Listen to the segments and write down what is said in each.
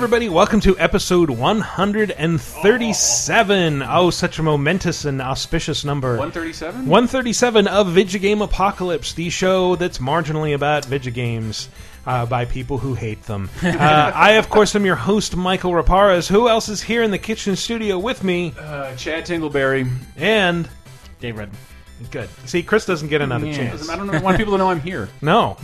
Hey, everybody, welcome to episode 137. Oh, such a momentous and auspicious number. 137? 137 of Vidjagame Apocalypse, the show that's marginally about Vidjagames uh, by people who hate them. Uh, I, of course, am your host, Mikel Reparaz. Who else is here in the kitchen studio with me? Uh, Chad Tingleberry. And. Dave Rudden. Good. See, Chris doesn't get another Yeah. chance. I don't know, I want people to know I'm here. No.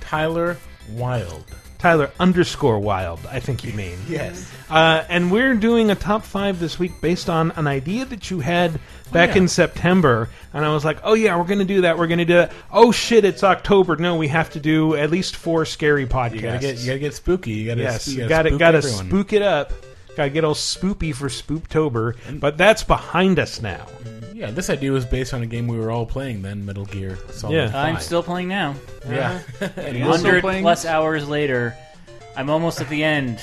Tyler Wilde. Tyler underscore Wilde, I think you mean. Yes. Uh, and we're doing a top five this week based on an idea that you had back yeah. in September. And I was like, oh, yeah, we're going to do that. We're going to do that. Oh, shit, it's October. No, we have to do at least four scary podcasts. You gotta get you gotta get spooky. You gotta yes, you got to spook got to spook it up. Got to get all spoopy for Spooptober. But that's behind us now. Yeah, this idea was based on a game we were all playing then, Metal Gear Solid Yeah. 5. I'm still playing now. yeah. Uh-huh. And you're still 100 playing? plus hours later. I'm almost at the end.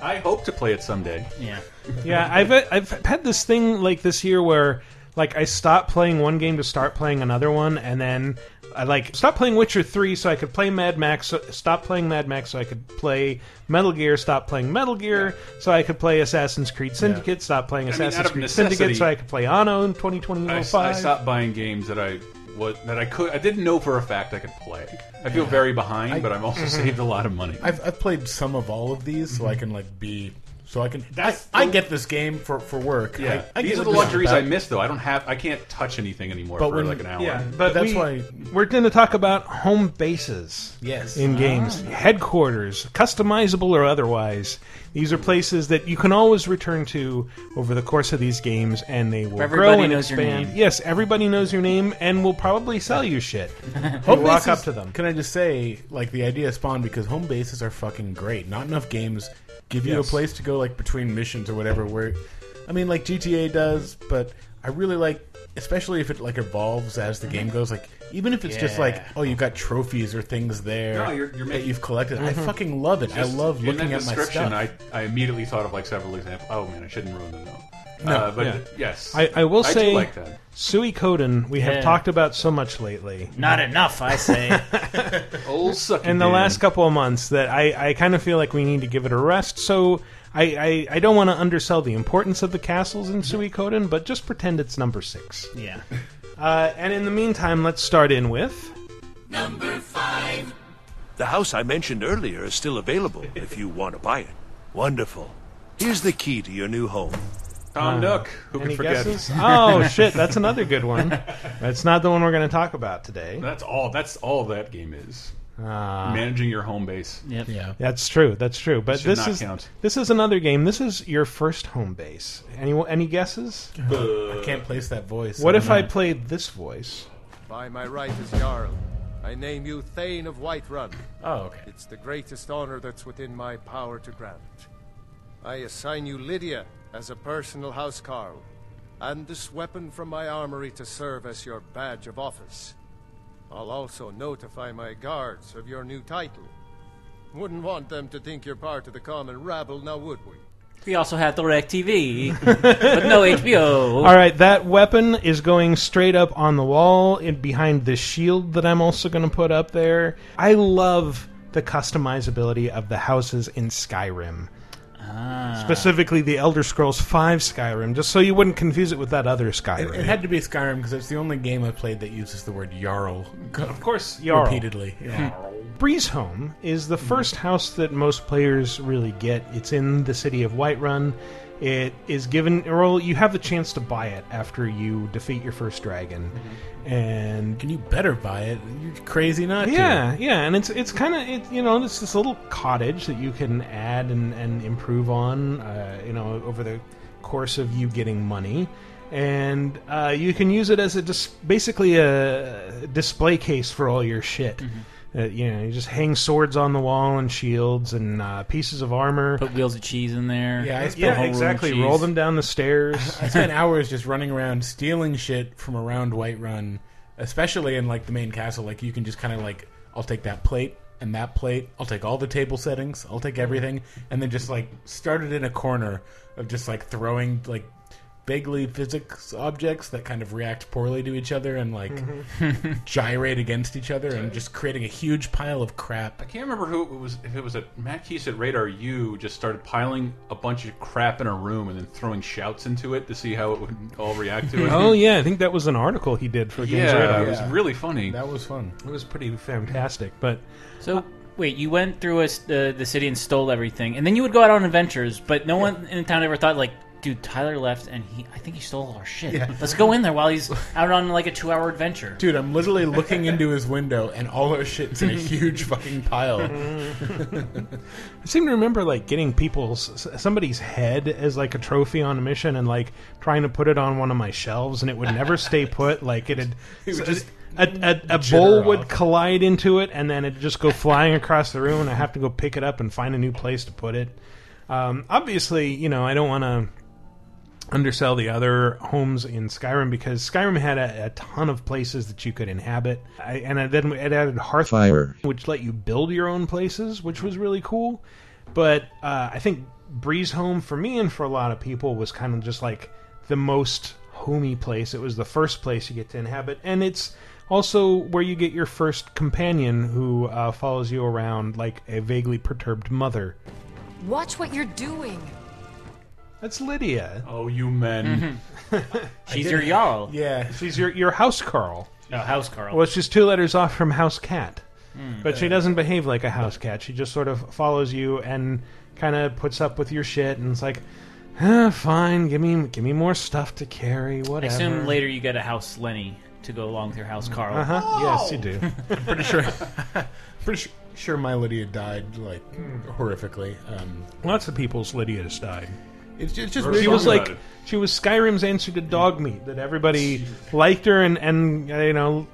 I hope to play it someday. Yeah. yeah, I've uh, I've had this thing like this year where like I stop playing one game to start playing another one, and then I like stop playing Witcher three so I could play Mad Max. So, stop playing Mad Max so I could play Metal Gear. Stop playing Metal Gear so I could play Assassin's Creed Syndicate. Stop playing mean, Assassin's out of Creed Syndicate so I could play Anno in twenty twenty I, I oh stopped buying games that I what that I could I didn't know for a fact I could play. I feel very behind, but I've also saved a lot of money. I've I've played some of all of these so I can like be so I can That's I, I get this game for for work. yeah, I, I these get are the what this is luxuries I miss though. I don't have I can't touch anything anymore But for when- like an hour. Yeah, but That's we, why- we're going to talk about home bases. Yes. in ah. games, headquarters, customizable or otherwise. These are places that you can always return to over the course of these games, and they will Everybody grow and knows your expand. name. Yes, everybody knows your name, and will probably sell you shit. Home you walk bases- up to them. Can I just say, like, the idea spawned because home bases are fucking great. Not enough games give you a place to go, like, between missions or whatever. Where, I mean, like GTA does, but I really like, especially if it like evolves as the game goes. Like, even if it's just like, oh, you've got trophies or things there No, you're, you're that you've collected. I Mm-hmm. fucking love it. I Just love in looking at my description, stuff. I, I immediately thought of like several examples. Oh man, I shouldn't ruin them though. No, uh, but yeah. yes, I, I will I say, do like that. Suikoden, we have Yeah. talked about so much lately. Not enough, I say. Old sucky in the Dan. last couple of months that I, I kind of feel like we need to give it a rest. So I, I, I don't want to undersell the importance of the castles in Suikoden, but just pretend it's number six. yeah. Uh, and in the meantime, let's start in with. Number five. The house I mentioned earlier is still available if you want to buy it. Wonderful. Here's the key to your new home. Tom Nook. Who Any could forget? guesses? Oh shit, that's another good one. That's not the one we're going to talk about today. That's all. That's all that game is. Uh, Managing your home base. Yep. yeah. that's true. That's true. But Should this not is count. this is another game. This is your first home base. Any any guesses? I can't place that voice. What I if don't I know. played this voice? By my right as Jarl, I name you Thane of Whiterun. Oh, okay. It's the greatest honor that's within my power to grant. I assign you Lydia as a personal housecarl, and this weapon from my armory to serve as your badge of office. I'll also notify my guards of your new title. Wouldn't want them to think you're part of the common rabble, now would we? We also have Direct TV, but no HBO. All right, that weapon is going straight up on the wall in, behind this shield that I'm also going to put up there. I love the customizability of the houses in Skyrim. Ah. Specifically, the Elder Scrolls V Skyrim, just so you wouldn't confuse it with that other Skyrim. It had to be Skyrim because it's the only game I played that uses the word Jarl of course, Jarl. repeatedly. Yeah. Breeze Home is the first house that most players really get. It's in the city of Whiterun. It is given, or you have the chance to buy it after you defeat your first dragon. And Can you better buy it? You're crazy not to. yeah, yeah, and it's it's kind of it, you know it's this little cottage that you can add and, and improve on, uh, you know, over the course of you getting money, and uh, you can use it as a dis- basically a display case for all your shit. Uh, you know, you just hang swords on the wall and shields and uh, pieces of armor. Put wheels of cheese in there. Yeah, I spent yeah, exactly. Roll them down the stairs. I spent hours just running around stealing shit from around Whiterun, especially in like the main castle. Like you can just kind of like, I'll take that plate and that plate. I'll take all the table settings. I'll take everything, and then just like start it in a corner of just like throwing like vaguely physics objects that kind of react poorly to each other and like Mm-hmm. gyrate against each other and just creating a huge pile of crap. I can't remember who it was. If it was a Matt Keys at Radar U, just started piling a bunch of crap in a room and then throwing shouts into it to see how it would all react to it. Oh yeah, I think that was an article he did for Games yeah, Radar. it was Yeah. really funny. That was fun. It was pretty fantastic, but So wait, you went through a s the the city and stole everything, and then you would go out on adventures, but no one in town ever thought like, dude, Tyler left, and he I think he stole all our shit. Yeah. Let's go in there while he's out on like a two hour adventure. Dude, I'm literally looking into his window and all our shit's in a huge fucking pile. I seem to remember like getting people's somebody's head as like a trophy on a mission and like trying to put it on one of my shelves and it would never stay put. Like it had would just a, a, a jitter bowl would collide into it and then it'd just go flying across the room and I have to go pick it up and find a new place to put it. Um, obviously, you know, I don't want to undersell the other homes in Skyrim because Skyrim had a, a ton of places that you could inhabit, I, and then it added Hearthfire, which let you build your own places, which was really cool. But uh, I think Breeze Home for me and for a lot of people was kind of just like the most homey place. It was the first place you get to inhabit, and it's also where you get your first companion who uh, follows you around like a vaguely perturbed mother. Watch what you're doing. That's Lydia. oh, you men! She's your Jarl. Yeah. She's your your house Carl. No, house Carl. Well, she's two letters off from house cat. But she doesn't behave like a house cat. She just sort of follows you and kind of puts up with your shit, and it's like, ah, fine, give me give me more stuff to carry, I whatever. assume later you get a house Lenny to go along with your house Carl. Uh huh. Yes, you do. pretty sure pretty sure, sure my Lydia died like horrifically. Um, Lots of people's Lydia's died. It's, it's just She was like, she was Skyrim's answer to dog meat. That everybody liked her and and you know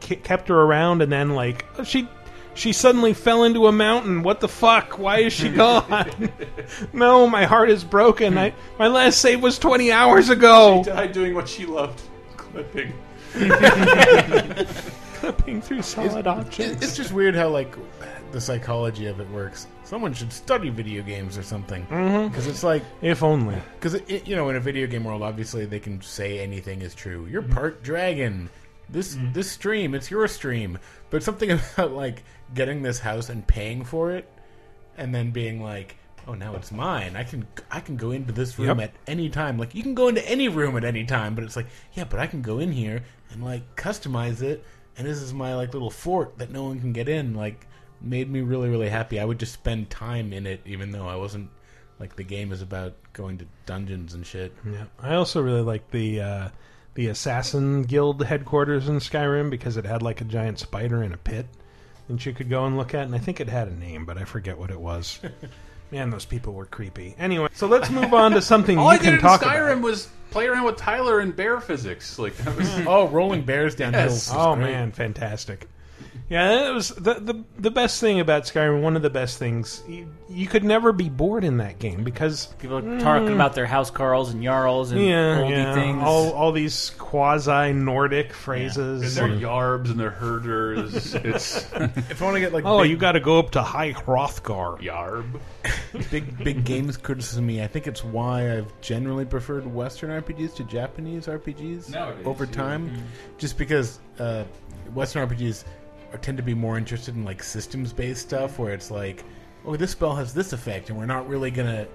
kept her around, and then like she. She suddenly fell into a mountain. What the fuck? Why is she gone? no, my heart is broken. I my last save was twenty hours ago. She died doing what she loved, clipping. Clipping through solid objects. it's just weird how like the psychology of it works. Someone should study video games or something. Because it's like If only. because you know in a video game world obviously they can say anything is true. You're Mm-hmm. part dragon. This this stream it's your stream. But something about like getting this house and paying for it and then being like oh now it's mine. I can i can go into this room Yep. at any time. Like you can go into any room at any time but it's like yeah but i can go in here and like customize it and this is my like little fort that no one can get in. Like made me really really happy i would just spend time in it even though i wasn't like the game is about going to dungeons and shit. Yeah. I also really like the uh, the Assassin Guild headquarters in Skyrim because it had like a giant spider in a pit, and you could go and look at. And I think it had a name, but I forget what it was. Man, those people were creepy. Anyway, so let's move on to something All you I did can in talk Skyrim about. was play around with Tyler and bear physics. Like that was. Oh, rolling bears down Yes. hills. Oh great. man, fantastic! Yeah, it was the, the the best thing about Skyrim. One of the best things you, you could never be bored in that game because People are talking about their house Carls and Jarls and yeah, yeah, things. all all these quasi Nordic phrases. they're and- yarbs and they're herders. It's If I want to get like oh, big, you got to go up to High Hrothgar. yarb. big big games criticism me, I think it's why I've generally preferred Western RPGs to Japanese RPGs Nowadays, over yeah. time, just because uh, Western RPGs are, tend to be more interested in like systems based stuff where it's like, oh, this spell has this effect, and we're not really gonna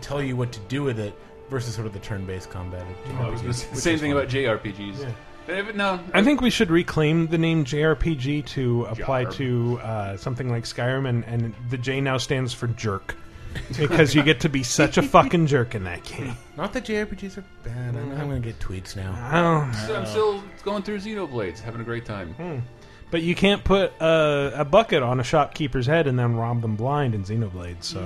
tell you what to do with it. Versus sort of the turn based combat. of I was RPGs, the same thing fun. about JRPGs. But no, I think we should reclaim the name JRPG to apply Jarb. to uh, something like Skyrim, and, and the J now stands for jerk. because you get to be such a fucking jerk in that game. Not that JRPGs are bad. I'm, I'm gonna get tweets now. Oh, I'm still going through Xenoblades, having a great time. Hmm. But you can't put a, a bucket on a shopkeeper's head and then rob them blind in Xenoblade. So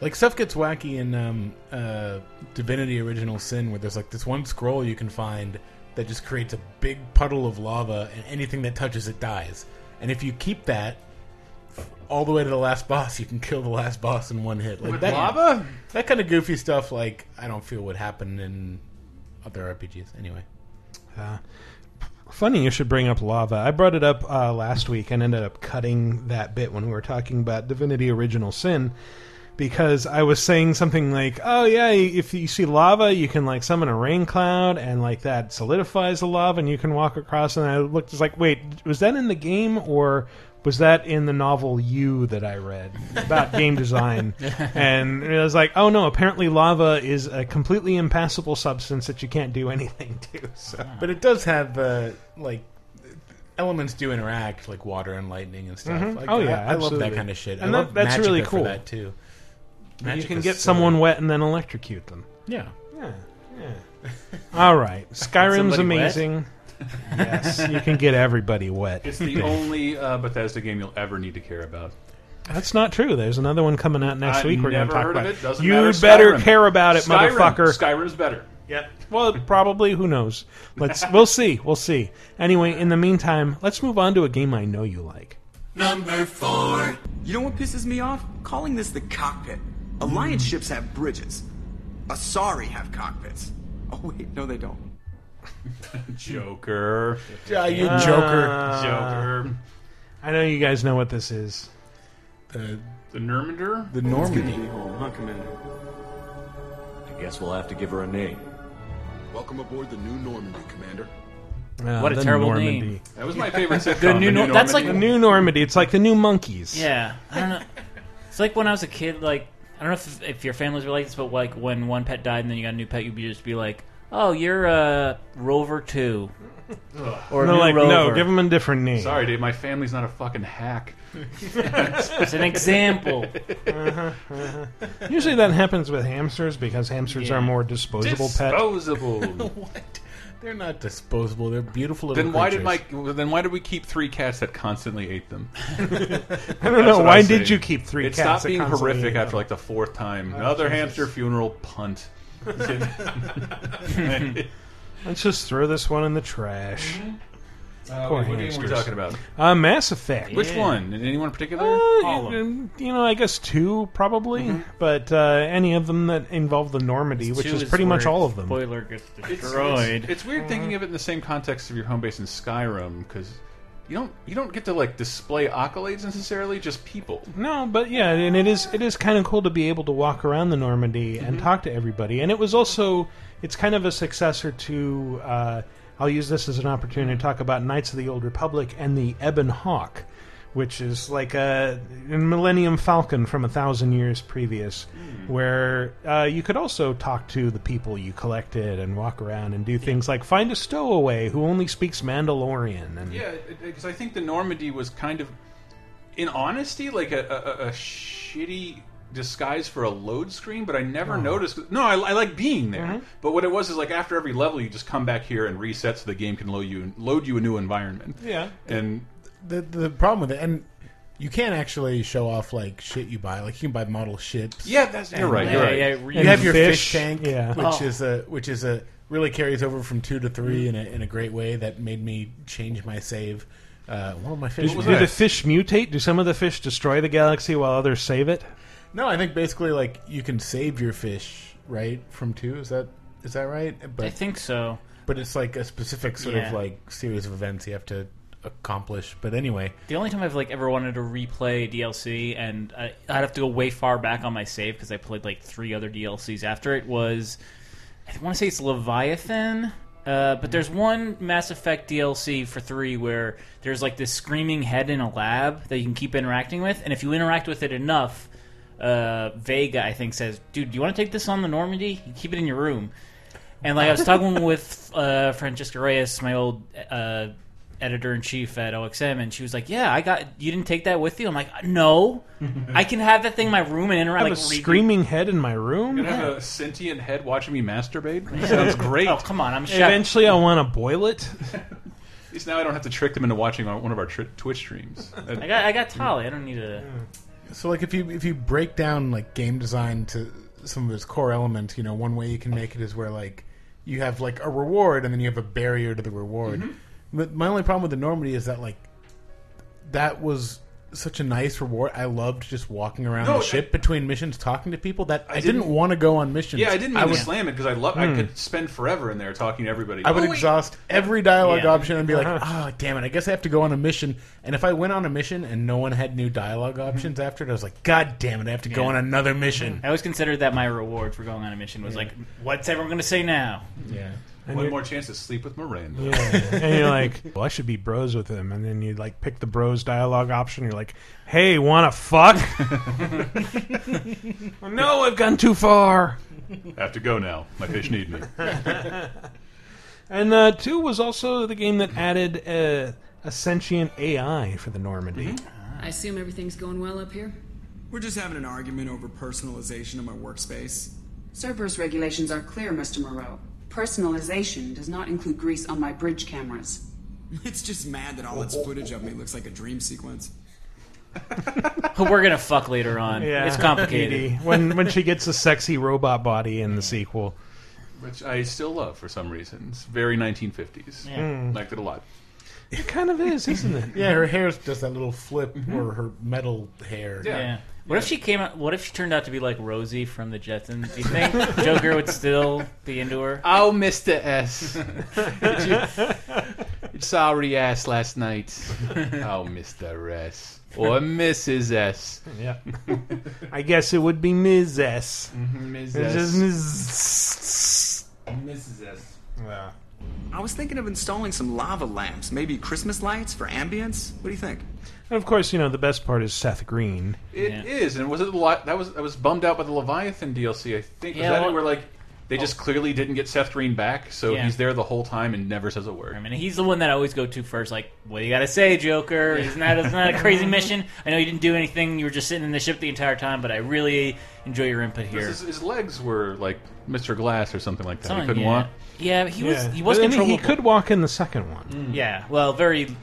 Like stuff gets wacky in um, uh, Divinity: Original Sin, where there's like this one scroll you can find that just creates a big puddle of lava, and anything that touches it dies. And if you keep that all the way to the last boss, you can kill the last boss in one hit. Like With that, lava? that kind of goofy stuff. Like I don't feel would happen in other RPGs. Anyway, Uh, funny you should bring up lava. I brought it up uh, last week and ended up cutting that bit when we were talking about Divinity Original Sin because I was saying something like, "Oh yeah, if you see lava, you can like summon a rain cloud, and like that solidifies the lava, and you can walk across." And I looked, it's like, wait, was that in the game or? Was that in the novel You that I read about game design? And it was like, oh no, apparently lava is a completely impassable substance that you can't do anything to. So But it does have uh, like elements do interact, like water and lightning and stuff. Mhm. Like, Oh, yeah, I, love that kind of shit. And I that- love that's really Magicka for cool. that too. you can get so- someone wet and then electrocute them. Yeah. Yeah. Yeah. All right. Skyrim's amazing. wet? Amazing. yes, you can get everybody wet. It's the only uh, Bethesda game you'll ever need to care about. That's not true. There's another one coming out next I've week. We're going to talk heard about. of it. Doesn't you matter. better Skyrim. care about it, motherfucker. Skyrim. motherfucker. Skyrim's better. Yep. Well, probably. Who knows? Let's. we'll see. We'll see. Anyway, in the meantime, let's move on to a game I know you like. Number four. You know what pisses me off? Calling this the cockpit. Alliance ships have bridges. Asari have cockpits. Oh wait, no they don't. Joker. Yeah, you Uh, Joker. Joker. I know you guys know what this is. The The Normander? the It's Normandy. be home, huh, Commander? I guess we'll have to give her a name. Welcome aboard the new Normandy, Commander. Uh, What a the terrible Normandy. name. That was my favorite sitcom. The new Nor- that's like The new Normandy. It's like the new monkeys. Yeah, I don't know. It's like when I was a kid. Like I don't know if if your families were like this, but like when one pet died and then you got a new pet, you'd just be like, "Oh, you're uh, Rover Two, or No, new like Rover." no, give them a different name. Sorry, dude. My family's not a fucking hack. It's an example. Usually that happens with hamsters because hamsters Yeah. are more disposable pets. Disposable. What? They're not disposable. They're beautiful little then why did creatures. Then why did we keep three cats that constantly ate them? I don't That's know. what Why I did you keep three It cats? stopped that being constantly horrific ate after them? like the fourth time. Another hamster funeral punt. Let's just throw this one in the trash. Uh, Poor what game were we hamsters. talking about? Uh, Mass Effect. Which one? Anyone in particular? Uh, All of you, you know, I guess two probably, Mm-hmm. but uh, any of them that involve the Normandy, which Two is pretty much where all of them. Spoiler gets It's, destroyed. it's, it's weird thinking of it in the same context of your home base in Skyrim because you don't you don't get to like display accolades necessarily, just people. No, but yeah, and it is it is kind of cool to be able to walk around the Normandy and talk to everybody. And it was also it's kind of a successor to. Uh, I'll use this as an opportunity to talk about Knights of the Old Republic and the Ebon Hawk, which is like a, a Millennium Falcon from a thousand years previous, where uh, you could also talk to the people you collected and walk around and do things like find a stowaway who only speaks Mandalorian. And Yeah, because I think the Normandy was kind of, in honesty, like a, a, a- shitty disguise for a load screen. But I never noticed. No, I, I like being there. But what it was is like after every level, you just come back here and reset so the game can load you load you a new environment. yeah, And the the problem with it, and you can't actually show off like shit you buy. Like you can buy model ships. yeah, that's you're right. You're right. yeah, you have your fish, fish, tank, yeah. which Oh. is a which is a really carries over from two to three in a in a great way that made me change my save. Uh, one of my Do, was do the fish mutate? Do some of the fish destroy the galaxy while others save it? No, I think basically like you can save your fish right from two. Is that is that right? But, I think so. but it's like a specific sort Yeah. of like series of events you have to accomplish. But anyway, The only time I've like ever wanted to replay DLC, and I, I'd have to go way far back on my save because I played like three other DLCs after it. Was I want to say it's Leviathan, uh, but there's one Mass Effect DLC for three where there's like this screaming head in a lab that you can keep interacting with, and if you interact with it enough, uh, Vega I think says, "Dude, do you want to take this on the Normandy? You keep it in your room." And like I was talking with uh, Francesca Reyes, my old uh, editor in chief at OXM, and she was like, "Yeah, I got. You didn't take that with you?" I'm like, "No, I can have that thing in my room and interact." I have like a read- screaming head in my room. You have a sentient head watching me masturbate. Sounds great. Oh come on, I'm shocked. Eventually, I want to boil it. At least now I don't have to trick them into watching one of our tri- Twitch streams. I got I got Tali. I don't need to. so like if you if you break down like game design to some of its core elements, you know, one way you can make it is where like you have like a reward and then you have a barrier to the reward. Mm-hmm. But my only problem with the Normandy is that like that was such a nice reward. I loved just walking around No, the I- ship between missions, talking to people. That I, didn't, didn't- want to go on missions. Yeah, I didn't mean I to would, slam it because I love. I hmm. could spend forever in there talking to everybody. I would Oh, wait. exhaust every dialogue Yeah. option and be like, "Oh, damn it! I guess I have to go on a mission." And if I went on a mission and no one had new dialogue mm-hmm. options after it, I was like, "God damn it! I have to go Yeah. on another mission." I always considered that my reward for going on a mission was like, what's everyone going to say now? Yeah. One more chance to sleep with Miranda. Yeah, and you're like, well, I should be bros with him, and then you like pick the bros dialogue option. You're like, hey, wanna fuck? no, I've gone too far. I have to go now. My fish need me. And uh, two was also the game that added uh, a sentient AI for the Normandy. I assume everything's going well up here? We're just having an argument over personalization of my workspace. Cerberus regulations are clear, Mr. Moreau. Personalization does not include grease on my bridge cameras. It's just mad that all its footage of me looks like a dream sequence. We're going to fuck later on. Yeah. It's complicated. When when she gets a sexy robot body in the sequel. Which I still love for some reason. It's very 1950s. Yeah. Mm. Liked it a lot. It kind of is, isn't it? Yeah, her hair does that little flip, or her metal hair. Yeah. What if she came out? What if she turned out to be like Rosie from the Jetsons? Do you think Joker would still be into her? Oh, Mr. S. you sorry ass last night. Oh, Mr. S. Or Mrs. S. Yeah. I guess it would be Ms. S. Mm-hmm, Ms. It's S. just Ms. Mrs. S. Yeah. I was thinking of installing some lava lamps, maybe Christmas lights for ambience. What do you think? And of course, you know the best part is Seth Green. It is, and was it the li- that was I was bummed out by the Leviathan DLC. I think was Yeah, that well- it where like they oh. just clearly didn't get Seth Green back, so Yeah. he's there the whole time and never says a word. I mean, he's the one that I always go to first. Like, what do you got to say, Joker? Isn't that isn't that a crazy mission? I know you didn't do anything. You were just sitting in the ship the entire time, but I really enjoy your input here. His, his legs were like Mr. Glass or something like that. Something, he couldn't yeah. walk. Yeah, he was Yeah. he was But then he- controllable. He could walk in the second one. Mm. Yeah, well, very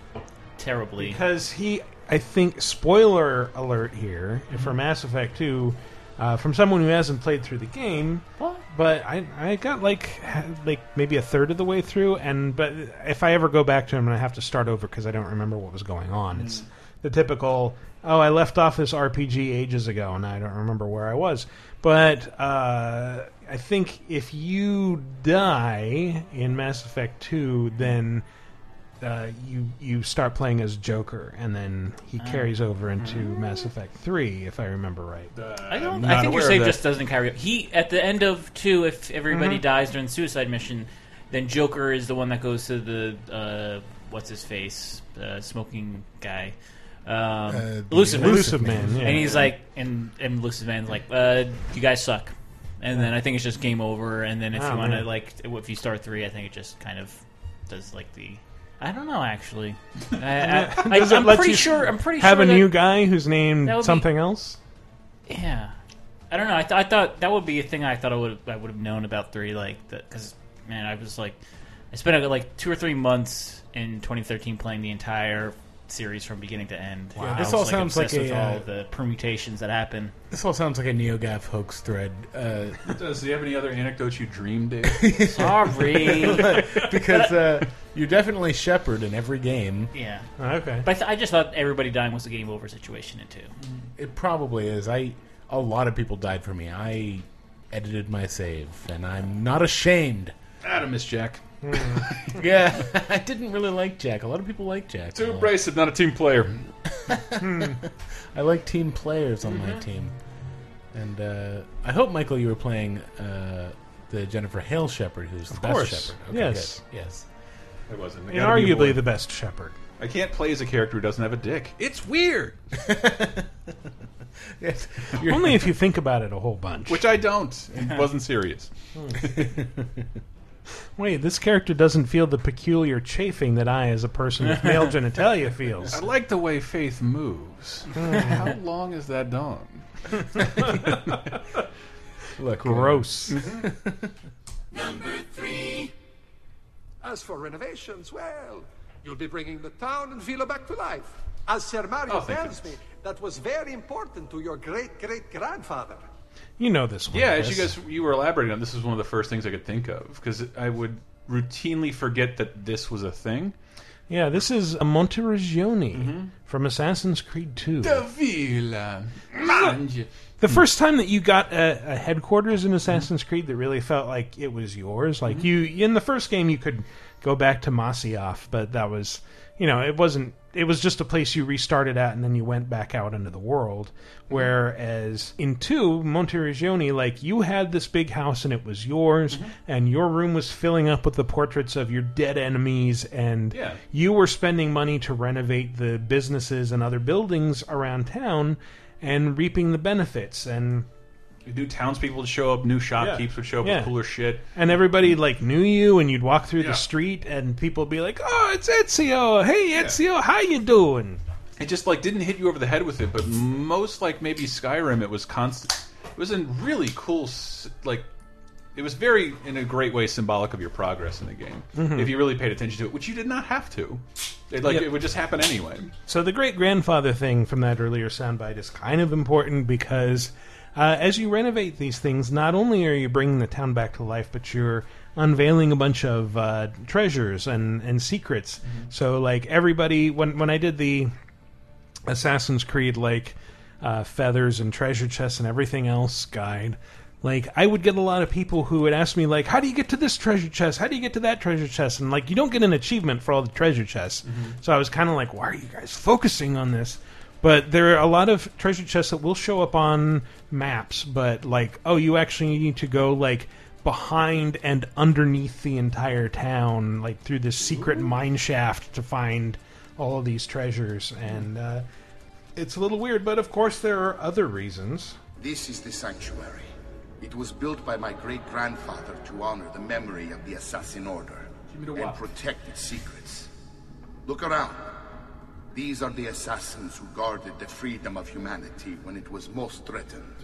terribly. Because he, I think, spoiler alert here for Mass Effect 2, uh, from someone who hasn't played through the game. What? But I, I got like, like maybe a third of the way through, and but if I ever go back to him, I have to start over because I don't remember what was going on. It's the typical. Oh, I left off this RPG ages ago, and I don't remember where I was. But uh, I think if you die in Mass Effect 2, then uh, you you start playing as Joker, and then he Ah. carries over into Mass Effect 3, if I remember right. I don't. I think your save just doesn't carry up. He at the end of two, if everybody Mhm. dies during the suicide mission, then Joker is the one that goes to the uh, what's his face, uh, smoking guy, um, Uh, the Illusive Man. Illusive Man, yeah. and he's like, and and Illusive Man's like, uh, you guys suck. And then I think it's just game over. And then if Oh, you want to man. like, if you start three, I think it just kind of does like the. I don't know actually. I, I, Does it am pretty sure. I'm pretty have sure a that- new guy who's named would be- something else. yeah, I don't know. I, th- I thought that would be a thing. I thought I would I would have known about three, like that, because man, I was like, I spent like two or three months in 2013 playing the entire series from beginning to end. Wow. I This was, all sounds like obsessed with all uh, the permutations that happen. This all sounds like a NeoGaf hoax thread. Uh, Does do you have any other anecdotes you dreamed, Dave? Sorry. because uh, you're definitely Shepard in every game. Yeah. Okay. But I, th- I just thought everybody dying was a game over situation in two. It probably is. I a lot of people died for me. I edited my save, and I'm not ashamed. Adam is Jack. Yeah, I didn't really like Jack. A lot of people like Jack. Too abrasive, not a team player. I like team players on my team, and uh, I hope Michael, you were playing uh, the Jennifer Hale Shepard, who's the Of best. Shepard. Okay, Yes. good. yes. I wasn't. I And gotta be arguably the best Shepard. I can't play as a character who doesn't have a dick. It's weird. Yes. Only if you think about it a whole bunch. Which I don't. It wasn't serious. Wait, this character doesn't feel the peculiar chafing that I, as a person with male genitalia, feels. I like the way Faith moves. Hmm. How long is that dong? Look, Gross. Number three. As for renovations, well, you'll be bringing the town and villa back to life. As Zio Mario Oh, tells me, that was very important to your great great grandfather. You know this one. Yeah, as you guys you were elaborating on, this was one of the first things I could think of because I would routinely forget that this was a thing. Yeah, this is a Monteriggioni Mm-hmm. from Assassin's Creed 2. The Villa. Mange. The first time that you got a, a headquarters in Assassin's Creed that really felt like it was yours, like Mm-hmm. you in the first game you could go back to Masyaf, but that was you know it wasn't it was just a place you restarted at and then you went back out into the world. Mm-hmm. Whereas in two Monteriggioni, like you had this big house and it was yours, Mm-hmm. and your room was filling up with the portraits of your dead enemies, and Yeah. you were spending money to renovate the businesses and other buildings around town and reaping the benefits and New townspeople would show up, new shopkeepers would show up Yeah. with cooler shit. and everybody like knew you and you'd walk through Yeah. the street and people would be like oh it's ezio hey ezio how you doing It just like didn't hit you over the head with it, but most like maybe Skyrim, it was constant. It was in really cool, like it was very in a great way symbolic of your progress in the game Mhm. if you really paid attention to it, which you did not have to. It, like Yep. it would just happen anyway. so the great grandfather thing from that earlier soundbite is kind of important because uh, as you renovate these things not only are you bringing the town back to life but you're unveiling a bunch of uh, treasures and, and secrets so like everybody when when i did the Assassin's Creed like uh, feathers and treasure chests and everything else guide. Like I would get a lot of people who would ask me like, "How do you get to this treasure chest? How do you get to that treasure chest?" And like, you don't get an achievement for all the treasure chests. So I was kind of like, "Why are you guys focusing on this?" But there are a lot of treasure chests that will show up on maps, but like, oh, you actually need to go like behind and underneath the entire town, like through this secret mine shaft to find all of these treasures, and uh, it's a little weird. But of course, there are other reasons. This is the sanctuary. It was built by my great grandfather to honor the memory of the Assassin Order and protect its secrets. Look around. These are the assassins who guarded the freedom of humanity when it was most threatened.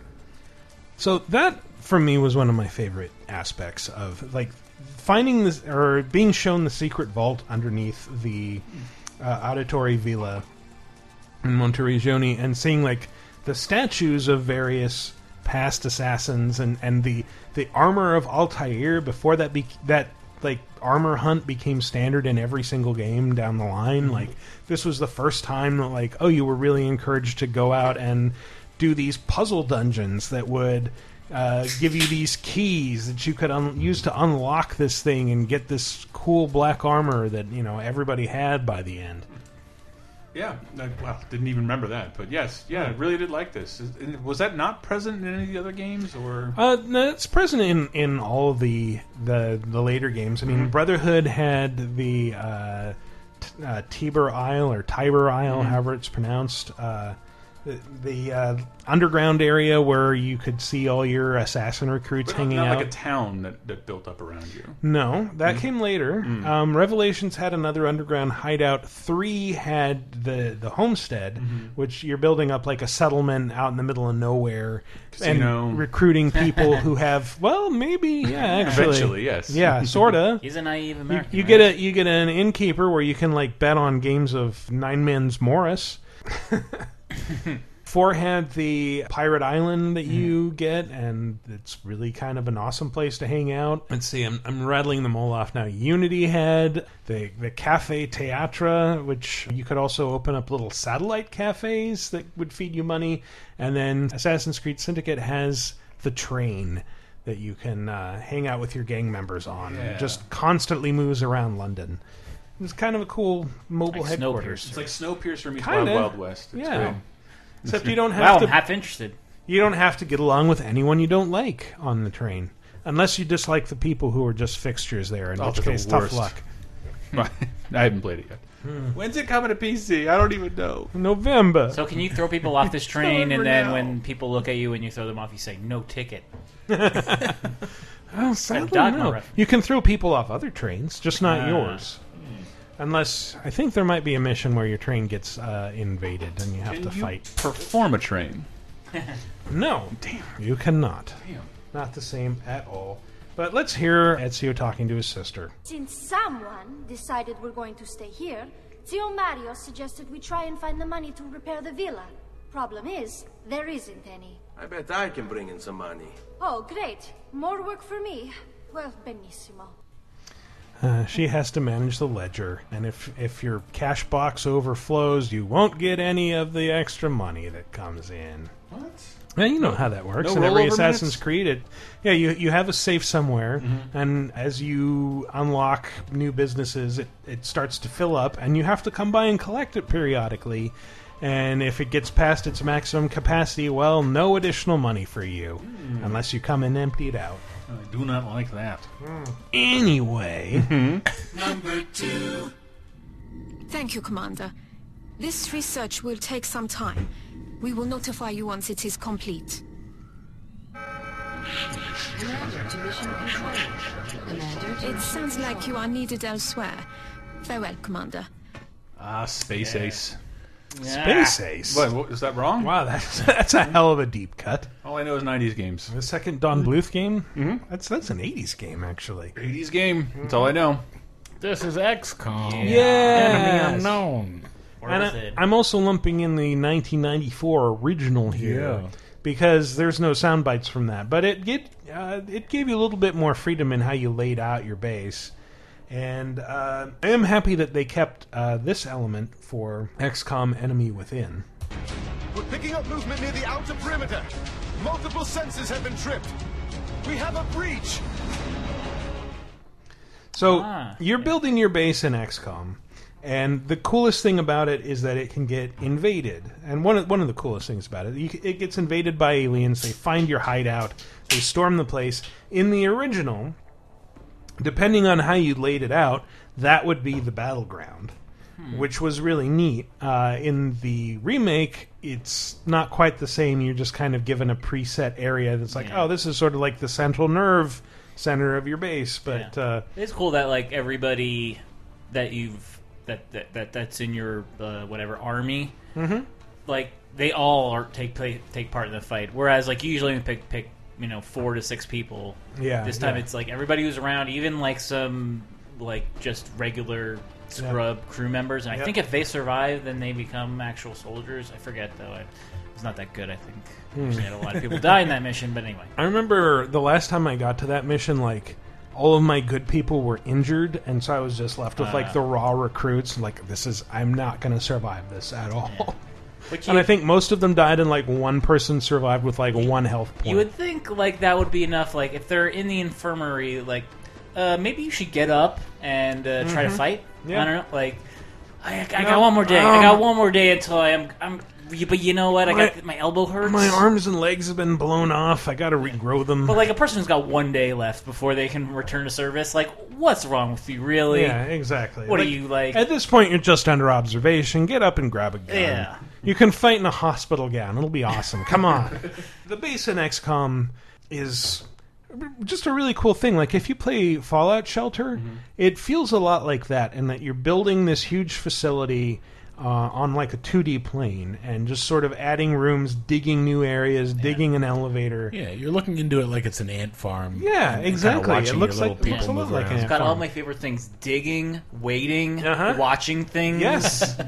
So that for me was one of my favorite aspects of like finding this or being shown the secret vault underneath the uh, Auditore villa in Monteriggioni and seeing like the statues of various past assassins and and the the armor of Altair before that be that like armor hunt became standard in every single game down the line like this was the first time that like oh you were really encouraged to go out and do these puzzle dungeons that would uh, give you these keys that you could un- use to unlock this thing and get this cool black armor that you know everybody had by the end. Yeah, I, well, didn't even remember that, but yes, yeah, I really did like this. Is- Was that not present in any of the other games, or Uh, no, it's present in, in all of the, the the later games. I mean, Mhm. Brotherhood had the uh, uh, Tiber Isle or Tiber Isle, Mhm. however it's pronounced. Uh, the the uh, underground area where you could see all your assassin recruits but hanging not out. like a town that, that built up around you? No, that Mm. came later. Mm. Um, Revelations had another underground hideout. Three had the the homestead, Mhm. which you're building up like a settlement out in the middle of nowhere Casino. and recruiting people who have well, maybe yeah, actually, Eventually, yes. yeah, sorta. He's a naive You, American. you right? get a you get an innkeeper where you can like bet on games of Nine Men's Morris. Four had the Pirate Island that you get, and it's really kind of an awesome place to hang out. Let's see, I'm, I'm rattling them all off now. Unity had the the Café Théâtre, which you could also open up little satellite cafes that would feed you money, and then Assassin's Creed Syndicate has the train that you can uh, hang out with your gang members on. Yeah. It just constantly moves around London. It's kind of a cool mobile Like headquarters. It's like Snowpiercer meets Kinda. Wild Wild West. It's yeah. great. Except you don't have Wow, to. I'm half interested. You don't have to get along with anyone you don't like on the train, unless you dislike the people who are just fixtures there. In Oh, which they're the case, tough worst. luck. I haven't played it yet. Hmm. When's it coming to PC? I don't even know. November. So can you throw people off this train, and then now. when people look at you and you throw them off, you say no ticket? Oh, sadly, Dogma no. reference. You can throw people off other trains, just not Ah. yours. Unless I think there might be a mission where your train gets uh, invaded and you have Can to you fight. perform a train? No, damn, you cannot. Damn. Not the same at all. But let's hear Ezio talking to his sister. Since someone decided we're going to stay here, Zio Mario suggested we try and find the money to repair the villa. Problem is, there isn't any. I bet I can bring in some money. Oh, great. More work for me. Well, benissimo. Uh, she has to manage the ledger, and if if your cash box overflows, you won't get any of the extra money that comes in. What? Yeah, you know how that works. No in every Assassin's minutes? Creed, it, yeah, you you have a safe somewhere, Mhm. and as you unlock new businesses, it, it starts to fill up, and you have to come by and collect it periodically. And if it gets past its maximum capacity, well, no additional money for you, Hmm. unless you come and empty it out. I do not like that. Anyway, Number two. Thank you, Commander. This research will take some time. We will notify you once it is complete. It sounds like you are needed elsewhere. Farewell, Commander. Ah, Space Ace. Space Ace. What, what, is that wrong? Wow, that's that's a hell of a deep cut. All I know is 90s games. The second Don Bluth game. Mm-hmm. That's that's an '80s game actually. 80s game. That's all I know. This is XCOM. Yes. Enemy unknown. And I, I'm also lumping in the 1994 original here Yeah. because there's no sound bites from that, but it get uh, it gave you a little bit more freedom in how you laid out your base. And uh, I am happy that they kept uh, this element for XCOM Enemy Within. We're picking up movement near the outer perimeter. Multiple sensors have been tripped. We have a breach. So Ah, you're building your base in XCOM, and the coolest thing about it is that it can get invaded. And one of one of the coolest things about it, you, it gets invaded by aliens. They find your hideout. They storm the place. In the original, depending on how you laid it out, that would be the battleground, which was really neat. Uh, in the remake, it's not quite the same. You're just kind of given a preset area that's like, oh, this is sort of like the central nerve center of your base. But uh, It's cool that like everybody that you've that that, that that's in your uh, whatever army, Mhm. like they all are take play, take part in the fight. Whereas like you usually pick pick you know four to six people. Yeah, This time yeah. it's like everybody who's around, even like some like just regular scrub crew members. And I Yep. think if they survive, then they become actual soldiers. I forget though. I, it's not that good. I think. Hmm. Actually, had a lot of people die in that mission, but anyway. I remember the last time I got to that mission, like all of my good people were injured, and so I was just left with Ah. like the raw recruits. Like this is, I'm not going to survive this at all. Which and you- I think most of them died, and like one person survived with like one health point. You would think like that would be enough. Like if they're in the infirmary, like uh, maybe you should get up and uh, try to Mhm. fight. Yeah. I don't know. Like I, I No, got one more day. I got um, one more day until I am. I'm. But you know what? I got My- my elbow hurts. My arms and legs have been blown off. I got to regrow them. But like a person who's got one day left before they can return to service, like what's wrong with you, really? Yeah, exactly. What Like, are you like? At this point, you're just under observation. Get up and grab a gun. Yeah. You can fight in a hospital gown. It'll be awesome. Come on. the base in XCOM is just a really cool thing. Like if you play Fallout Shelter, Mm-hmm. it feels a lot like that, in that you're building this huge facility. Uh, on like a 2D plane, and just sort of adding rooms, digging new areas, digging an elevator. Yeah, you're looking into it like it's an ant farm. Yeah, and- and kinda exactly. It looks like- it looks people a lot move like around. an It's got all my favorite things: digging, waiting, watching things. Yes, Now,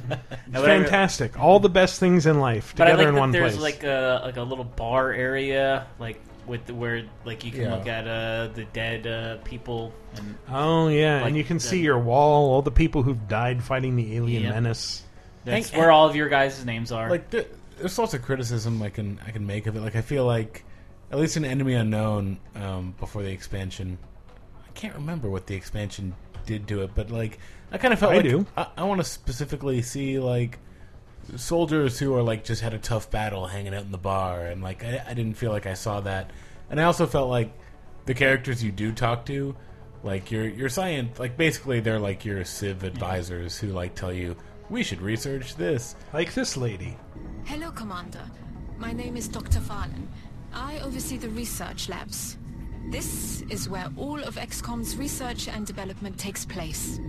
It's I fantastic. All the best things in life But I together like in that one there's place. like a like a little bar area, like with the, where like you can Yeah. look at uh, the dead uh, people. And oh yeah, like and you can the- see your wall, all the people who've died fighting the alien Yep. menace. That's And- where all of your guys' names are. Like there, there's lots of criticism I can I can make of it. Like I feel like at least in Enemy Unknown um, before the expansion, I can't remember what the expansion did to it, but like I kind of felt I like do. I, I want to specifically see like soldiers who are like just had a tough battle hanging out in the bar, and like I, I didn't feel like I saw that, and I also felt like the characters you do talk to. Like your your science, like basically they're like your civ advisors who like tell you we should research this. Like this lady. Hello, Commander. My name is Dr. Vahlen. I oversee the research labs. This is where all of XCOM's research and development takes place.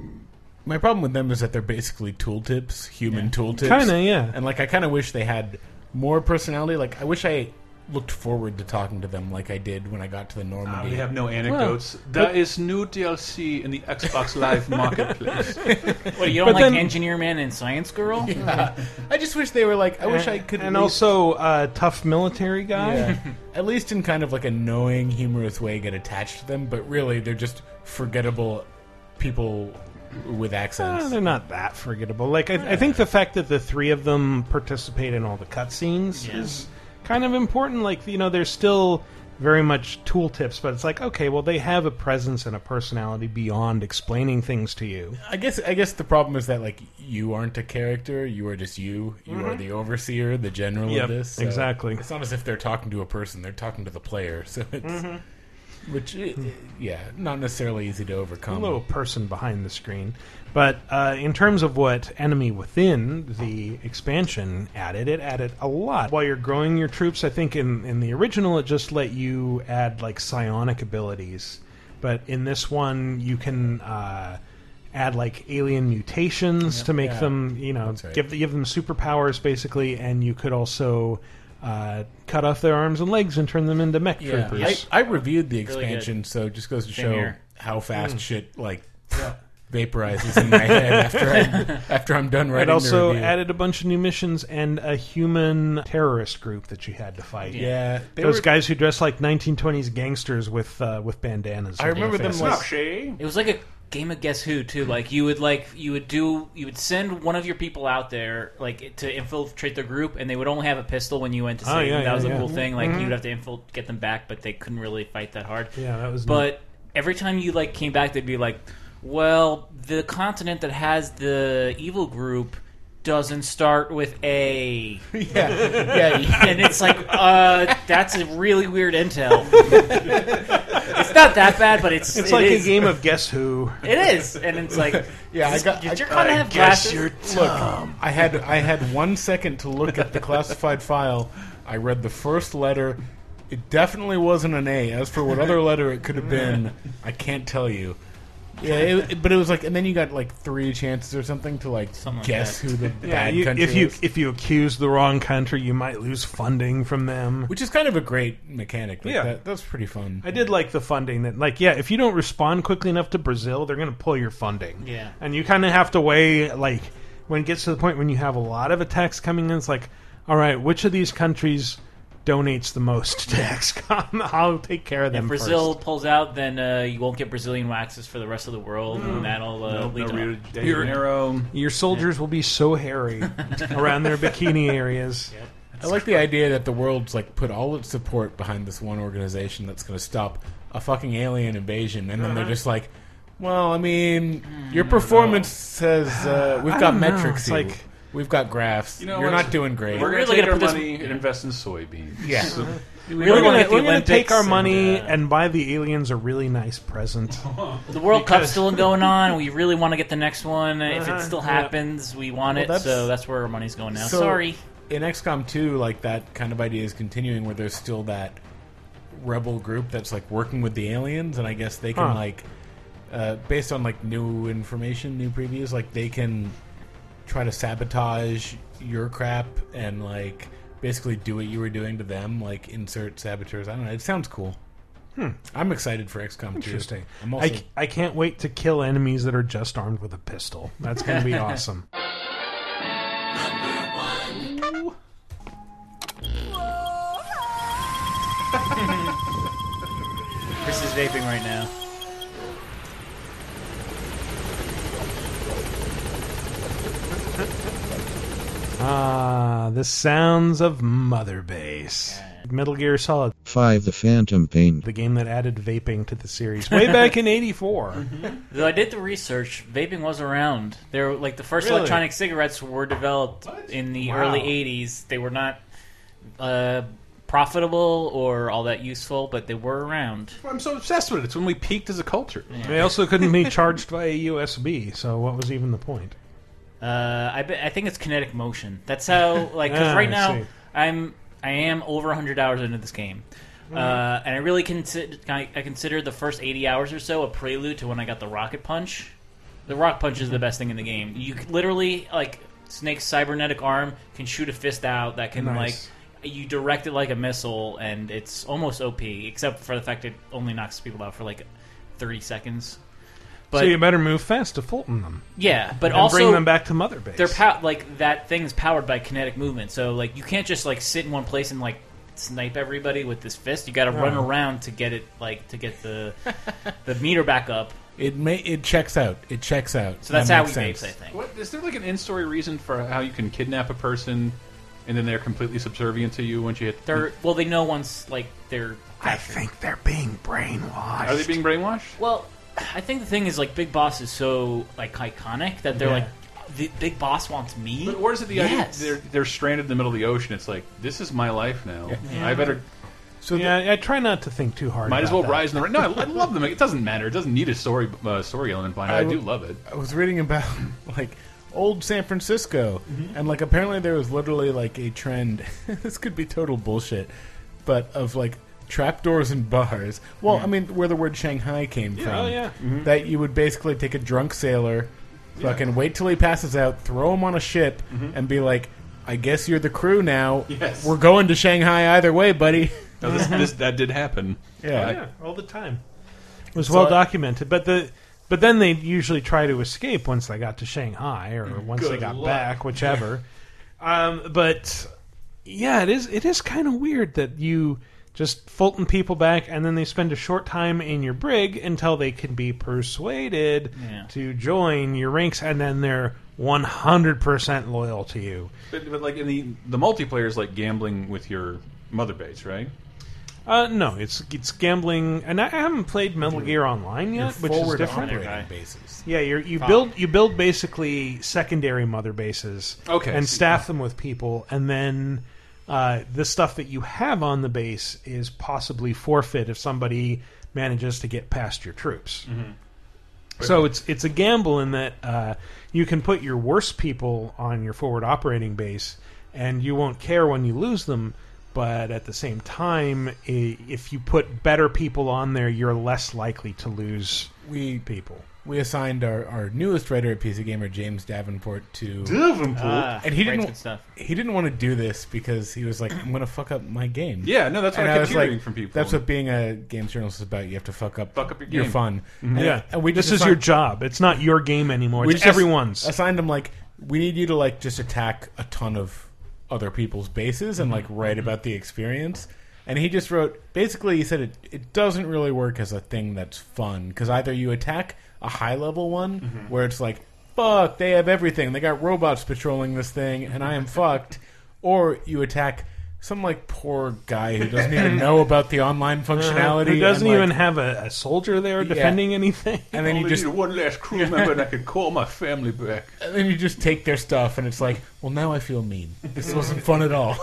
My problem with them is that they're basically tooltips, human tooltips. Kinda, yeah. And like I kind of wish they had more personality. Like I wish I looked forward to talking to them like I did when I got to the Ah, Normandy. we have no anecdotes. Well, there is new DLC in the Xbox Live Marketplace. what you don't But like then- Engineer Man and Science Girl? Yeah. I just wish they were like. I wish I could. And least- also, uh, tough military guy. Yeah. at least in kind of like a knowing, humorous way, get attached to them. But really, they're just forgettable people with accents. Uh, they're not that forgettable. Like I, I think the fact that the three of them participate in all the cutscenes Yeah. is kind of important. Like you know, there's still very much tooltips, but it's like okay, well, they have a presence and a personality beyond explaining things to you. I guess I guess the problem is that like you aren't a character. You are just you. You are Mhm. the overseer, the general Yep, of this. so exactly. It's not as if they're talking to a person. They're talking to the player. So it's Mhm. which yeah, not necessarily easy to overcome. a little person behind the screen. But uh, in terms of what Enemy Within, the expansion added, it added a lot. While you're growing your troops, I think in, in the original it just let you add like psionic abilities. But in this one, you can uh, add like alien mutations Yep. to make Yeah. them, you know, right. give, give them superpowers basically, and you could also. Uh, cut off their arms and legs and turn them into mech Yeah, troopers. I, I reviewed the Really expansion, so it just goes to Same show here. how fast Mm. shit like vaporizes in my head after I, after I'm done writing. It also the review. added a bunch of new missions and a human terrorist group that you had to fight. Yeah, they those were- guys who dress like 1920s gangsters with uh, with bandanas. I remember them like It was like a game of Guess Who too. Like you would like you would do you would send one of your people out there like to infiltrate the group, and they would only have a pistol when you went to Oh, yeah, them. That yeah, was a cool thing. Like Mhm. you'd have to infil- get them back, but they couldn't really fight that hard. Yeah, that was But every time you like came back, they'd be like, "Well, the continent that has the evil group." Doesn't start with A. Yeah, yeah. and it's like, uh, that's a really weird intel. it's not that bad, but it's It's it like is. a game of Guess Who. It is, and it's like, Yeah, I got. Did I, your kind I of have guess glasses? you're Look, I had I had one second to look at the classified file. I read the first letter. It definitely wasn't an A. As for what other letter it could have been, I can't tell you. Yeah, it, it- but it was like, and then you got like three chances or something to like like guess that. who the Yeah, bad you, country if you is. if you accuse the wrong country, you might lose funding from them. Which is kind of a great mechanic. Like Yeah. that, that's pretty fun. I did like the funding that, like, yeah, if you don't respond quickly enough to Brazil, they're going to pull your funding. Yeah. and you kind of have to weigh, like, when it gets to the point when you have a lot of attacks coming in, it's like, all right, which of these countries donates the most to XCOM? I'll take care of them. If Brazil first. pulls out, then uh, you won't get Brazilian waxes for the rest of the world, and that'll uh, Nope, lead no to Rio de Your- Janeiro. your soldiers will be so hairy around their bikini areas. I like the idea that the world's like put all its support behind this one organization that's going to stop a fucking alien invasion, and then they're Uh-huh. just like, "Well, I mean, your performance says uh, we've I got metrics here. like- we've got graphs. You know You're what? not doing great." We're really going to take our put this- money and invest in soybeans. Yeah. So- We We're really gonna, want to get the we're gonna take our money and, uh, and buy the aliens a really nice present. The World Because- Cup's still going on. We really want to get the next one. If Uh-huh, it still yeah. happens, we want Well, it. that's- so that's where our money's going now. So, Sorry. In XCOM 2, like that kind of idea is continuing where there's still that rebel group that's like working with the aliens, and I guess they can Huh. like, uh, based on like new information, new previews, like they can try to sabotage your crap and like basically do what you were doing to them, like insert saboteurs. I don't know. It sounds cool. Hmm. I'm excited for XCOM 2. Interesting. I'm I, also c- I can't wait to kill enemies that are just armed with a pistol. That's going to be awesome. Chris is vaping right now. Ah, the sounds of Mother Base. Metal Gear Solid, 5. The Phantom Pain. the game that added vaping to the series way back in '84. Though I did the research, vaping was around. They were like the first Really? electronic cigarettes were developed in the Wow. early '80s. They were not uh, profitable or all that useful, but they were around. I'm so obsessed with it. It's when we peaked as a culture. They also couldn't be charged via USB, so what was even the point? Uh, I, bet- I think it's kinetic motion. That's how like because Ah, right I now see. I'm I am over 100 hours into this game. Mm-hmm. Uh, and I really consider I, I consider the first 80 hours or so a prelude to when I got the rocket punch. The rocket punch is the best thing in the game. You c- literally like Snake's cybernetic arm can shoot a fist out that can Nice. like you direct it like a missile, and it's almost OP, except for the fact it only knocks people out for like 30 seconds. So you better move fast to Fulton them. Yeah, but and also bring them back to Mother Base. They're pow- like that thing's powered by kinetic movement, so like you can't just like sit in one place and like snipe everybody with this fist. You got to run Oh. around to get it like to get the the meter back up. It may it checks out. It checks out. So that's That how we sense. vapes, I think. What is there like an in-story reason for how you can kidnap a person, and then they're completely subservient to you once you hit? They're well, they know once like they're. I think they're being brainwashed. Are they being brainwashed? Well, I think the thing is like Big Boss is so like iconic that they're Yeah. like the Big Boss wants me. But or is it the yes. idea they're they're stranded in the middle of the ocean? It's like this is my life now. Yeah. I better. So yeah, I try not to think too hard. Might as about well that. rise in the. No, I, I love them. It doesn't matter. It doesn't need a story uh, story element behind it. I, do w- love it. I was reading about like old San Francisco, Mm-hmm. and like apparently there was literally like a trend. this could be total bullshit, but of like trapdoors and bars. Well, I mean, where the word Shanghai came Yeah, from. oh, yeah. Mhm. That you would basically take a drunk sailor, fucking wait till he passes out, throw him on a ship, Mhm. and be like, "I guess you're the crew now. Yes. We're going to Shanghai either way, buddy." No, this, this that did happen. Yeah. Yeah, all the time. It was So well I- documented, but the but then they usually try to escape once they got to Shanghai or once they Good got luck. back, whichever. um, but yeah, it is it is kind of weird that you just Fulton people back, and then they spend a short time in your brig until they can be persuaded Yeah. to join your ranks, and then they're one hundred percent loyal to you. But, but like in the the multiplayer is like gambling with your mother base, right? Uh, no, it's it's gambling, and I haven't played Metal Gear Online yet, which is forward different. operating bases. Yeah, you're, you Fine. build you build basically secondary mother bases, Okay, and see. staff them with people, and then uh, the stuff that you have on the base is possibly forfeit if somebody manages to get past your troops. So it's it's a gamble in that uh, you can put your worst people on your forward operating base, and you won't care when you lose them. But at the same time, if you put better people on there, you're less likely to lose we people. We assigned our, our newest writer at PC Gamer, James Davenport, to Davenport? Ah, and he writes didn't good stuff. he didn't want to do this because he was like, I'm going to fuck up my game. Yeah, no, that's what And I kept was hearing like, from people. That's what being a games journalist is about. You have to fuck up, Fuck up your your game. fun. Mhm. And- yeah, and we this just is your assigned- job. It's not your game anymore. we It's just everyone's. assigned him like we need you to like just attack a ton of other people's bases and like write about the experience. And he just wrote basically he said it it doesn't really work as a thing that's fun because either you attack a high level one mm-hmm. where it's like fuck they have everything. They got robots patrolling this thing and I am fucked, or you attack some like poor guy who doesn't even know about the online functionality Who doesn't and, like- even have a, a soldier there Yeah. defending anything. and then you just one last crew member, and I can call my family back. And then you just take their stuff, and it's like, well, now I feel mean. This wasn't fun at all.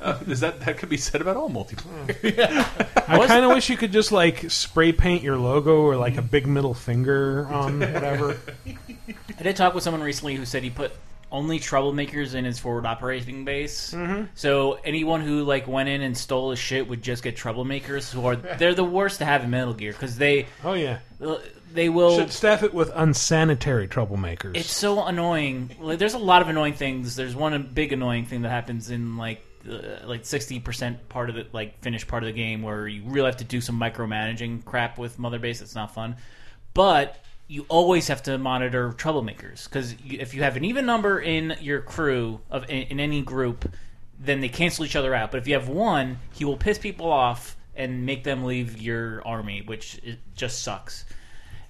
Uh, is that that could be said about all multiplayer? I kind of wish you could just like spray paint your logo or like a big middle finger on whatever. I did talk with someone recently who said he put only troublemakers in his forward operating base. Mhm. So anyone who like went in and stole his shit would just get troublemakers, who are they're the worst to have in Metal Gear because they Oh yeah, they will should staff it with unsanitary troublemakers. It's so annoying. Like, there's a lot of annoying things. There's one big annoying thing that happens in like uh, like sixty percent part of the like finished part of the game where you really have to do some micromanaging crap with Mother Base. It's not fun, but you always have to monitor troublemakers because if you have an even number in your crew of in, in any group, then they cancel each other out. But if you have one, he will piss people off and make them leave your army, which it just sucks.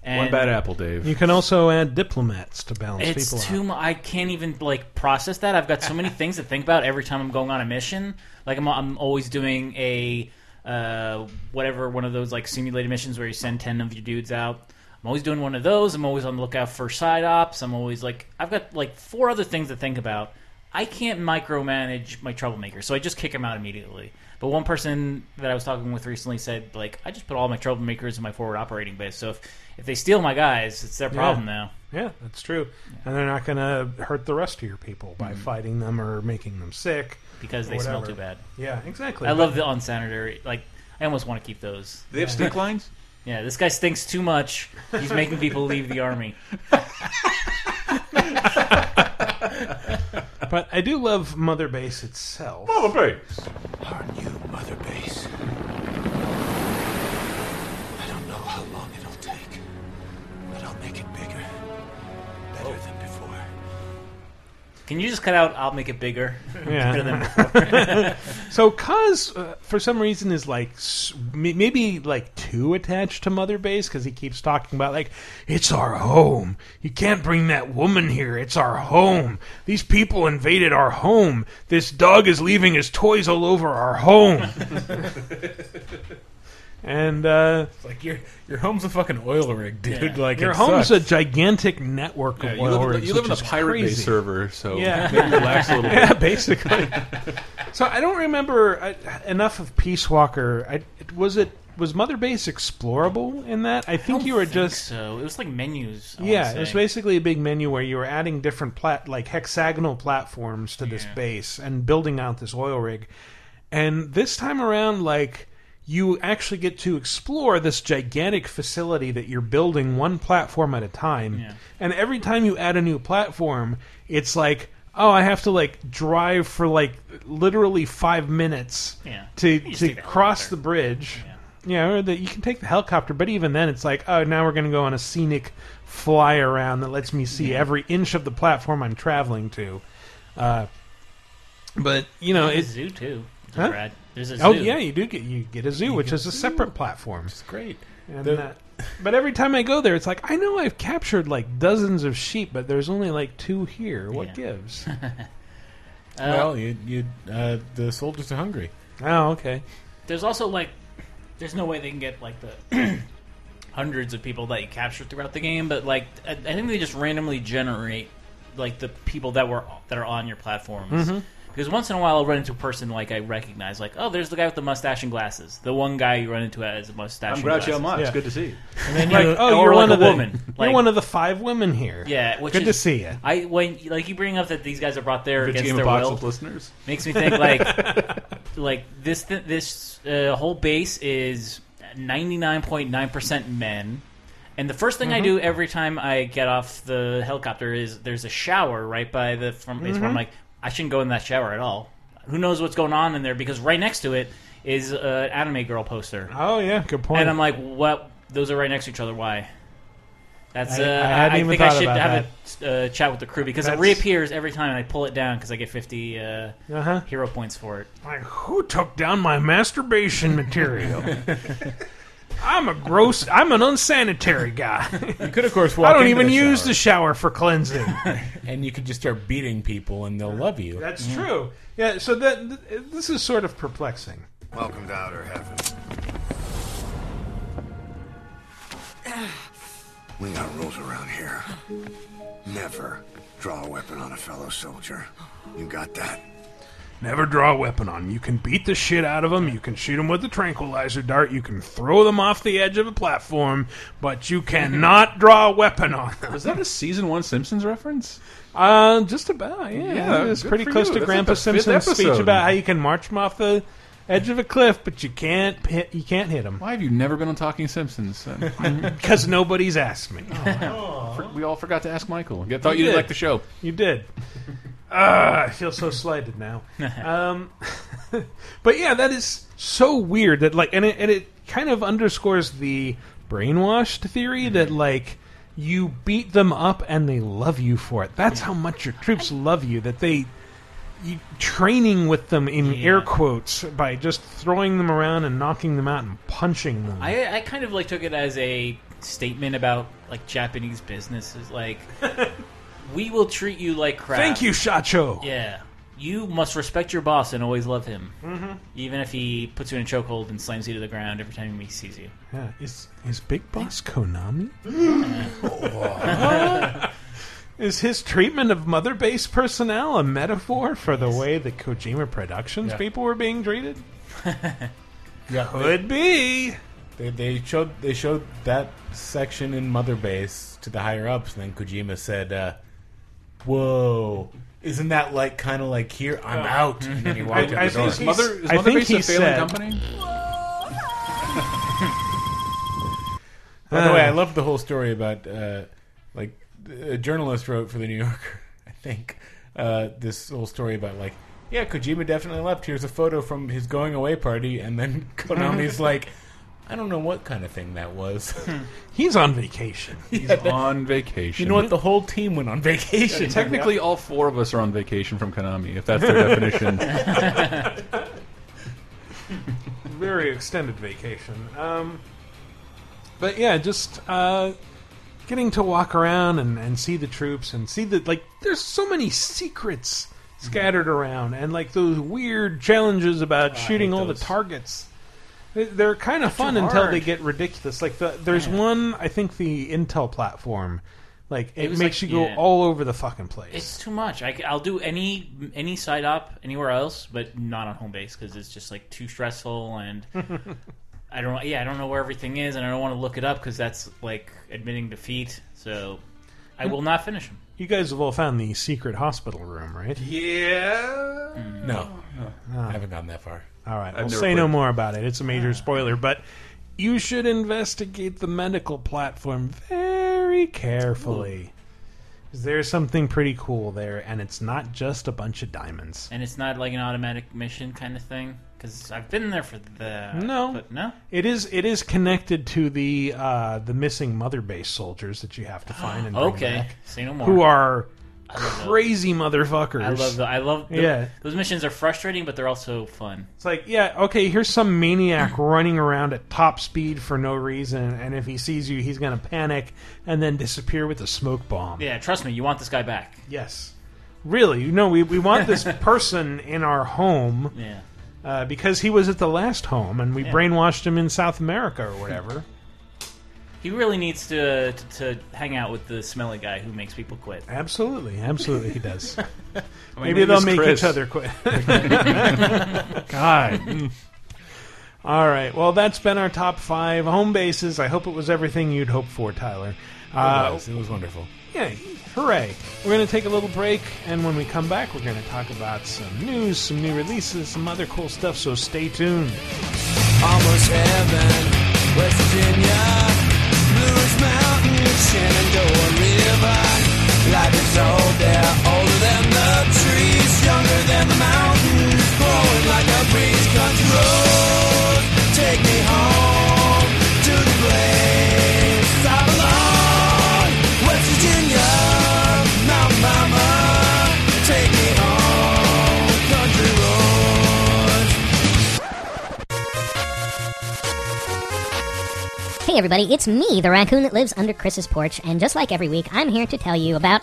One bad apple, Dave. You can also add diplomats to balance it's people too out. mu I can't even like process that. I've got so many things to think about every time I'm going on a mission. Like I'm, I'm always doing a uh, whatever one of those like simulated missions where you send ten of your dudes out. I'm always doing one of those. I'm always on the lookout for side ops. I'm always like I've got like four other things to think about. I can't micromanage my troublemaker, so I just kick him out immediately. But one person that I was talking with recently said, like, I just put all my troublemakers in my forward operating base. So if, if they steal my guys, it's their problem yeah. now. Yeah, that's true. And they're not going to hurt the rest of your people by mm-hmm. fighting them or making them sick because or they smell too bad. Yeah, exactly. I But- love the unsanitary. Like, I almost want to keep those. They have stink lines? Yeah, this guy stinks too much. He's making people leave the army. but I do love Mother Base itself. Mother Base. Our new mother base. Can you just cut out? I'll make it bigger. Better than Yeah. before. so Kaz, uh, for some reason, is like maybe like too attached to Mother Base because he keeps talking about like it's our home. You can't bring that woman here. It's our home. These people invaded our home. This dog is leaving his toys all over our home. and uh, It's like your your home's a fucking oil rig, dude. Yeah. Like your it home's sucks. a gigantic network Yeah, of you oil live in the- rigs, you live which in a is Pirate Bay server, so yeah, maybe relax a little bit. Yeah, basically. so I don't remember uh, enough of Peace Walker. I, it- was it was Mother Base explorable in that? I think don't you were think just so. It was like menus. I wanna yeah, it was say. basically a big menu where you were adding different plat like hexagonal platforms to this base and building out this oil rig. And this time around, like you actually get to explore this gigantic facility that you're building one platform at a time. Yeah. And every time you add a new platform, it's like, oh, I have to like drive for like literally five minutes Yeah. to to cross the bridge. Yeah, or that you can take the helicopter, but even then, it's like, oh, now we're going to go on a scenic fly around that lets me see Yeah. every inch of the platform I'm traveling to. Uh, but you know, There's it, zoo too. Huh? Brad. There's a Oh zoo. yeah, you do get you get a zoo, You which get is a separate platform. It's great. And The- that- but every time I go there, it's like I know I've captured like dozens of sheep, but there's only like two here. What gives? well, you you uh, the soldiers are hungry. Oh, okay. There's also like, there's no way they can get like the hundreds of people that you capture throughout the game, but like I, I think they just randomly generate like the people that were that are on your platforms. Mhm. Because once in a while, I'll run into a person like I recognize, like, oh, there's the guy with the mustache and glasses. The one guy you run into has a mustache. I'm and Groucho glasses. Marx. Good to see you. And then Like, you, oh, or you're like one a of the woman. you're Like- one of the five women here. Yeah, which good is, to see you. I when like you bring up that these guys are brought there Video against Game their Apocalypse will, listeners. makes me think like like this th- this uh, whole base is ninety nine point nine percent men. And the first thing I do every time I get off the helicopter is there's a shower right by the front base where I'm Mhm. like, I shouldn't go in that shower at all. Who knows what's going on in there? Because right next to it is an anime girl poster. Oh yeah, good point. And I'm like, what? Those are right next to each other. Why? That's I- uh, I hadn't even think I thought should about have a uh, chat with the crew because That's- it reappears every time and I pull it down because I get 50 uh, Uh-huh. hero points for it. Like, who took down my masturbation material? I'm a gross. I'm an unsanitary guy. You could, of course, walk. I walk don't into even the use the shower for cleansing. and you could just start beating people, and they'll love you. That's true. Yeah. So that th- this is sort of perplexing. Welcome to Outer Heaven. We got rules around here. Never draw a weapon on a fellow soldier. You got that? Never draw a weapon on them. You can beat the shit out of them. You can shoot them with a tranquilizer dart. You can throw them off the edge of a platform, but you cannot draw a weapon on them. Was that a season one Simpsons reference? Uh, just about. Yeah, Yeah, it's good pretty close you. to That's Grandpa like Simpson's speech about how you can march them off the edge of a cliff, but you can't hit. You can't hit them Why have you never been on Talking Simpsons? because nobody's asked me. For- we all forgot to ask Michael. I thought You you, didn't did. like the show. You did. Ah, I feel so slighted now. um, but yeah, that is so weird that like, and it, and it kind of underscores the brainwashed theory that like you beat them up and they love you for it. That's how much your troops love you. That they. You, training with them in air quotes by just throwing them around and knocking them out and punching them. I, I kind of like took it as a statement about like Japanese businesses. Like, we will treat you like crap. Thank you, Shacho. Yeah. You must respect your boss and always love him. Mhm. Even if he puts you in a chokehold and slams you to the ground every time he sees you. Yeah, is is Big Boss Konami? is his treatment of Mother Base personnel a metaphor for the way the Kojima Productions Yeah. people were being treated? Yeah, Could be. They, they showed they showed that section in Mother Base to the higher ups, and then Kojima said, uh, "Whoa, isn't that like kind of like here? I'm out." And then he walked I- I out the door. think he's- Mother- is I Mother think Base a failing said- company? By the way, I Uh. love the whole story about uh, like a journalist wrote for the New Yorker, I think, uh, this whole story about like, yeah, Kojima definitely left. Here's a photo from his going away party, and then Konami's like, I don't know what kind of thing that was. He's on vacation. He's Yeah, that- on vacation. You know what? The whole team went on vacation. Yeah, technically, all four of us are on vacation from Konami, if that's their definition. Very extended vacation. Um, but yeah, just uh, getting to walk around and, and see the troops and see that like there's so many secrets mm-hmm. scattered around and like those weird challenges about Oh, shooting all those. the targets. They- They're kind of fun until they get ridiculous. Like the, there's Yeah. one, I think the Intel platform, like It it, makes like- you go yeah. all over the fucking place. It's too much. I, will do any any side op anywhere else, but not on home base because it's just like too stressful and I don't. Yeah, I don't know where everything is, and I don't want to look it up because that's like admitting defeat. So I hmm. will not finish them. You guys have all found the secret hospital room, right? Yeah. Mm. No, Ah. I haven't gotten that far. All right, I've we'll never say no played- more about it. It's a major ah. spoiler, but you should investigate the medical platform very carefully. 'Cause There's something pretty cool there, and it's not just a bunch of diamonds. And it's not like an automatic mission kind of thing because I've been there for the No, but no. It is. It is connected to the uh, the missing mother base soldiers that you have to find and bring Okay, back, say no more. Who are crazy motherfuckers? I love the. I love. The, Yeah. those missions are frustrating, but they're also fun. It's like, yeah, okay, here's some maniac running around at top speed for no reason, and if he sees you, he's going to panic and then disappear with a smoke bomb. Yeah, trust me, you want this guy back. Yes. Really, you know, we, we want this person in our home Yeah. Uh, because he was at the last home, and we Yeah. brainwashed him in South America or whatever. He really needs to, to to hang out with the smelly guy who makes people quit. Absolutely, absolutely, he does. Maybe they'll make Chris. each other quit. God. All right. Well, that's been our top five home bases. I hope it was everything you'd hoped for, Tyler. Uh, it was. It was wonderful. Yeah, hooray. We're going to take a little break, and when we come back, we're going to talk about some news, some new releases, some other cool stuff, so stay tuned. Almost heaven, West Virginia. Blue Mountain, Shenandoah River. Life is old there, older than the trees, younger than the mountains, growing like a breeze. Country everybody, it's me, the raccoon that lives under Chris's porch, and just like every week, I'm here to tell you about.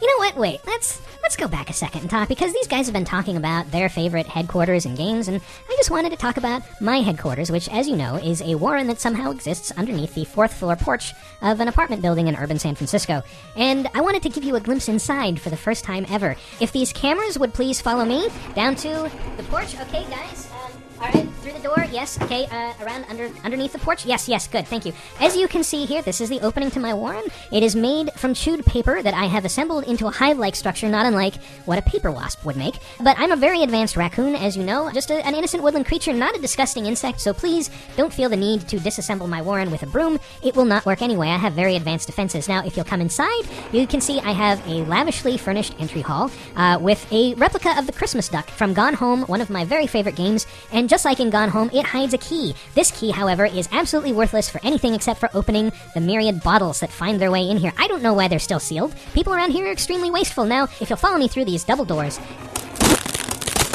You know what? Wait, let's let's go back a second and talk because these guys have been talking about their favorite headquarters and games, and I just wanted to talk about my headquarters, which, as you know, is a warren that somehow exists underneath the fourth floor porch of an apartment building in urban San Francisco. And I wanted to give you a glimpse inside for the first time ever. If these cameras would please follow me down to the porch, okay, guys. All right, through the door. Yes. Okay. Uh, around under underneath the porch. Yes. Yes. Good. Thank you. As you can see here, this is the opening to my warren. It is made from chewed paper that I have assembled into a hive-like structure, not unlike what a paper wasp would make. But I'm a very advanced raccoon, as you know, just a, an innocent woodland creature, not a disgusting insect. So please don't feel the need to disassemble my warren with a broom. It will not work anyway. I have very advanced defenses. Now, if you'll come inside, you can see I have a lavishly furnished entry hall uh, with a replica of the Christmas duck from Gone Home, one of my very favorite games. And just like in Gone Home, it hides a key. This key, however, is absolutely worthless for anything except for opening the myriad bottles that find their way in here. I don't know why they're still sealed. People around here are extremely wasteful. Now, if you'll follow me through these double doors,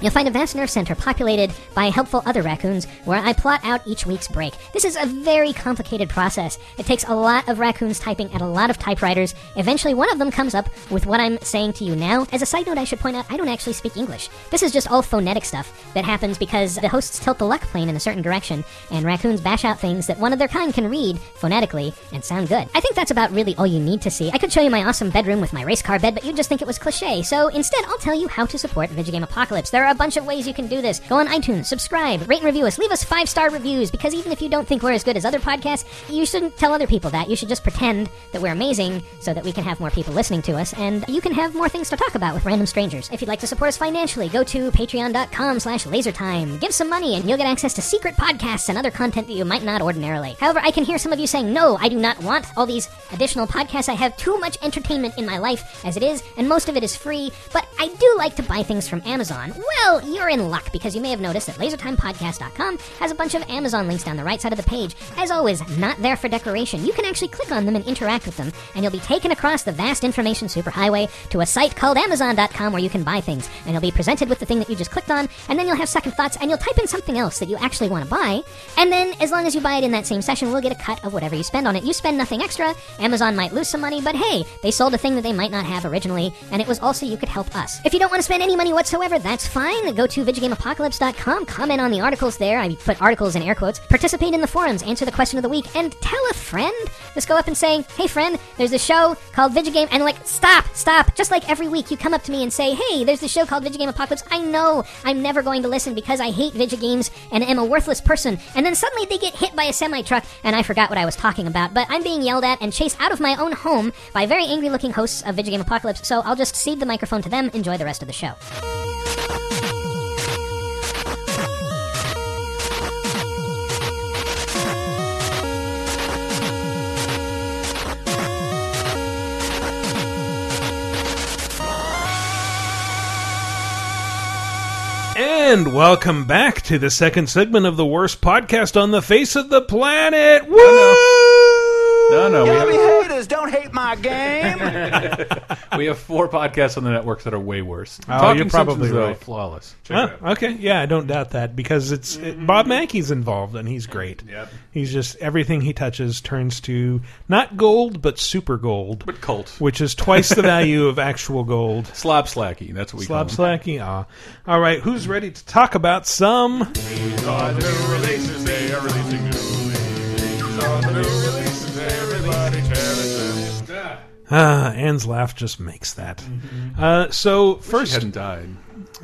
You'll find a vast nerve center populated by helpful other raccoons where I plot out each week's break. This is a very complicated process. It takes a lot of raccoons typing at a lot of typewriters. Eventually, one of them comes up with what I'm saying to you now. As a side note, I should point out I don't actually speak English. This is just all phonetic stuff that happens because the hosts tilt the luck plane in a certain direction, and raccoons bash out things that one of their kind can read phonetically and sound good. I think that's about really all you need to see. I could show you my awesome bedroom with my race car bed, but you'd just think it was cliche. So instead, I'll tell you how to support Vidjagame Apocalypse. There are a bunch of ways you can do this. Go on iTunes, subscribe, rate and review us, leave us five star reviews, because even if you don't think we're as good as other podcasts, you shouldn't tell other people that. You should just pretend that we're amazing so that we can have more people listening to us, and you can have more things to talk about with random strangers. If you'd like to support us financially, go to patreon.com slash lasertime. Give some money, and you'll get access to secret podcasts and other content that you might not ordinarily. However, I can hear some of you saying, no, I do not want all these additional podcasts. I have too much entertainment in my life as it is, and most of it is free, but I do like to buy things from Amazon. Well, you're in luck because you may have noticed that LaserTimePodcast.com has a bunch of Amazon links down the right side of the page. As always, not there for decoration. You can actually click on them and interact with them, and you'll be taken across the vast information superhighway to a site called Amazon.com where you can buy things. And you'll be presented with the thing that you just clicked on, and then you'll have second thoughts, and you'll type in something else that you actually want to buy. And then, as long as you buy it in that same session, we'll get a cut of whatever you spend on it. You spend nothing extra. Amazon might lose some money, but hey, they sold a thing that they might not have originally, and it was also you could help us. If you don't want to spend any money whatsoever, that's fine. Go to VidjagameApocalypse.com, comment on the articles there. I put articles in air quotes. Participate in the forums, answer the question of the week, and tell a friend. Just go up and say, hey friend, there's a show called Vidjagame, and like, stop, stop. Just like every week you come up to me and say, hey, there's this show called Vidjagame Apocalypse. I know I'm never going to listen because I hate Vidjagames and am a worthless person. And then suddenly they get hit by a semi truck, and I forgot what I was talking about. But I'm being yelled at and chased out of my own home by very angry looking hosts of Vidjagame Apocalypse, so I'll just cede the microphone to them. Enjoy the rest of the show. And welcome back to the second segment of the worst podcast on the face of the planet. Woo! No, no, we have, haters, don't hate my game. we have four podcasts on the networks that are way worse. Oh, Talking you're probably Simpsons, though, right. flawless. Check Huh, it out. okay, yeah, I don't doubt that because it's it, Bob Mackey's involved and he's great. Yep. He's just everything he touches turns to not gold but super gold, but cult, which is twice the value of actual gold. Slob slacky, that's what we Slob call slacky. Ah, all right. Who's ready to talk about some? These are the new releases, they are releasing new releases. These are the new releases, everybody cherish them. Ah, Anne's laugh just makes that. Uh, so first, hadn't died.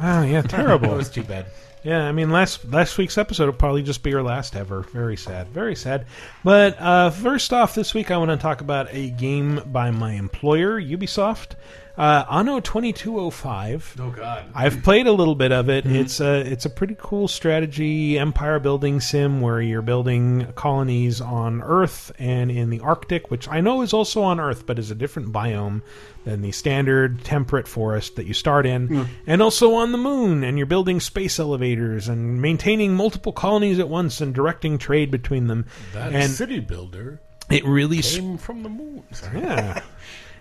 Oh yeah, terrible. That was too bad. Yeah, I mean last last week's episode will probably just be our last ever. Very sad, very sad. But uh, first off, this week I want to talk about a game by my employer, Ubisoft. Uh, Anno 2205. Oh, God. I've played a little bit of it. It's a it's a pretty cool strategy empire building sim where you're building colonies on Earth and in the Arctic, which I know is also on Earth, but is a different biome than the standard temperate forest that you start in, Hmm. and also on the moon. And you're building space elevators and maintaining multiple colonies at once and directing trade between them. That and city builder it really came from the moon. Yeah.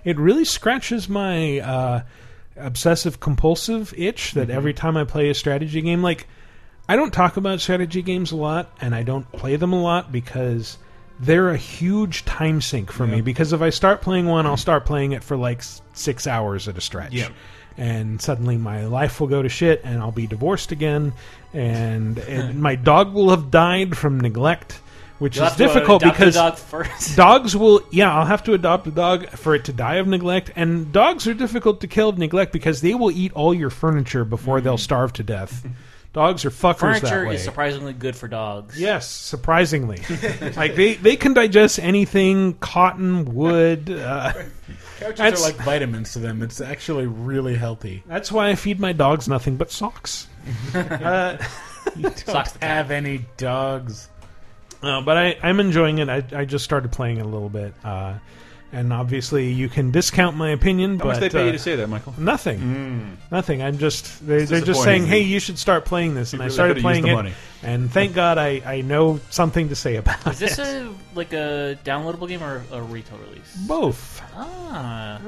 It really scratches my uh, obsessive compulsive itch that every time I play a strategy game, like, I don't talk about strategy games a lot and I don't play them a lot because they're a huge time sink for me. Because if I start playing one, I'll start playing it for like six hours at a stretch. Yeah. And suddenly my life will go to shit and I'll be divorced again and, and my dog will have died from neglect. Which You'll is have to, difficult adopt because dog first. dogs will yeah i'll have to adopt a dog for it to die of neglect and dogs are difficult to kill of neglect because they will eat all your furniture before they'll starve to death dogs are fuckers that Furniture is surprisingly good for dogs. yes surprisingly like they, they can digest anything cotton wood uh, Couches That's- are like vitamins to them. It's actually really healthy. that's why i feed my dogs nothing but socks uh, You don't have any dogs. Uh, but I, I'm enjoying it. I, I just started playing it a little bit, uh, and obviously you can discount my opinion. How but, much they pay you uh, to say that, Michael? Nothing. Mm. Nothing. I'm just they, It's they're just saying, disappointing. "Hey, you should start playing this," and You I started could've playing used it. the money. And thank God I, I know something to say about Is this it. a like a downloadable game or a retail release? Both. Ah.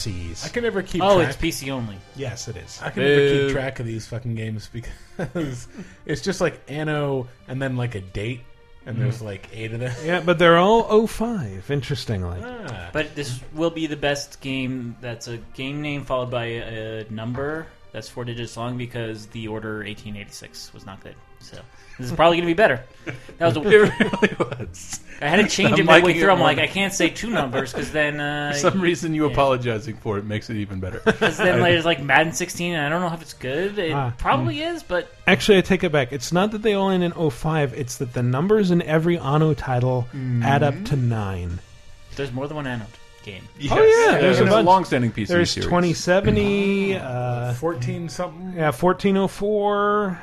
Seas. I can never keep. Oh, track. it's PC only. Yes, it is. I can never keep track of these fucking games because it's just like Anno and then like a date, and there's like eight of them. Yeah, but they're all 05, interestingly. Ah. But this will be the best game that's a game name followed by a number that's four digits long because the order 1886 was not good. So this is probably going to be better. That was a, It really was. I had to change I'm it midway liking it through. I'm like, now. I can't say two numbers because then uh, For some reason, you yeah. apologizing for it makes it even better. Because then there's like Madden 16, and I don't know if it's good. It Ah. probably is, but Actually, I take it back. It's not that they all end in 05, it's that the numbers in every Anno title add up to 9. there's more than one Anno game. Yes. Oh yeah, Yeah, there's and a a bunch. long-standing PC There's series. 2070, uh, Fourteen something. yeah, 1404,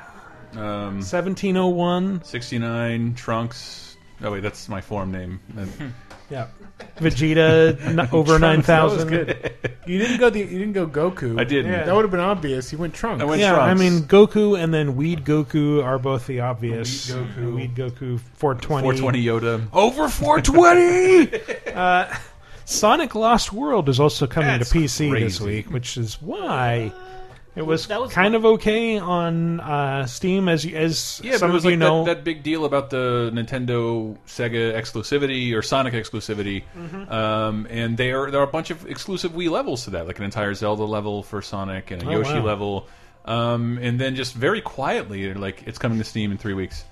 Um, 1701. 69 Trunks. Oh wait, that's my form name. And Yeah, Vegeta n- over nine Trunks, that was thousand. good. You didn't go the you didn't go Goku. I didn't. That would have been obvious. You went Trunks. yeah, I mean Goku and then Weed Goku are both the obvious. Weed Goku. Weed Goku, 420. 420 Yoda. Over 420. uh, Sonic Lost World is also coming That's to PC this crazy. week, which is why it was, That was kind of okay on uh, Steam, as you, as Yeah, some but it was of like you know. that, that big deal about the Nintendo Sega exclusivity or Sonic exclusivity, Mhm. um, and there are there are a bunch of exclusive Wii levels to that, like an entire Zelda level for Sonic and a Oh, Yoshi wow. level, um, and then just very quietly, like it's coming to Steam in three weeks.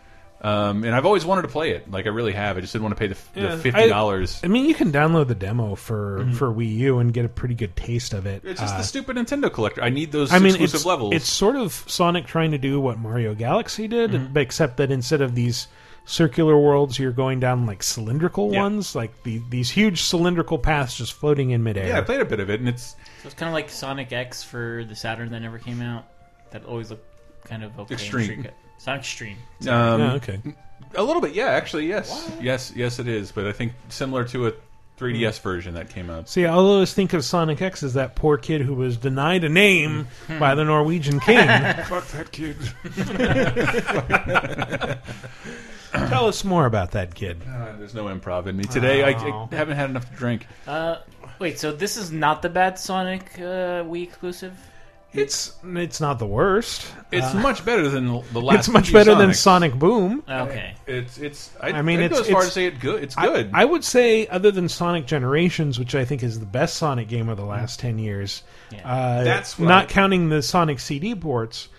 Um, and I've always wanted to play it, like I really have. I just didn't want to pay the, Yeah, the fifty dollars. I, I mean, you can download the demo for Mhm. for Wii U and get a pretty good taste of it. It's just Uh, the stupid Nintendo collector. I need those I mean, exclusive it's, levels. It's sort of Sonic trying to do what Mario Galaxy did, Mhm. except that instead of these circular worlds, you're going down like cylindrical Yeah. ones, like the, these huge cylindrical paths just floating in midair. yeah, I played a bit of it, and it's So it's kind of like Sonic X for the Saturn that never came out. That always looked kind of okay. Extreme. Sonic Extreme. Um, Yeah, okay. A little bit, yeah. Actually, yes, yes, yes, it is. But I think similar to a 3DS version that came out. See, I always think of Sonic X as that poor kid who was denied a name Hmm. by the Norwegian king. Fuck that kid. Tell us more about that kid. Uh, there's no improv in me today. I, Oh. I haven't had enough to drink. Uh, wait, so this is not the bad Sonic uh, Wii exclusive? It's it's not the worst. It's Uh, much better than the last. It's much few better than Sonic Boom. Okay. It's it's. I, I mean, I'd it's go as far it's- as say it good. It's good. I, would say, other than Sonic Generations, which I think is the best Sonic game of the last ten years, uh, That's what not I- counting the Sonic CD ports.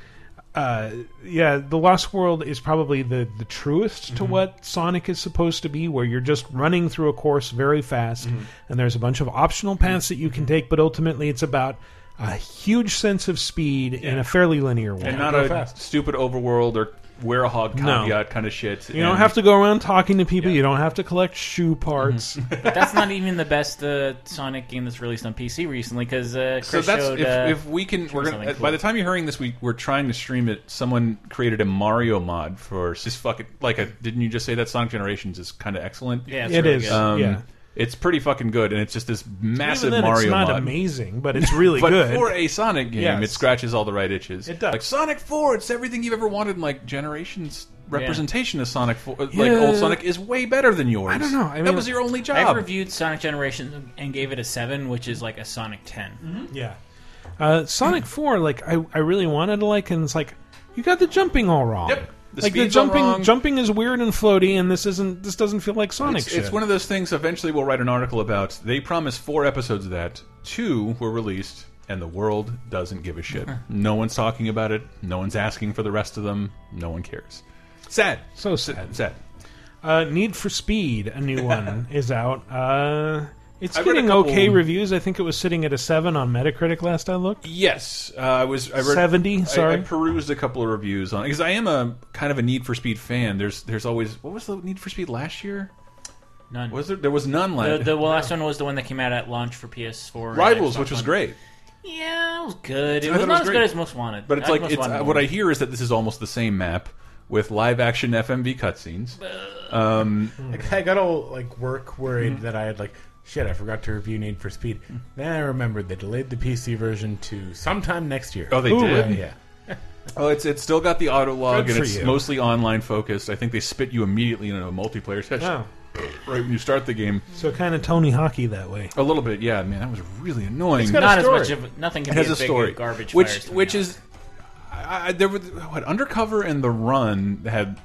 Uh, yeah, the Lost World is probably the the truest Mm-hmm. to what Sonic is supposed to be, where you're just running through a course very fast, Mm-hmm. and there's a bunch of optional paths that you can take, but ultimately it's about a huge sense of speed in a fairly linear way. and not a stupid overworld or Werehog No. caveat kind of shit. You don't have to go around talking to people. You don't have to collect shoe parts. Mm-hmm. But that's not even the best uh, Sonic game that's released on PC recently because uh, Chris So that's showed. if, uh, if we can. We're gonna, something By the time you're hearing this, we we're trying to stream it. Someone created a Mario mod for just fucking like a. Didn't you just say that Sonic Generations is kind of excellent? Yeah, it's It really is, good. Um, yeah. It's pretty fucking good, and it's just this massive Even then, Mario it's not mod. amazing, but it's really but good. for a Sonic game, Yes. it scratches all the right itches. It does. Like Sonic Four, it's everything you've ever wanted. in, Like Generations representation of Sonic Four, like Yeah. old Sonic, is way better than yours. I don't know. I that was your only job. I've reviewed Sonic Generations and gave it a seven, which is like a Sonic 10 Mm-hmm. Yeah. Uh, Sonic Four, like I, I really wanted to like, and it's like you got the jumping all wrong. Yep. The like the jumping, jumping is weird and floaty, and this isn't. This doesn't feel like Sonic It's, shit. it's one of those things. Eventually, we'll write an article about. They promised four episodes of that. Two were released, and the world doesn't give a shit. no one's talking about it. No one's asking for the rest of them. No one cares. Sad. so sad. Sad. Uh, Need for Speed, a new one, is out. Uh, it's I've getting couple- okay reviews. I think it was sitting at a seven on Metacritic last I looked. Yes, uh, I was. I read, 70, I- I, sorry. perused a couple of reviews on because I am a kind of a Need for Speed fan. There's there's always what was the Need for Speed last year? None. Was there? There was none The, last. the last one was the one that came out at launch for PS4. Rivals, which was One. great. Yeah, it was good. It I was thought not as good as Most Wanted. But it's I like it's, uh, what I hear is that this is almost the same map with live action FMV cutscenes. Um, I got all like work worried Mhm. that I had like shit. I forgot to review Need for Speed. Hmm. Then I remembered they delayed the PC version to sometime next year. Oh, they Ooh, did? Yeah. oh, it's it's still got the Autolog Good and for it's you. mostly online focused. I think they spit you immediately into a multiplayer session Oh. right when you start the game. So kind of Tony Hockey that way. A little bit, yeah. Man, that was really annoying. It's got a Not as story. much of- nothing can it be has as a big story, as Garbage which Fires to me which is I, I, there were what Undercover and the Run had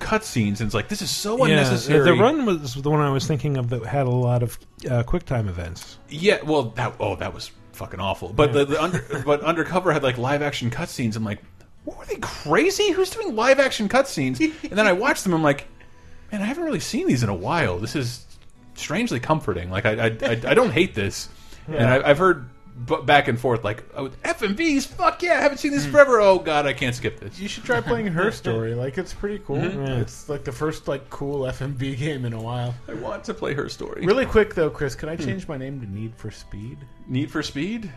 cutscenes, and it's like this is so Yeah, unnecessary. the run was the one I was thinking of that had a lot of uh, QuickTime events. Yeah, well, that oh, that was fucking awful. But the, the under, but undercover had like live action cutscenes. I'm like, what were they crazy? Who's doing live action cutscenes? And then I watched them. I'm like, man, I haven't really seen these in a while. This is strangely comforting. Like I I, I, I don't hate this, and I, I've heard b back and forth like oh, FMVs. Fuck yeah, I haven't seen this forever. Oh god, I can't skip this. You should try playing Her Story. Like it's pretty cool. Mhm. Yeah. It's like the first like cool FMV game in a while. I want to play Her Story. Really quick though, Chris, can I Hmm. change my name to Need for Speed? Need for Speed?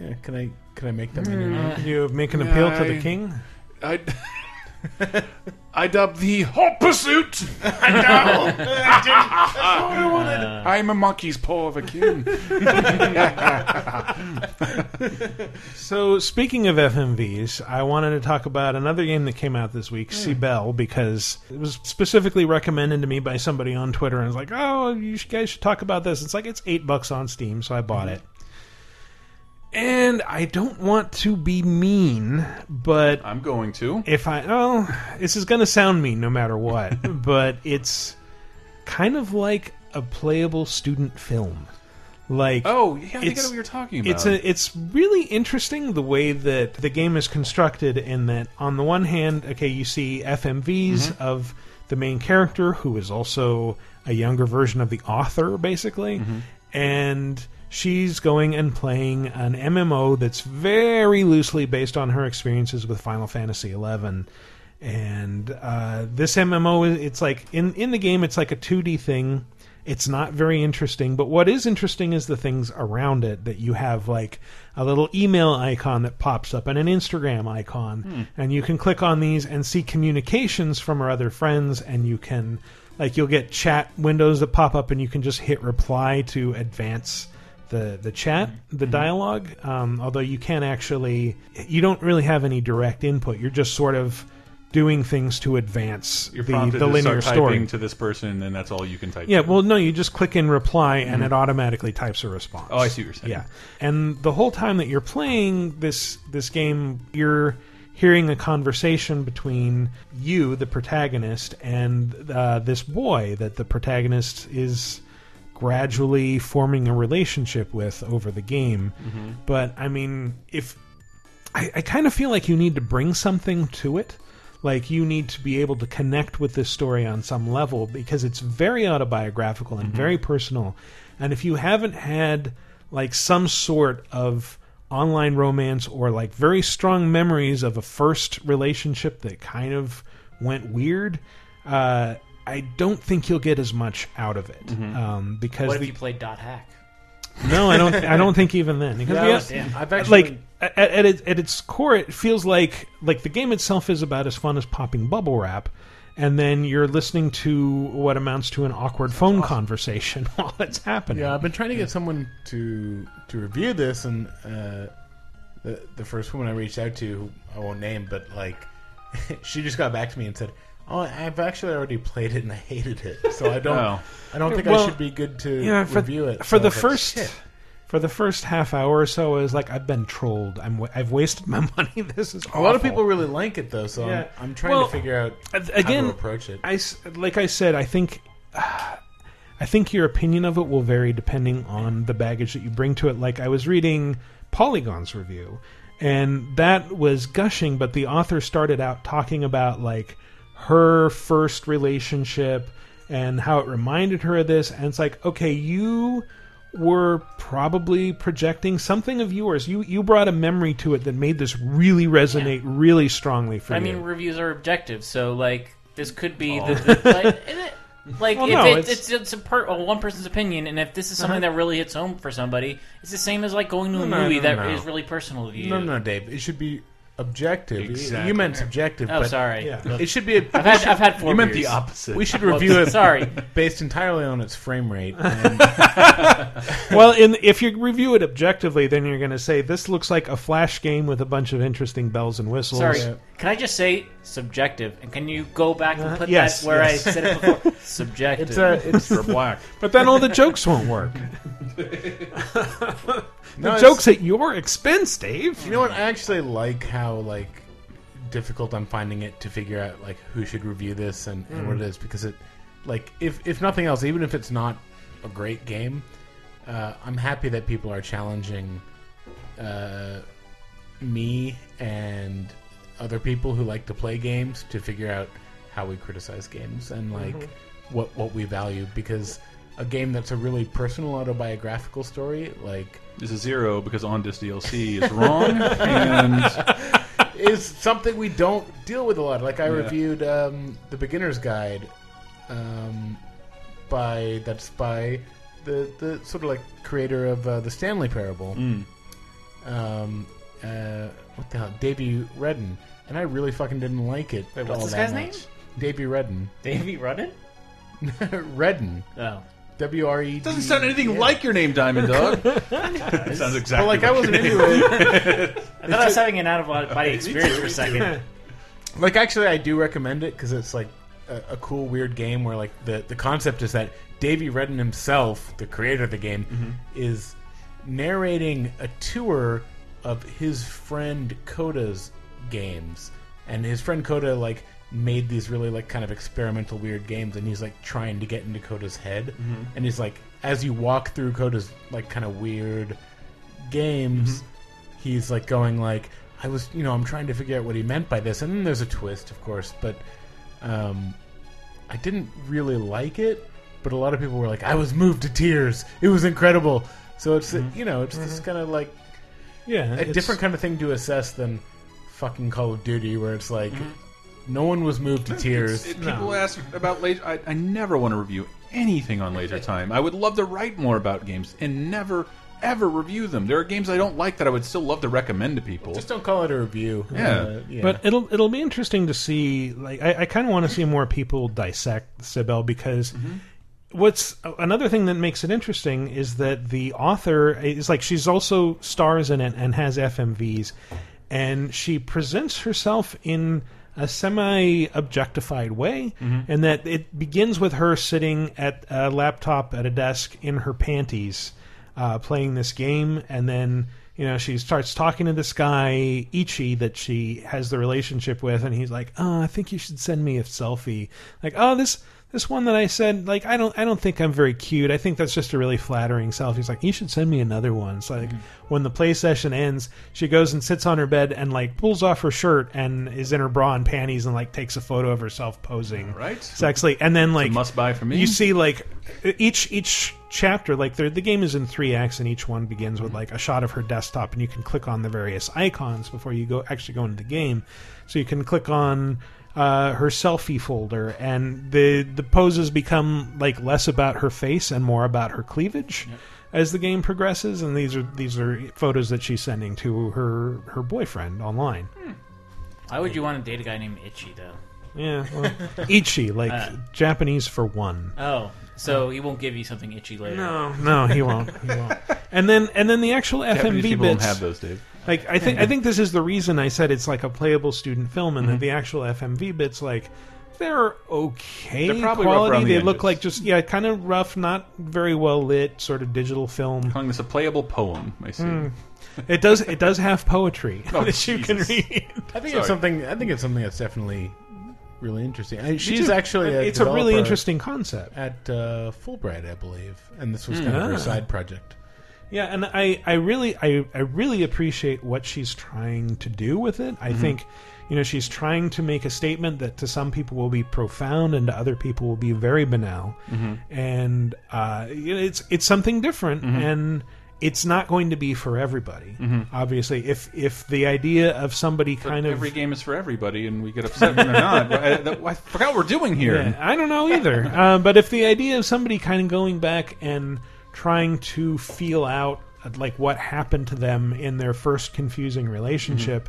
Yeah. Can I can I make that my new name? Can you make an appeal to the I- king? I I dub the Hot Pursuit. I know. I didn't- that's what I wanted. I'm a monkey's paw of a king. So, speaking of FMVs, I wanted to talk about another game that came out this week, hmm. Cibele, because it was specifically recommended to me by somebody on Twitter, and was like, "Oh, you guys should talk about this." It's like it's eight bucks on Steam, so I bought hmm. it. And I don't want to be mean, but I'm going to. If I oh, this is going to sound mean no matter what, but it's kind of like a playable student film. Like Oh, yeah, I think I know what you're talking about. It's a it's really interesting the way that the game is constructed. In that, on the one hand, okay, you see FMVs Mhm. of the main character, who is also a younger version of the author, basically, Mhm. and she's going and playing an MMO that's very loosely based on her experiences with Final Fantasy XI. And uh, this MMO, it's like in in the game, it's like a 2D thing. It's not very interesting, but what is interesting is the things around it. That you have like a little email icon that pops up and an Instagram icon, Hmm. and you can click on these and see communications from our other friends, and you can like you'll get chat windows that pop up, and you can just hit reply to advance the the chat, the Mm-hmm. dialogue. Um, although you can't actually, you don't really have any direct input. You're just sort of doing things to advance You're the, the linear story. typing to this person, and that's all you can type. Yeah, well, no, you just click in reply and Mhm. it automatically types a response. Oh, I see what you're saying. Yeah, and the whole time that you're playing this this game, you're hearing a conversation between you, the protagonist, and uh, this boy that the protagonist is gradually forming a relationship with over the game. Mhm. But I mean, if I, I kind of feel like you need to bring something to it. Like you need to be able to connect with this story on some level because it's very autobiographical and Mhm. very personal. And if you haven't had like some sort of online romance or like very strong memories of a first relationship that kind of went weird, uh, I don't think you'll get as much out of it Mm-hmm. um, because what if the- you played dot hack? no, I don't. I don't think even then because Yeah, we I have- was- I've actually- like at, at, its, at its core, it feels like like the game itself is about as fun as popping bubble wrap, and then you're listening to what amounts to an awkward phone conversation while it's happening. Yeah, I've been trying to get someone to to review this, and uh, the the first woman I reached out to, I won't name, but like, she just got back to me and said, "Oh, I've actually already played it and I hated it, so I don't, Oh. I don't think Well, I should be good to yeah, for, review it." for So the I was like, first. "Shit." For the first half hour or so, I was like, I've been trolled. I'm, wa- I've wasted my money. This is a lot of people really like it though, so Yeah. I'm, I'm trying Well, to figure out a- how to approach it. I s- like I said, I think I think your opinion of it will vary depending on the baggage that you bring to it. Like I was reading Polygon's review, and that was gushing, but the author started out talking about like her first relationship and how it reminded her of this, and it's like, okay, you were probably projecting something of yours. You you brought a memory to it that made this really resonate really strongly for I you. I mean, reviews are objective, so like this could be the, the like, it- like Well, if no, it, it's- it's it's, a per, a one person's opinion, and if this is something Uh-huh. that really hits home for somebody, it's the same as like going to a No, no, movie no, that is no. really personal to you. No, no, Dave. It should be objective. Exactly. You meant subjective. Oh, but sorry. Yeah. It should be. A, I've had- should- I've had four You meant beers. the opposite. We should review it. sorry. based entirely on its frame rate. And well, in, if you review it objectively, then you're going to say this looks like a flash game with a bunch of interesting bells and whistles. Sorry, can I just say subjective? And can you go back and Uh, put yes, that where yes. I said it before? subjective. It's a- it's- Mr. Black. But then all the jokes won't work. The jokes at your expense, Dave. You know what? I actually like how like difficult I'm finding it to figure out like who should review this and, and what it is because it like if if nothing else, even if it's not a great game, uh, I'm happy that people are challenging uh, me and other people who like to play games to figure out how we criticize games and like Mhm. what what we value because a game that's a really personal autobiographical story like This is zero because on this DLC is wrong, and is something we don't deal with a lot. Like I Yeah. reviewed um, the Beginner's Guide um, by that's by the the sort of like creator of uh, the Stanley Parable. Mm. Um, uh, what the hell, Davey Wreden, and I really fucking didn't like it. Wait, what's all this that guy's name? Davey Wreden. Davey Rudden? Wreden. Oh. W R E. Doesn't sound anything like your name, Diamond Dog. it sounds exactly. But like I wasn't your into it. I thought I was having an out of body experience for a second. Like actually, I do recommend it because it's like a, a cool, weird game where like the the concept is that Davey Wreden himself, the creator of the game, Mm-hmm. is narrating a tour of his friend Coda's games, and his friend Coda like made these really like kind of experimental weird games, and he's like trying to get into Coda's head, Mhm. and he's like as you walk through Coda's like kind of weird games, he's like going like I was you know I'm trying to figure out what he meant by this, and then there's a twist, of course, but um, I didn't really like it. But a lot of people were like, I was moved to tears. It was incredible. So it's you know it's this kind of like Yeah, a different kind of thing to assess than fucking Call of Duty, where it's like no one was moved to tears. It- people ask about laser. I, I never want to review anything on Laser Time. I would love to write more about games and never ever review them. There are games I don't like that I would still love to recommend to people. Just don't call it a review. Yeah. Uh, yeah. But it'll it'll be interesting to see. Like, I, I kind of want to see more people dissect Cibele because what's another thing that makes it interesting is that the author is like she's also stars in it and has FMVs, and she presents herself in a semi objectified way, Mhm. and that it begins with her sitting at a laptop at a desk in her panties, uh, playing this game, and then you know she starts talking to this guy Ichi that she has the relationship with, and he's like, "Oh, I think you should send me a selfie." Like, "Oh, this." This one that I said, like, I don't, I don't think I'm very cute. I think that's just a really flattering selfie. He's like, you should send me another one. It's like, mm-hmm. when the play session ends, she goes and sits on her bed and like pulls off her shirt and is in her bra and panties and like takes a photo of herself posing, right? Sexily, and then like must buy for me. You see like each each chapter, like the the game is in three acts, and each one begins with mm-hmm. like a shot of her desktop, and you can click on the various icons before you go actually go into the game. So you can click on uh, her selfie folder, and the the poses become like less about her face and more about her cleavage as the game progresses. And these are these are photos that she's sending to her her boyfriend online. Why would you want to date a guy named Itchy though? Yeah, well, Ichi, like Uh, Japanese for one. Oh, so he won't give you something itchy later. No, no, he won't. He won't. And then and then the actual Japanese FMV people bits. don't have those, Dave. Like I think I think this is the reason I said it's like a playable student film, and Mhm. that the actual FMV bits like they're okay They're probably quality. around the They look edges. like just yeah, kind of rough, not very well lit, sort of digital film. Calling this a playable poem. I see. Mm. It does it does have poetry Oh, that you can read. I think Sorry. it's something. I think it's something that's definitely really interesting. I, she's too. actually a It's a really interesting concept. at uh, Fulbright, I believe, and this was kind of her Ah. side project. Yeah, and I, I really I, I really appreciate what she's trying to do with it. I Mhm. think you know she's trying to make a statement that to some people will be profound and to other people will be very banal. Mhm. And uh, it's it's something different Mhm. and it's not going to be for everybody. Mhm. Obviously, if if the idea of somebody But kind of every game is for everybody, and we get upset when they're not. I, I forgot what we're doing here. yeah, I don't know either. uh, but if the idea of somebody kind of going back and trying to feel out like what happened to them in their first confusing relationship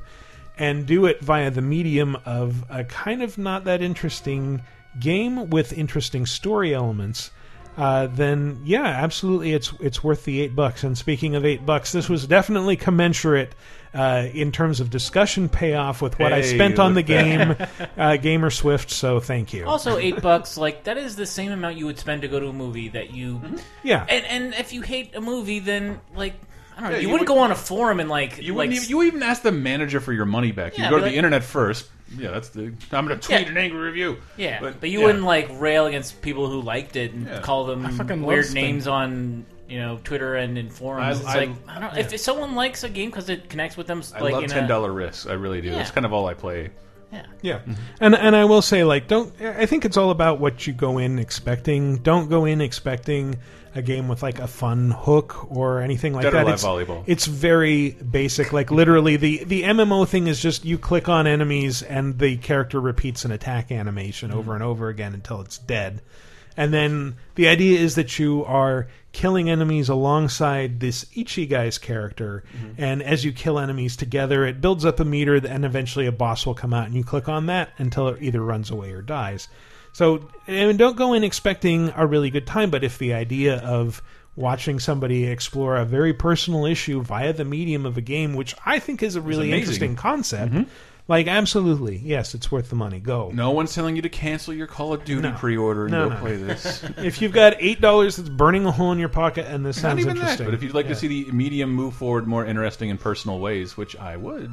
and do it via the medium of a kind of not that interesting game with interesting story elements uh, then yeah, absolutely, it's it's worth the eight bucks. And speaking of eight bucks, this was definitely commensurate uh, in terms of discussion payoff with what I spent on the game, uh, Gamer Swift. So thank you. Also, eight bucks, like that is the same amount you would spend to go to a movie that you. Mm-hmm. Yeah. And and if you hate a movie, then like I don't know, Yeah, you, you wouldn't would- go on a forum and like You wouldn't even, you even ask the manager for your money back. You Yeah, go to the like- internet first. Yeah, that's the. I'm going to tweet Yeah. an angry review. Yeah, but, you yeah. wouldn't like rail against people who liked it and Yeah. call them fucking weird Sting. names on you know Twitter and in forums. I- it's I- like I don't know if someone likes a game because it connects with them. I like love in ten dollar dollar risks. I really do. Yeah. That's kind of all I play. Yeah. Yeah, mm-hmm. and and I will say like don't. I think it's all about what you go in expecting. Don't go in expecting a game with like a fun hook or anything like Dead that. It's, volleyball. it's very basic. Like literally, the the MMO thing is just you click on enemies and the character repeats an attack animation over mm-hmm. and over again until it's dead. And then the idea is that you are killing enemies alongside this Ichi guy's character, mm-hmm. and as you kill enemies together, it builds up a meter, and eventually a boss will come out, and you click on that until it either runs away or dies. So, and don't go in expecting a really good time, but if the idea of watching somebody explore a very personal issue via the medium of a game, which I think is a really interesting concept, mm-hmm. Like absolutely, yes, it's worth the money. Go. No one's telling you to cancel your Call of Duty No. pre-order and No, go no. play this. if you've got eight dollars that's burning a hole in your pocket, and this Not sounds even that, interesting, but if you'd like Yeah. to see the medium move forward more interesting and personal ways, which I would,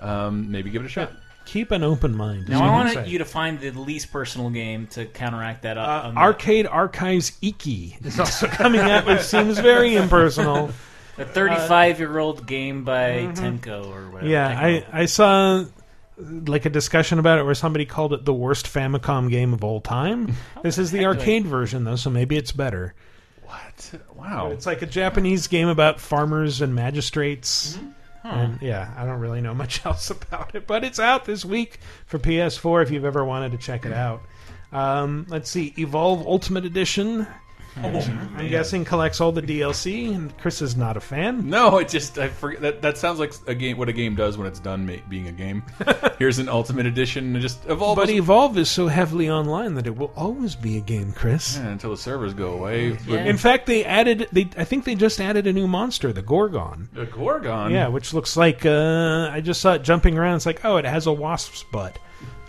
um, maybe give it a shot. keep an open mind. is Now what I I'm want saying. you to find the least personal game to counteract that. Uh, Up on the- Arcade Archives Ikki is also coming out, which seems very impersonal. a 35 year old game by Mhm. Tenko or whatever. Yeah, Tenko. I I saw like a discussion about it where somebody called it the worst Famicom game of all time. this is the arcade version though, so maybe it's better. What? Wow. It's like a Japanese game about farmers and magistrates. Mm-hmm. And yeah, I don't really know much else about it, but it's out this week for PS4 if you've ever wanted to check it out. Um, let's see, Evolve Ultimate Edition. I'm guessing collects all the DLC, and Chris is not a fan. No, it just I forget that that sounds like a game. What a game does when it's done ma being a game. Here's an Ultimate Edition, and just evolve. But us- Evolve is so heavily online that it will always be a game, Chris. Yeah, until the servers go away. But- In fact, they added. They I think they just added a new monster, the Gorgon. The Gorgon. Yeah, which looks like uh, I just saw it jumping around. It's like, oh, it has a wasp's butt.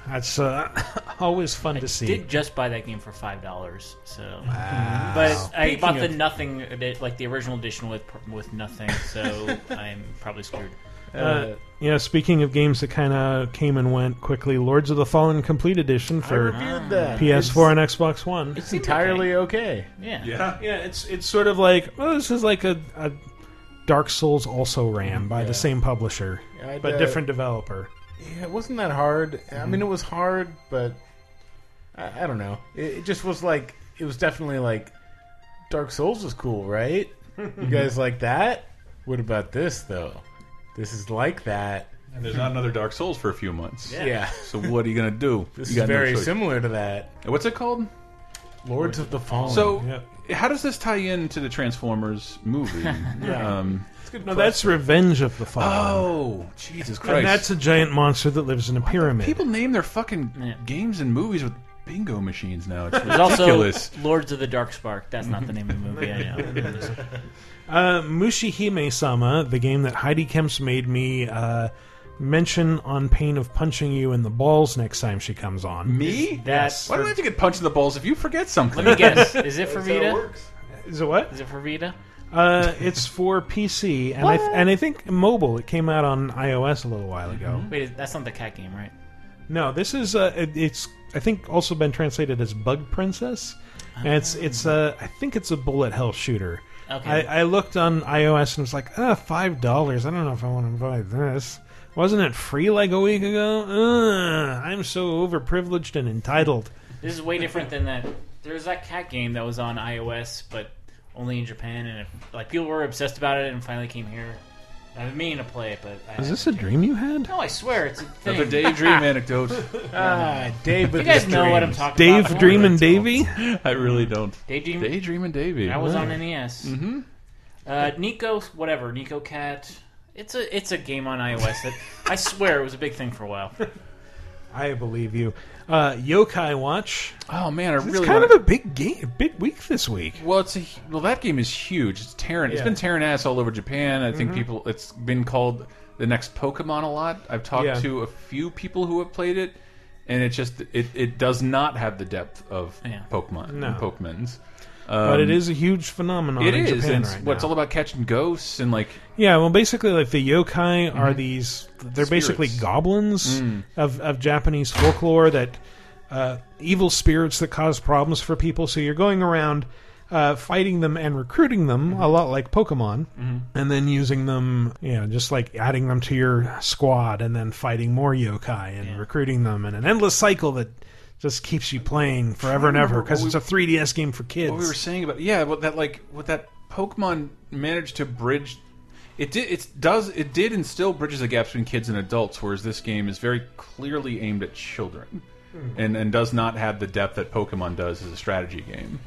That's uh, always fun to see. did just buy that game for five dollars. So, Wow. but I Speaking bought the of- nothing, like the original edition with with nothing. So I'm probably screwed. Uh, yeah, speaking of games that kind of came and went quickly, Lords of the Fallen Complete Edition for. PS4 and Xbox One. It's entirely okay. Yeah. Yeah. Yeah, it's it's sort of like well, this is like a, a Dark Souls also ran by Yeah. the same publisher, I'd, but uh, different developer. Yeah, it wasn't that hard. I mean, mm-hmm. it was hard, but I, I don't know. It, it just was like it was definitely like Dark Souls was cool, right? you guys like that? What about this though? This is like that. And there's not another Dark Souls for a few months. Yeah. Yeah. So what are you gonna do? This You is got no very choice. similar to that. What's it called? Lords of the Fallen. So, how does this tie into the Transformers movie? Yeah. Um, Um, no, that's Revenge of the Fallen. Oh, Jesus Christ! And that's a giant monster that lives in a pyramid. People name their fucking games and movies with bingo machines now. It's There's also ridiculous. Lords of the Dark Spark. That's not the name of the movie. I know. Uh, Mushihime Sama, the game that Heidi Kemps made me uh, mention on pain of punching you in the balls next time she comes on. Me? Yes. Why do I have to get punched in the balls if you forget something? Let me guess. Is it for That's how it Vita? works. Is it what? Is it for Vita? Uh, it's for PC, and I th- and I think mobile. It came out on iOS a little while ago. Wait, that's not the cat game, right? No, this is uh, it, it's I think also been translated as Bug Princess, and it's it's uh, I think it's a bullet hell shooter. Okay. I, I looked on iOS and was like, ah, five dollars. I don't know if I want to buy this. Wasn't it free like a week ago? Uh, I'm so overprivileged and entitled. This is way different than that. There's that cat game that was on iOS, but only in Japan, and it, like people were obsessed about it, and finally came here. I've been meaning to play it, but I Is this a dream you had? No, I swear it's a thing. Another daydream anecdote. Ah, Dave with You guys his know what I'm dreams. talking Dave about. Dream and Davy. I really don't. Daydream. Daydream and Davy. I was on NES. Mm-hmm. Uh, Nico, whatever, Nico Cat. It's a it's a game on iOS that I swear it was a big thing for a while. I believe you. Uh, Yokai Watch. Oh man, I It's really kind wanna- of a big game, big week this week. Well, it's a, well that game is huge. It's tearing. It's Yeah. been tearing ass all over Japan. I think Mhm. people. It's been called the next Pokemon a lot. I've talked Yeah. to a few people who have played it, and it just it, it does not have the depth of Yeah. Pokemon. No. Pokemon's. But it Um, a huge phenomenon It in is. Japan and right what's now. all about catching ghosts and like Yeah, well, basically, like the yokai are Mhm. these. They're basically goblins Mm. of of Japanese folklore that uh, evil spirits that cause problems for people. So you're going around uh, fighting them and recruiting them a lot like Pokemon, Mhm. and then using them, you know, just like adding them to your squad, and then fighting more yokai and recruiting them, and an endless cycle that just keeps you playing forever and ever because it's a 3DS game for kids. What we were saying about yeah, what that like what that Pokemon managed to bridge. It did. It does. It did, and still bridges the gaps between kids and adults. Whereas this game is very clearly aimed at children, Hmm. and and does not have the depth that Pokemon does as a strategy game.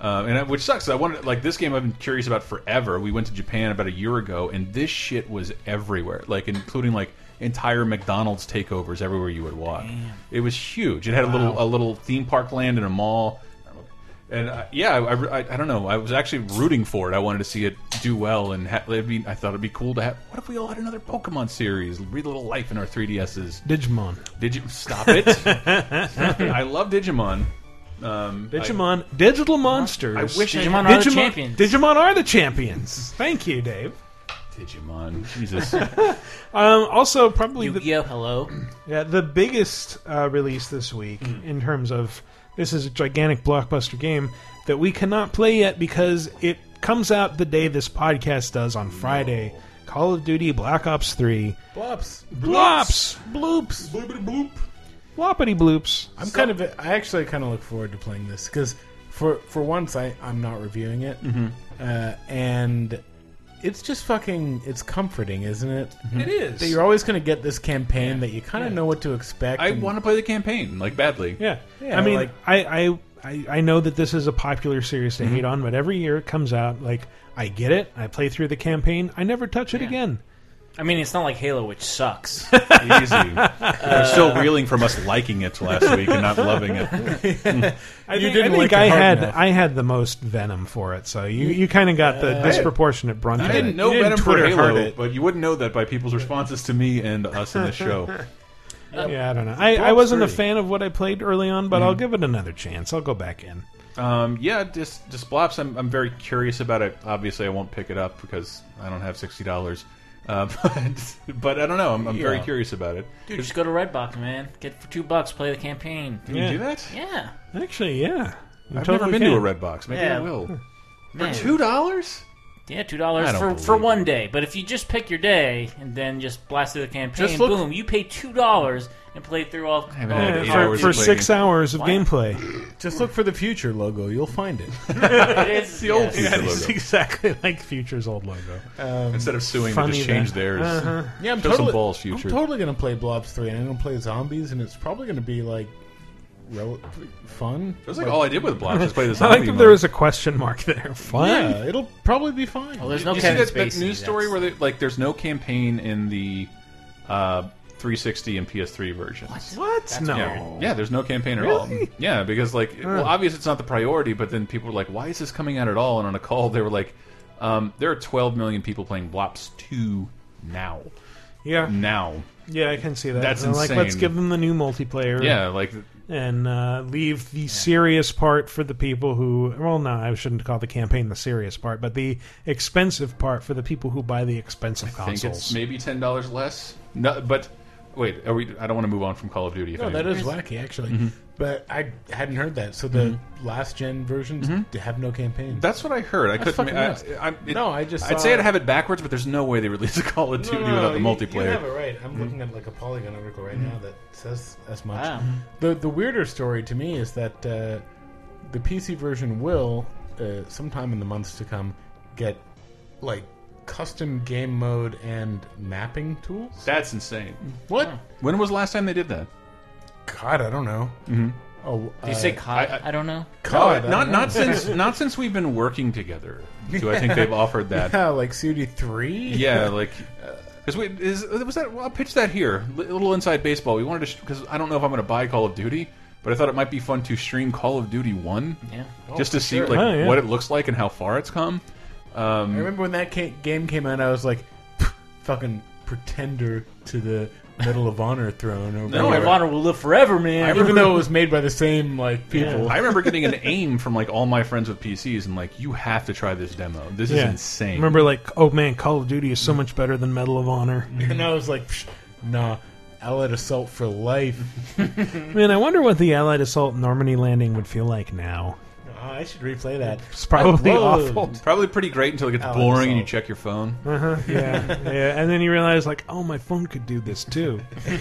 Uh, and which sucks. I wanted like this game. I've been curious about forever. We went to Japan about a year ago, and this shit was everywhere. Like including like entire McDonald's takeovers everywhere you would walk. It was huge. It had a little a little theme park land and a mall. And uh, yeah, I, I, I don't know. I was actually rooting for it. I wanted to see it do well, and ha it'd be, I thought it'd be cool to have. What if we all had another Pokemon series? Breathe a little life in our 3DSs. Digimon. Digi stop it! Stop it. I love Digimon. Um, Digimon, digital monsters. I wish I Digimon had- are the champions. Digimon are the champions. Thank you, Dave. Digimon, Jesus. Um, also, probably the, Yu-Gi-Oh! Hello. yeah, the biggest uh, release this week in terms of this is a gigantic blockbuster game that we cannot play yet because it comes out the day this podcast does on Friday. Call of Duty Black Ops 3. Blops. Blops! Bloops. Bloopity bloop. Floppity bloops. I'm kind of. I actually kind of look forward to playing this because for for once I I'm not reviewing it, Mm-hmm. uh, and it's just fucking. It's comforting, isn't it? Mm-hmm. It is. That you're always going to get this campaign that you kind of know what to expect. I and- want to play the campaign like badly. Yeah. Yeah, I mean, like- I, I, I, I know that this is a popular series to mm-hmm. hate on, but every year it comes out, like, I get it. I play through the campaign. I never touch it again. I mean, it's not like Halo, which sucks. Easy. They're uh, still reeling from us liking it last week and not loving it. I You think, didn't I, like think it I hard had enough. I had the most venom for it, so you, you kind of got the uh, disproportionate brunt I of didn't it. know You didn't Venom for Twitter heart Halo, it. but you wouldn't know that by people's responses to me and us in this show. Yeah, I don't know. I, I wasn't a fan of what I played early on, but I'll mm-hmm. give it another chance. I'll go back in. Um, yeah, just just Blops. I'm I'm very curious about it. Obviously, I won't pick it up because I don't have sixty dollars. Uh, but but I don't know. I'm, I'm very Yeah. curious about it. Dude, just go to Redbox, man. Get for two bucks. Play the campaign. Can Yeah. you do that? Yeah. Actually, yeah. You I've totally never been can. to a red box. Maybe Yeah. I will. Man. For two dollars? Yeah, two dollars I don't for believe for it. one day. But if you just pick your day and then just blast through the campaign, Just look- boom, you pay two dollars and play through all. haven't all had eight For, for six hours of Why? gameplay. Just look for the future logo. You'll find it. It is the old yes. Future it's logo. exactly like Future's old logo. Um, Instead of suing, they just change that- theirs. Uh-huh. yeah, I'm Show totally, balls, future. I'm totally going to play Blops three, and I'm going to play zombies, and it's probably going to be like rel- fun. That's was like all I did with Blops. Just play the I zombie like that mode. there was a question mark there. Fun. Yeah, it'll probably be fine. Well, there's Did no you see Kevin that, that Spacey, news story that's- where they, like there's no campaign in the uh, 360 and PS3 versions. What? no. Yeah. yeah, there's no campaign at all. Really? Yeah, because like, well, obviously it's not the priority, but then people were like, "Why is this coming out at all?" And on a call, they were like, um, "There are 12 million people playing Blops 2 now. Yeah. Now, Yeah, I can see that. That's They're Like, let's insane. give them the new multiplayer. yeah, like and uh, leave the serious part for the people who. Well, no, I shouldn't call the campaign the serious part, but the expensive part for the people who buy the expensive I think consoles. it's maybe ten dollars less. No, but wait, are we? I don't want to move on from Call of Duty. If No, that is wacky, actually. Mhm. But I hadn't heard that. So the mm-hmm. last gen versions mm-hmm. have no campaign. That's what I heard. I That's couldn't. fucking I, nuts. I, it, no, I just. I'd saw- say I'd have it backwards, but there's no way they release a Call of No, Duty no, without the you- multiplayer. You have it right. I'm mm-hmm. looking at like a Polygon article right now that says as much. Wow. The the weirder story to me is that uh, the PC version will, uh, sometime in the months to come, get like custom game mode and mapping tools. That's insane. Mm. What? When was the last time they did that? God, I don't know. Mm-hmm. Oh, Did you say COD? I, don't know. COD, I not don't since not since we've been working together. Do I think they've offered that? Yeah, like COD three. Yeah, like because we is was that. Well, I'll pitch that here. A little inside baseball. We wanted to because I don't know if I'm going to buy Call of Duty, but I thought it might be fun to stream Call of Duty One. Yeah. just Oh, to see sure. like Oh, yeah. what it looks like and how far it's come. I Um, remember when that ca- game came out, I was like, fucking pretender to the Medal of Honor throne. over. No, Medal of Honor will live forever, man. Even though it was made by the same like people. I remember getting an aim from like all my friends with PCs and like you have to try this demo. This is insane. Remember, like, oh man, Call of Duty is so much better than Medal of Honor. Mm-hmm. and I was like, Psh, nah, Allied Assault for life. Man, I wonder what the Allied assault Normandy landing would feel like now. Oh, I should replay that. It's probably I awful. loved- Probably pretty great until it gets oh, Allied boring and you Assault. check your phone. Uh-huh, yeah, yeah, and then you realize, like, oh, my phone could do this too.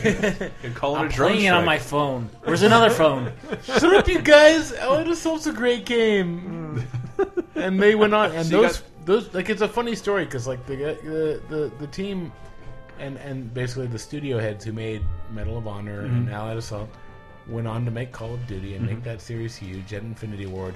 And call it I'm a drone playing it on strike. my phone. Where's another phone? Shut up, you guys! Oh, Allied Assault's a great game. Mm. and they went on, and So you those those like it's a funny story because like the, the the the team and and basically the studio heads who made Medal of Honor and mm-hmm. Allied Assault went on to make Call of Duty and make mm-hmm. that series huge at Infinity Ward.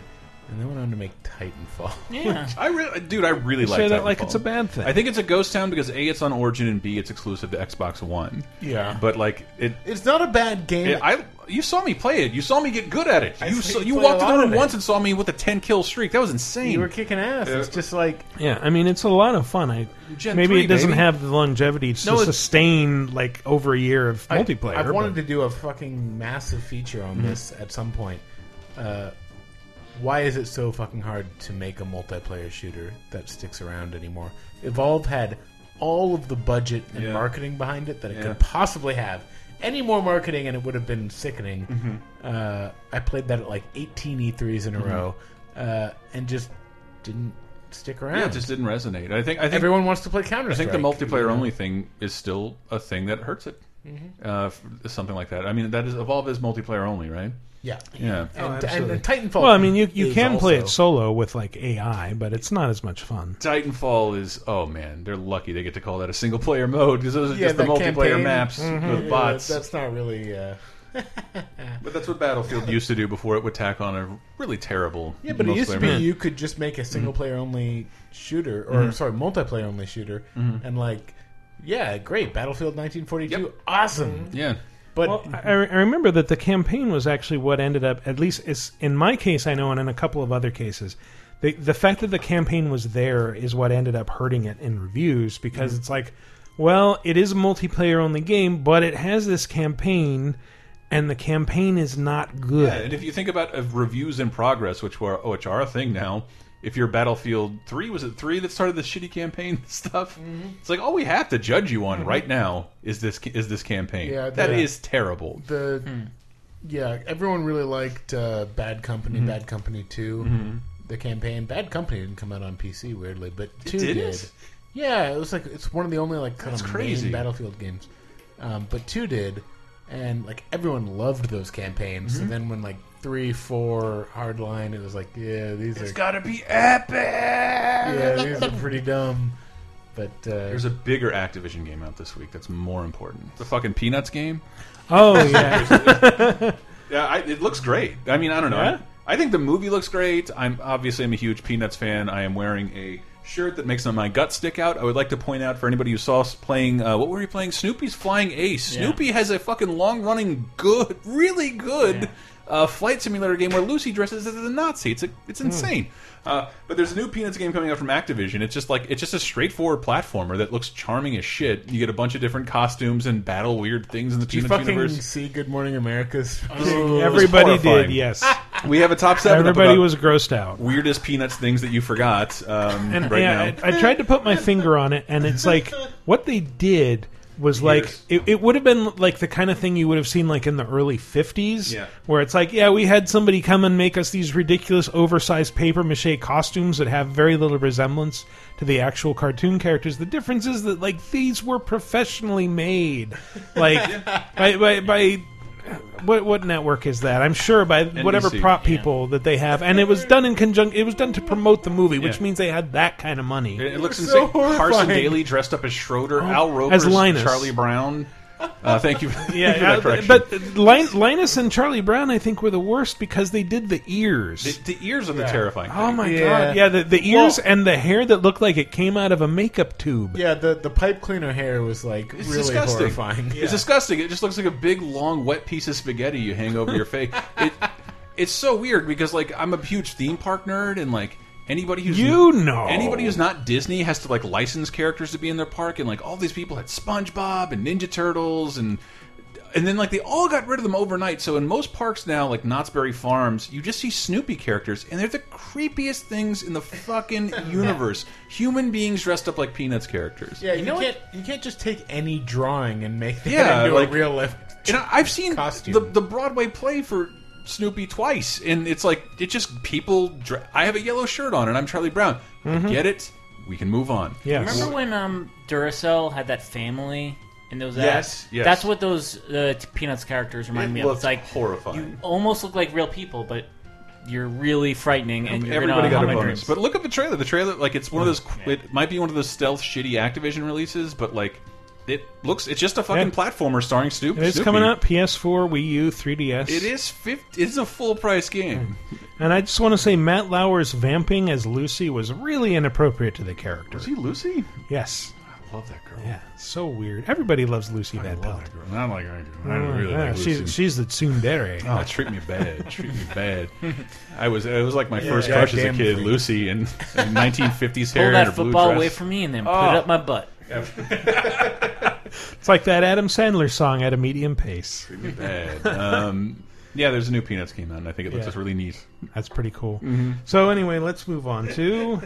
And they went on to make Titanfall. Yeah, I really, dude, I really You like say that like it's a bad thing. I think it's a ghost town because a it's on Origin and b it's exclusive to Xbox One. Yeah. but like it, It's not a bad game. it- I you saw me play it. You saw me get good at it. I You saw saw, you you walked a in the room once and saw me with a ten kill streak. That was insane. you were kicking ass. It's just like Yeah, I mean it's a lot of fun. I Gen maybe 3, it doesn't baby. have the longevity to No, sustain like over a year of I- multiplayer. I've wanted but- to do a fucking massive feature on Mhm. this at some point. Uh, why is it so fucking hard to make a multiplayer shooter that sticks around anymore? Evolve had all of the budget and Yeah. marketing behind it that it Yeah. could possibly have. Any more marketing and it would have been sickening. Mhm. Uh, I played that at like 18 E3s in a Mhm. row uh, and just didn't stick around. Yeah, it just didn't resonate. I think I think Everyone wants to play Counter. I think the multiplayer know? only thing is still a thing that hurts it. Mhm. Uh, something like that. I mean, that is Evolve is multiplayer only, right? Yeah. yeah. And- and- and Titanfall Well, I mean, you you is can play it also- solo with like AI, but it's not as much fun. Titanfall is oh man, they're lucky they get to call that a single player mode because those are Yeah, just the that multiplayer campaign. maps Mhm. with Yeah, bots. that's not really. Uh... but that's what Battlefield used to do before it would tack on a really terrible. Yeah, but it used to be multiplayer map. you could just make a single player only shooter, or Mhm. sorry, multiplayer only shooter, and like, yeah, great, Battlefield 1942, awesome. Yeah. But Well, I, I remember that the campaign was actually what ended up, at least is in my case, I know, and in a couple of other cases, the the fact that the campaign was there is what ended up hurting it in reviews because Mhm. it's like, well, it is a multiplayer only game, but it has this campaign, and the campaign is not good. Yeah, and if you think about uh, reviews in progress, which were which are a thing now, if you're Battlefield Three, was it three that started the shitty campaign stuff? It's like all we have to judge you on Mhm. right now is this is this campaign. Yeah, that the- is terrible. the yeah, everyone really liked uh, Bad Company, Mhm. Bad Company 2 Mhm. The campaign, Bad Company didn't come out on PC weirdly, but It two didn't? did. Yeah, it was like it's one of the only like kind That's of crazy. main Battlefield games, um, but two did, and like everyone loved those campaigns. Mhm. And then when like three, four, Hardline, it was like yeah, these It's are gotta be epic. Yeah, these are pretty dumb. But uh, There's a bigger Activision game out this week that's more important. The fucking Peanuts game. Oh, yeah. yeah, I, it looks great. I mean, I don't know. Yeah? I think the movie looks great. I'm obviously I'm a huge Peanuts fan. I am wearing a shirt that makes my gut stick out. I would like to point out for anybody who saw us playing, uh, what were you playing? Snoopy's Flying Ace. Yeah. Snoopy has a fucking long running, good, really good. Uh, flight simulator game where Lucy dresses as a Nazi. It's a, it's insane. Uh, but there's a new Peanuts game coming out from Activision. It's just like it's just a straightforward platformer that looks charming as shit. You get a bunch of different costumes and battle weird things in the did you Peanuts fucking universe. see Good Morning America's? Oh, Everybody it was horrifying. did, yes. We have a top seven. up Everybody about was grossed out. Weirdest Peanuts things that you forgot um, And right yeah, now. I, I tried to put my finger on it, and it's like what they did was like it, it would have been like the kind of thing you would have seen like in the early 50s Yeah. where it's like yeah we had somebody come and make us these ridiculous oversized paper mache costumes that have very little resemblance to the actual cartoon characters. The difference is that like these were professionally made. Like by, by, by what what network is that? I'm sure by whatever NBC. prop people that they have, and it was done in conjunction. It was done to promote the movie, which Yeah. means they had that kind of money. It, it looks so insane. Carson horrifying. Daly dressed up as Schroeder, Oh, Al Roker as Linus. Charlie Brown. Uh, thank you. for Yeah, that uh, correction. but Lin- Linus and Charlie Brown, I think, were the worst because they did the ears. the, the ears are the terrifying. oh thing. my Yeah. god! Yeah, the, the ears and the hair that looked like it came out of a makeup tube. Yeah, the the pipe cleaner hair was like It's really disgusting. horrifying. It's disgusting. It just looks like a big, long, wet piece of spaghetti you hang over your face. It, it's so weird because like I'm a huge theme park nerd and like anybody who's You know. anybody who's not Disney has to like license characters to be in their park and like all these people had SpongeBob and Ninja Turtles and and then like they all got rid of them overnight. So in most parks now, like Knott's Berry Farms, you just see Snoopy characters, and they're the creepiest things in the fucking universe. Human beings dressed up like Peanuts characters. Yeah, you, can't you can't just take any drawing and make that Yeah, into like- a real life. And I- I've seen costume. the the Broadway play for Snoopy twice, and it's like it just people. Dre I have a yellow shirt on, and I'm Charlie Brown. Mhm. I get it. We can move on. Yeah. Remember when um, Duracell had that family in those Yes, ads? yes. That's what those uh, Peanuts characters remind It me of. looked It's like horrifying. You almost look like real people, but you're really frightening, and you're Everybody got a my bonus. dreams. But look at the trailer. The trailer, like it's one of those. It might be one of those stealth, shitty Activision releases, but like it looks. It's just a fucking Yeah. platformer starring Snoop. It is Snoopy. coming up PS4, Wii U, 3DS. It is 50, It's a full price game. And I just want to say Matt Lauer's vamping as Lucy was really inappropriate to the character. Was he Lucy? Yes. I love that girl. Yeah, so weird. Everybody loves Lucy Van Pelt. Not like I do. I Oh, really yeah, like she's Lucy. she's the tsundere. Oh, treat me bad. treat me bad. I was it was like my Yeah, first crush as a kid, freak. Lucy, in, in 1950s Pull hair that and a blue football dress. away from me and then put Oh. it up my butt. It's like that Adam Sandler song at a medium pace. Me bad. Um, yeah, there's a new Peanuts came out, and I think it looks Yeah. just really neat. That's pretty cool. Mhm. So anyway, let's move on to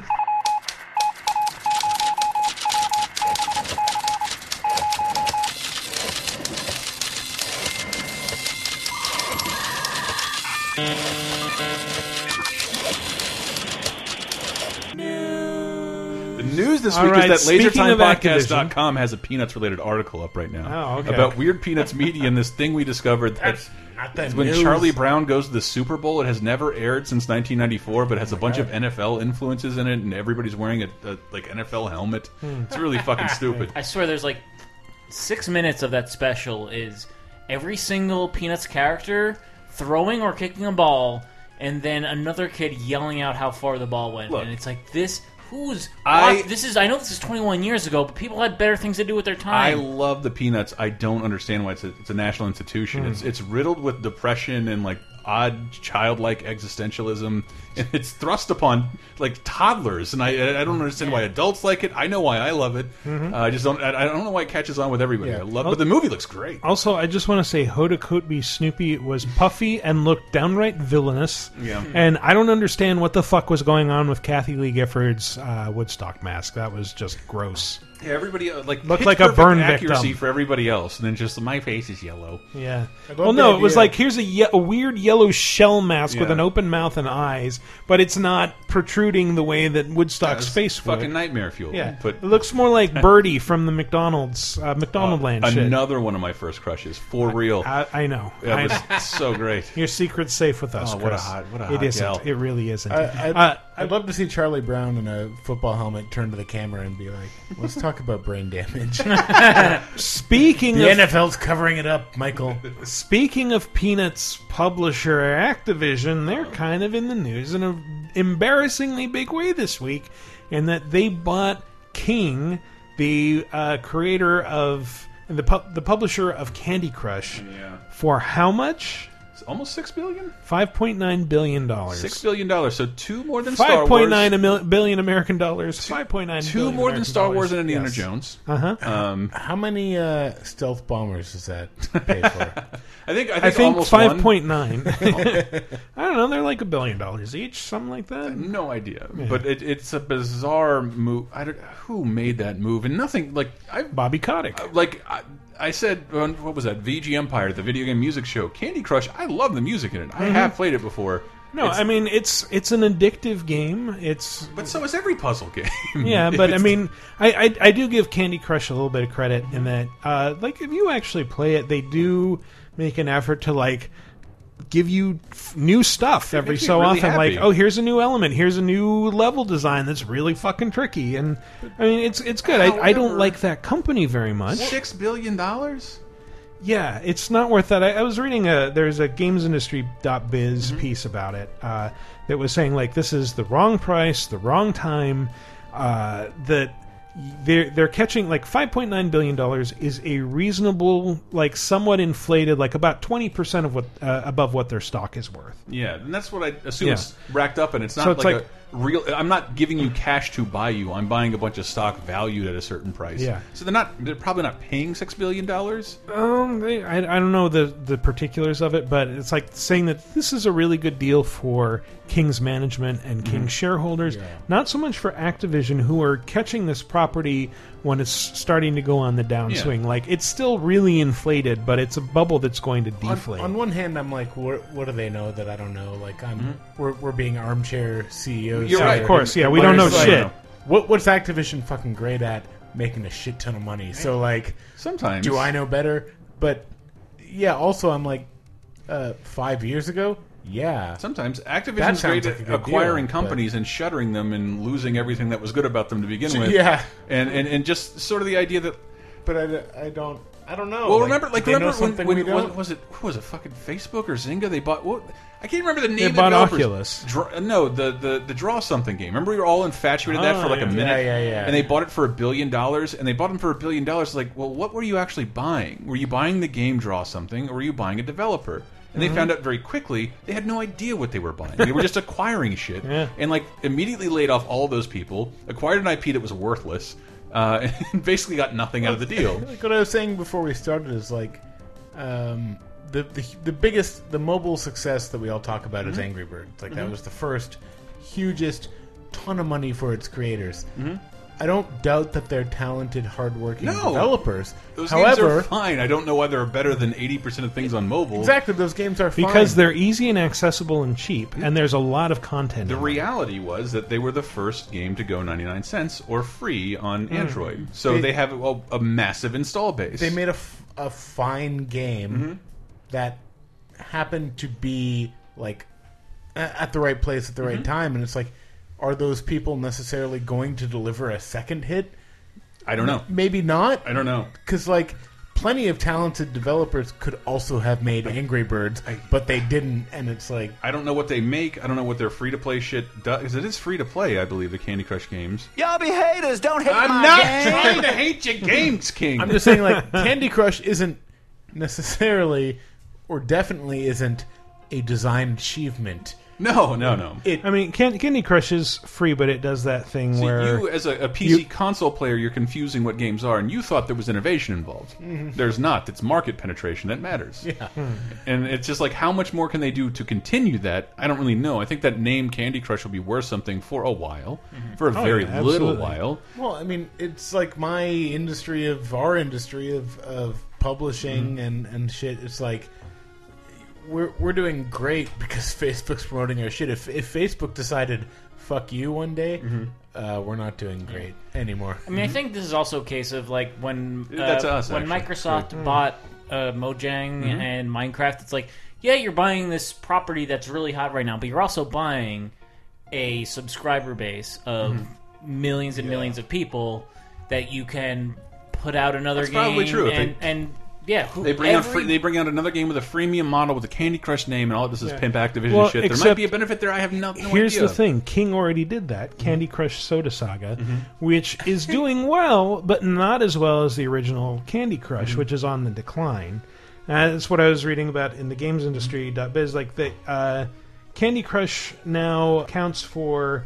news this All week right, is that speaking of LaserTimePodcast.com has a Peanuts related article up right now Oh, okay. about weird Peanuts media and this thing we discovered. That's not that when news. Charlie Brown goes to the Super Bowl. It has never aired since 1994, but has a bunch of NFL influences in it, and everybody's wearing a, a like NFL helmet. Hmm. It's really fucking stupid. I swear, there's like six minutes of that special is every single Peanuts character throwing or kicking a ball, and then another kid yelling out how far the ball went, Look. and it's like this. Who's I- what- this is? I know this is 21 years ago, but people had better things to do with their time. I time. love the Peanuts. I don't understand why it's a, it's a national institution. It's it's riddled with depression and like odd childlike existentialism, and it's thrust upon like toddlers. And I I don't understand why adults like it. I know why I love it. Mhm. Uh, I just don't. I, I don't know why it catches on with everybody. I love, but the movie looks great. Also, I just want to say Hoda Kotb Snoopy was puffy and looked downright villainous. Yeah. And I don't understand what the fuck was going on with Kathie Lee Gifford's uh, Woodstock mask. That was just gross. Yeah, everybody uh, like Looked pitch like a perfect burn accuracy victim. for everybody else, and then just my face is yellow. Yeah. I Well, the no, it was like here's a, ye a weird yellow shell mask with Yeah. an open mouth and eyes, but it's not protruding the way that Woodstock's it's face would. fucking nightmare fuel. Yeah, But- it looks more like Birdie from the McDonald's uh, McDonald Land shit. Another one of my first crushes, for real. I, I know. That I was know. so great. Your secret's safe with us. Oh, what a Chris. hot- what a It hot isn't. gal. It really isn't. I, I'd, Uh, I'd love to see Charlie Brown in a football helmet turn to the camera and be like, "Let's talk about brain damage." Speaking the of NFL's covering it up, Michael. Speaking of Peanuts publisher Activision, they're kind of in the news in an embarrassingly big way this week, in that they bought King, the uh, creator of the pu- the publisher of Candy Crush, Yeah. for how much? It's almost six billion. Five point nine billion dollars. Six billion dollars. So two more than Star Five Wars. point nine mil- billion American dollars. Five point nine. Two more than Star Wars and Indiana Jones. Uh huh. Um, How many uh, stealth bombers does that pay for? I think I think, I think almost five one. point nine. I don't know. They're like a billion dollars each, something like that. No idea, Yeah. but it, it's a bizarre move. I don't, who made that move, and nothing like I. Bobby Kotick. Like I, I said, what was that? VG Empire, the video game music show. Candy Crush. I love the music in it. I Mhm. have played it before. No, It's- I mean it's it's an addictive game. It's but so is every puzzle game. yeah, but I mean, I, I I do give Candy Crush a little bit of credit in that, uh, like if you actually play it, they do make an effort to like give you f- new stuff every so really often. Like, oh, here's a new element, here's a new level design that's really fucking tricky, and I mean, it's it's good. I, I don't like that company very much. Six billion dollars. Yeah, it's not worth that. I, I was reading a there's a gamesindustry.biz Mm-hmm. piece about it uh, that was saying like this is the wrong price, the wrong time. Uh, that they're they're catching like 5.9 billion dollars is a reasonable, like somewhat inflated, like about 20 percent of what uh, above what their stock is worth. Yeah, and that's what I assume Yeah. it's racked up, and it's not So it's like, like- a real. I'm not giving you cash to buy you. I'm buying a bunch of stock valued at a certain price. Yeah. So they're not. They're probably not paying six billion dollars. Um, they, I, I don't know the the particulars of it, but it's like saying that this is a really good deal for King's management and King's Mm-hmm. shareholders. Not so much for Activision, who are catching this property when it's starting to go on the downswing. Like it's still really inflated, but it's a bubble that's going to deflate. on one hand, I'm like, what, what do they know that I don't know? Like, I'm we're, we're being armchair CEOs. Mm-hmm. You're right. Of course, yeah, we don't know it's like, shit. What what's Activision fucking great at? Making a shit ton of money. So like, sometimes do I know better? But yeah, also I'm like, uh, five years ago, yeah. Sometimes Activision's great like at acquiring deal, companies and shuttering them and losing everything that was good about them to begin with. yeah. and, and and just sort of the idea that But I, I don't. I don't know. Well, like, remember, like they know remember when, something when we was, was it who was it fucking Facebook or Zynga? They bought what? I can't remember the name. They of the bought developers. Oculus. Draw, no, the, the the draw something game. Remember we were all infatuated with that Oh, for like a minute. Yeah, yeah, yeah. And they bought it for a billion dollars, and they bought them for a billion dollars. Like, well, what were you actually buying? Were you buying the game Draw something, or were you buying a developer? And they Mhm. found out very quickly they had no idea what they were buying. They were just acquiring shit, Yeah. and like immediately laid off all those people, acquired an IP that was worthless, uh, and basically got nothing out of the deal. Like what I was saying before we started is like, um, the, the the biggest the mobile success that we all talk about is Mhm. Angry Birds. Like that Mhm. was the first hugest ton of money for its creators. Mhm. I don't doubt that they're talented, hardworking No. developers. Those games However, are fine. I don't know why they're better than eighty percent of things on mobile. exactly those games are fine. because they're easy and accessible and cheap, and there's a lot of content. The in them. reality was that they were the first game to go 99 cents or free on Mm. Android. So They- they, have a, a massive install base. they made a, f- a fine game Mhm. that happened to be like at the right place at the right Mhm. time and it's like are those people necessarily going to deliver a second hit I don't know. maybe not I don't know. because like plenty of talented developers could also have made angry birds but they didn't and it's like I don't know what they make. I don't know what their free to play shit does. Because it is free to play, I believe, the Candy Crush games. Y'all be haters. Don't hate I'm my not game. trying to hate your games, King. i'm just saying like candy crush isn't necessarily or definitely isn't a design achievement No, no, no. It, I mean, Can- Candy Crush is free, but it does that thing See, where you, as a, a PC you- console player, you're confusing what games are, and you thought there was innovation involved. Mhm. There's not. It's market penetration that matters. Yeah. And it's just like, how much more can they do to continue that? I don't really know. I think that name Candy Crush will be worth something for a while, for a Oh, very yeah, little while. Well, I mean, it's like my industry of our industry of of publishing Mhm. and and shit. It's like we're we're doing great because Facebook's promoting our shit. If if Facebook decided fuck you one day, uh, we're not doing great anymore. I mean, I think this is also a case of like when uh, That's us, when actually. Microsoft Right. bought uh, Mojang Mhm. and Minecraft. It's like, yeah, you're buying this property that's really hot right now, but you're also buying a subscriber base of millions and millions of people that you can put out another That's game. probably true. If And, they- and yeah, who, They bring out free, they bring out another game with a freemium model with a Candy Crush name, and all this is Yeah. pimp Activision Well, shit. There might be a benefit there. I have no, no Here's idea. the thing: King already did that, Candy Crush Soda Saga, Mm-hmm. which is doing well, but not as well as the original Candy Crush, Mhm. which is on the decline. Uh, that's what I was reading about in the games industry. Biz like the uh, Candy Crush now accounts for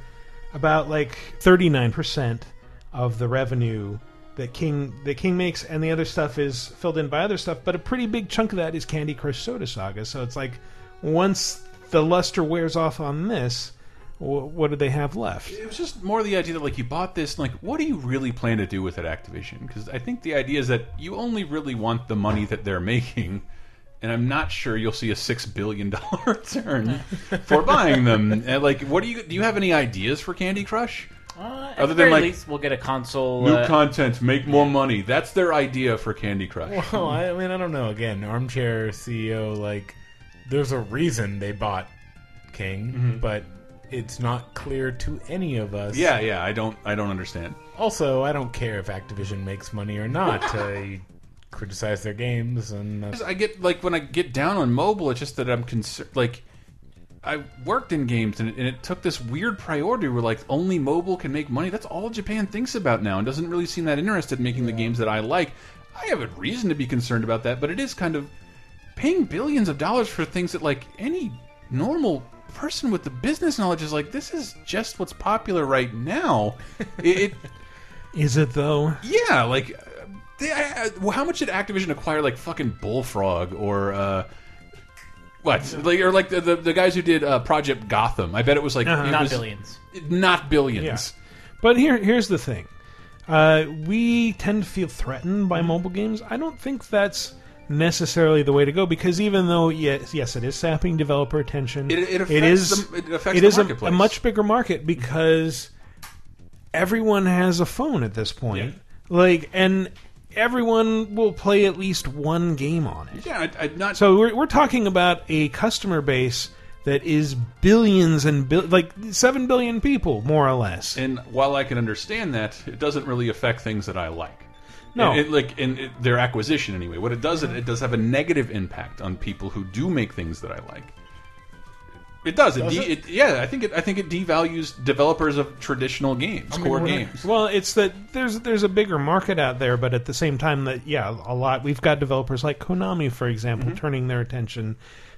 about like thirty nine percent of the revenue that King that King makes, and the other stuff is filled in by other stuff. But a pretty big chunk of that is Candy Crush Soda Saga. So it's like once the luster wears off on this, wh- what do they have left? It was just more the idea that like you bought this, and, like what do you really plan to do with it, Activision? Because I think the idea is that you only really want the money that they're making, and I'm not sure you'll see a six billion dollar return for buying them. And, like, what do you do? You have any ideas for Candy Crush? Uh, Other than very like least, we'll get a console. new uh, content, make more money. That's their idea for Candy Crush. Well, I mean, I don't know. Again, armchair CEO, like, there's a reason they bought King, Mhm. but it's not clear to any of us. Yeah, yeah. I don't, I don't understand. Also, I don't care if Activision makes money or not. I criticize their games, and that's I get like when I get down on mobile, it's just that I'm concerned. Like I worked in games, and it, and it took this weird priority where like only mobile can make money. That's all Japan thinks about now, and doesn't really seem that interested in making the games that I like. I have a reason to be concerned about that, but it is kind of paying billions of dollars for things that like any normal person with the business knowledge is like this is just what's popular right now. it, it Is it though? yeah, like, uh, they, I, I- how much did Activision acquire, like fucking Bullfrog or uh, what, like, or like the, the the guys who did uh, Project Gotham? I bet it was like Uh-huh. it Not was- billions. not billions. Yeah. But here, here's the thing: uh, we tend to feel threatened by mobile games. I don't think that's necessarily the way to go because even though yes, yes, it is sapping developer attention. It- it affects is the- it affects it the is a, marketplace. a much bigger market because everyone has a phone at this point. Like, and everyone will play at least one game on it. Yeah, I, I not So we're we're talking about a customer base that is billions and like seven billion people, more or less. And while I can understand that, it doesn't really affect things that I like. No. And it, like in it, their acquisition anyway. What it does, it, it does have a negative impact on people who do make things that I like. It does. It, Does de it? it? Yeah, I think it. I think it devalues developers of traditional games, core games. Well, it's that there's there's a bigger market out there, but at the same time that yeah, a lot we've got developers like Konami, for example, Mm-hmm. turning their attention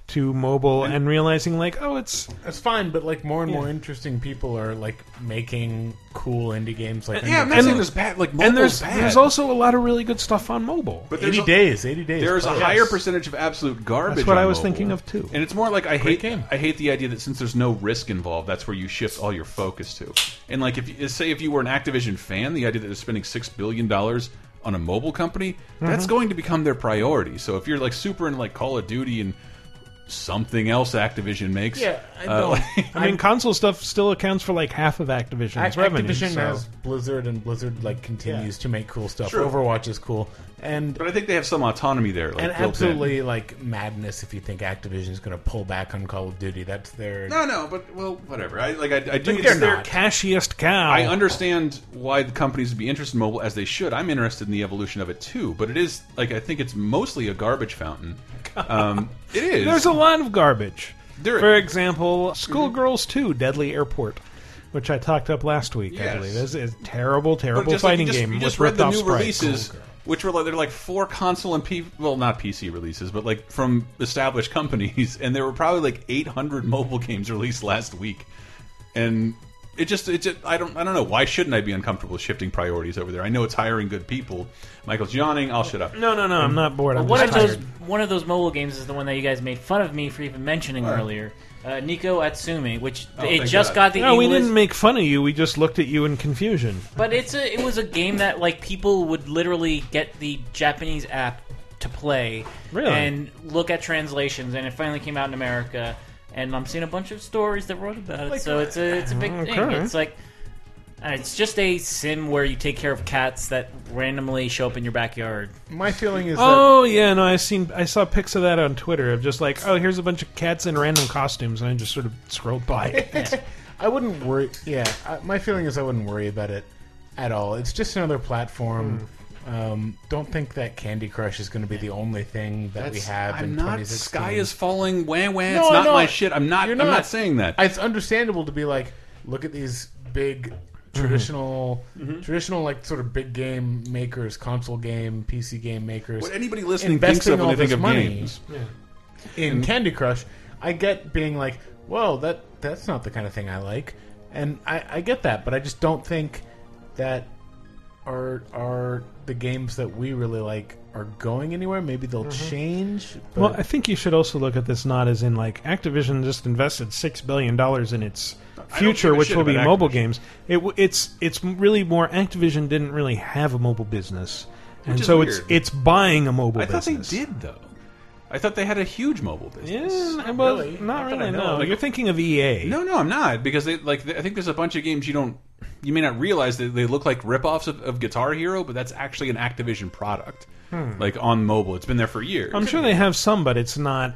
to mobile and, realizing like, oh, it's That's fine, but like more and more interesting people are like making cool indie games. Like Yeah, I'm not saying there's bad. Like and there's bad. there's also a lot of really good stuff on mobile. But 80 there's a- days, 80 days. There's a plus. higher percentage of absolute garbage. That's what on I was mobile. thinking of, too. And it's more like I Great hate game. I hate the idea that since there's no risk involved, that's where you shift all your focus to. And like if you, say if you were an Activision fan, the idea that they're spending six billion dollars on a mobile company, that's Mhm. going to become their priority. So if you're like super into like Call of Duty and something else Activision makes, Yeah, I uh, don't- I mean, console stuff still accounts for like half of Activision's Ac- revenue. Activision so- has Blizzard, and Blizzard like continues to make cool stuff. True. Overwatch is cool, and but I think they have some autonomy there. Like, and built in. absolutely like madness if you think Activision is going to pull back on Call of Duty. That's their No, no, but well, whatever. I like. I, I do. Like, they're their not. cashiest cow. I understand why the companies would be interested in mobile as they should. I'm interested in the evolution of it too, but it is like I think it's mostly a garbage fountain. Um, it is. There's a lot of garbage. There- For example, Schoolgirls 2 Deadly Airport, which I talked up last week, I believe. This is a terrible, terrible just like, fighting you just, game. You with just read the ripped-off new sprites. releases, which were like they're like four console and P well not PC releases, but like from established companies, and there were probably like 800 mobile games released last week, and it just it just I don't I don't know why shouldn't I be uncomfortable shifting priorities over there? I know it's hiring good people. Michael's yawning. I'll shut up. No, no, no. I'm not bored. I'm one of just those one of those mobile games is the one that you guys made fun of me for even mentioning What? earlier. Uh, Neko Atsume, which Oh, it just God. got the No, we didn't make fun of you. We just looked at you in confusion. But it's a it was a game that like people would literally get the Japanese app to play Really? and look at translations, and it finally came out in America. And I'm seeing a bunch of stories that wrote about it, Like, so it's a it's a big thing. It's like uh, it's just a sim where you take care of cats that randomly show up in your backyard. My feeling is Oh yeah, no, I seen I saw pics of that on Twitter of just like, oh, here's a bunch of cats in random costumes, and I just sort of scrolled by. that I wouldn't worry. Yeah, I, my feeling is I wouldn't worry about it at all. It's just another platform. Hmm. Um, don't think that Candy Crush is going to be the only thing that we That's- have I'm in not. 2016. Sky is falling. Wah wah. No, it's not no, my shit. I'm not. you're I'm not saying that. It's understandable to be like, look at these big traditional, Mm-hmm. traditional like sort of big game makers, console game, PC game makers. What anybody listening thinks investing of when all they think this of money games. in And- Candy Crush. I get being like, whoa, that that's not the kind of thing I like, and I, I get that, but I just don't think that are are the games that we really like are going anywhere. Maybe they'll Mm-hmm. change. But Well, I think you should also look at this not as in like Activision just invested six billion dollars in its don't future, which will be mobile Activision. games. It it's it's really more Activision didn't really have a mobile business, and Which is so it's weird. it's buying a mobile I thought business. they did though. I thought they had a huge mobile business. Yeah, well, really. not Not really. No, Like- you're thinking of EA. No, no, I'm not because they like. I think there's a bunch of games you don't. You may not realize that they look like ripoffs of, of Guitar Hero, but that's actually an Activision product. Hmm. Like on mobile, it's been there for years. I'm sure they have some, but it's not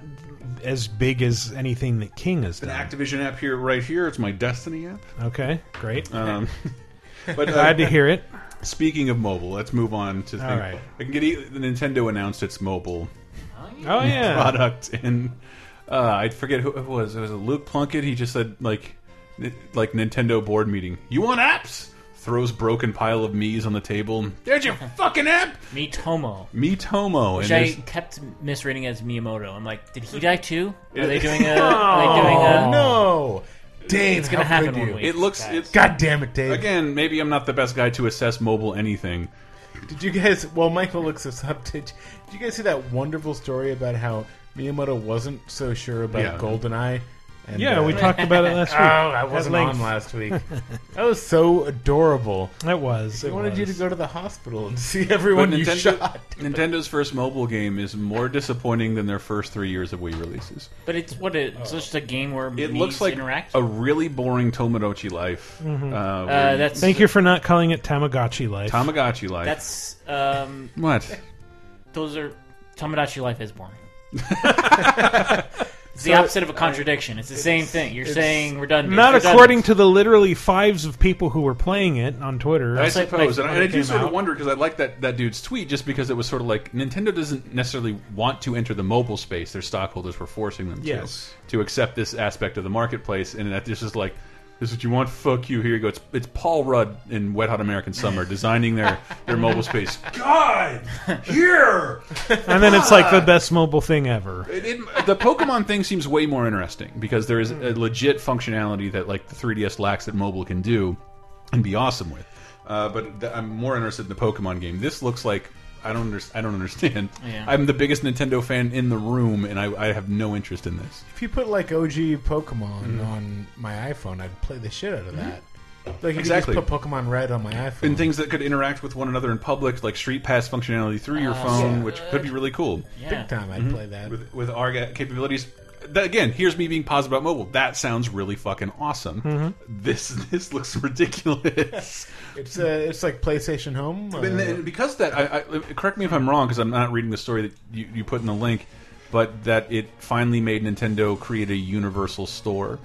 as big as anything that King has An done. Activision app here, right here. It's my Destiny app. Okay, great. Um, but uh, Glad to hear it. Speaking of mobile, let's move on to. All thing- right. I can get e- the Nintendo announced its mobile. Oh yeah, product and uh, I forget who it was. It was Luke Plunkett. He just said like, like Nintendo board meeting. You want apps? Throws broken pile of Mii's on the table. There's your fucking app. Miitomo. Miitomo. Which and I there's- kept misreading as Miyamoto. I'm like, did he die too? Are they doing a? Are they doing oh, a? no, Dave, It's gonna how happen could one you? week. It looks. guys. It's, God damn it, Dave. Again, maybe I'm not the best guy to assess mobile anything. Did you guys? Well, Michael looks this up. Did, did you guys see that wonderful story about how Miyamoto wasn't so sure about Yeah. GoldenEye? And, Yeah, we talked about it last week. Oh, I wasn't length. on last week. that was so adorable. It was. They it wanted you to go to the hospital and see everyone But you Nintendo- shot. Nintendo's first mobile game is more disappointing than their first three years of Wii releases. But it's what it, it's just a game where It looks like interact. a really boring Tomodachi Life. Mhm. Uh, Uh, that's Thank you for not calling it Tamagotchi Life. Tamagotchi Life. That's um. what? Those are Tomodachi Life is boring. It's the opposite of a uh, contradiction. It's the same thing. You're saying redundant. Not redundant. according to the literally fives of people who were playing it on Twitter. I suppose, and, I, and I it do came sort of wonder because I like that that dude's tweet just because it was sort of like Nintendo doesn't necessarily want to enter the mobile space. Their stockholders were forcing them Yes. to to accept this aspect of the marketplace, and that this is like. This is what you want? Fuck you! Here you go. It's, it's Paul Rudd in Wet Hot American Summer designing their, their mobile space. God, here, and then it's like the best mobile thing ever. It, it, the Pokemon thing seems way more interesting because there is a legit functionality that like the 3DS lacks that mobile can do and be awesome with. Uh, but th I'm more interested in the Pokemon game. This looks like I don't under I don't understand. Yeah. I'm the biggest Nintendo fan in the room, and I, I have no interest in this. If you put like OG Pokemon Mhm. on my iPhone, I'd play the shit out of that. Like if Exactly. you just put Pokemon Red on my iPhone. And things that could interact with one another in public, like Street Pass functionality through your Oh, phone, yeah. which could be really cool. Big time, I'd Mhm. play that. with with our capabilities. That, again, here's me being positive about mobile. That sounds really fucking awesome. Mhm. This this looks ridiculous. It's uh, it's like PlayStation Home. And, uh, and because of that, I, I, correct me if I'm wrong, because I'm not reading the story that you, you put in the link, but that it finally made Nintendo create a universal store,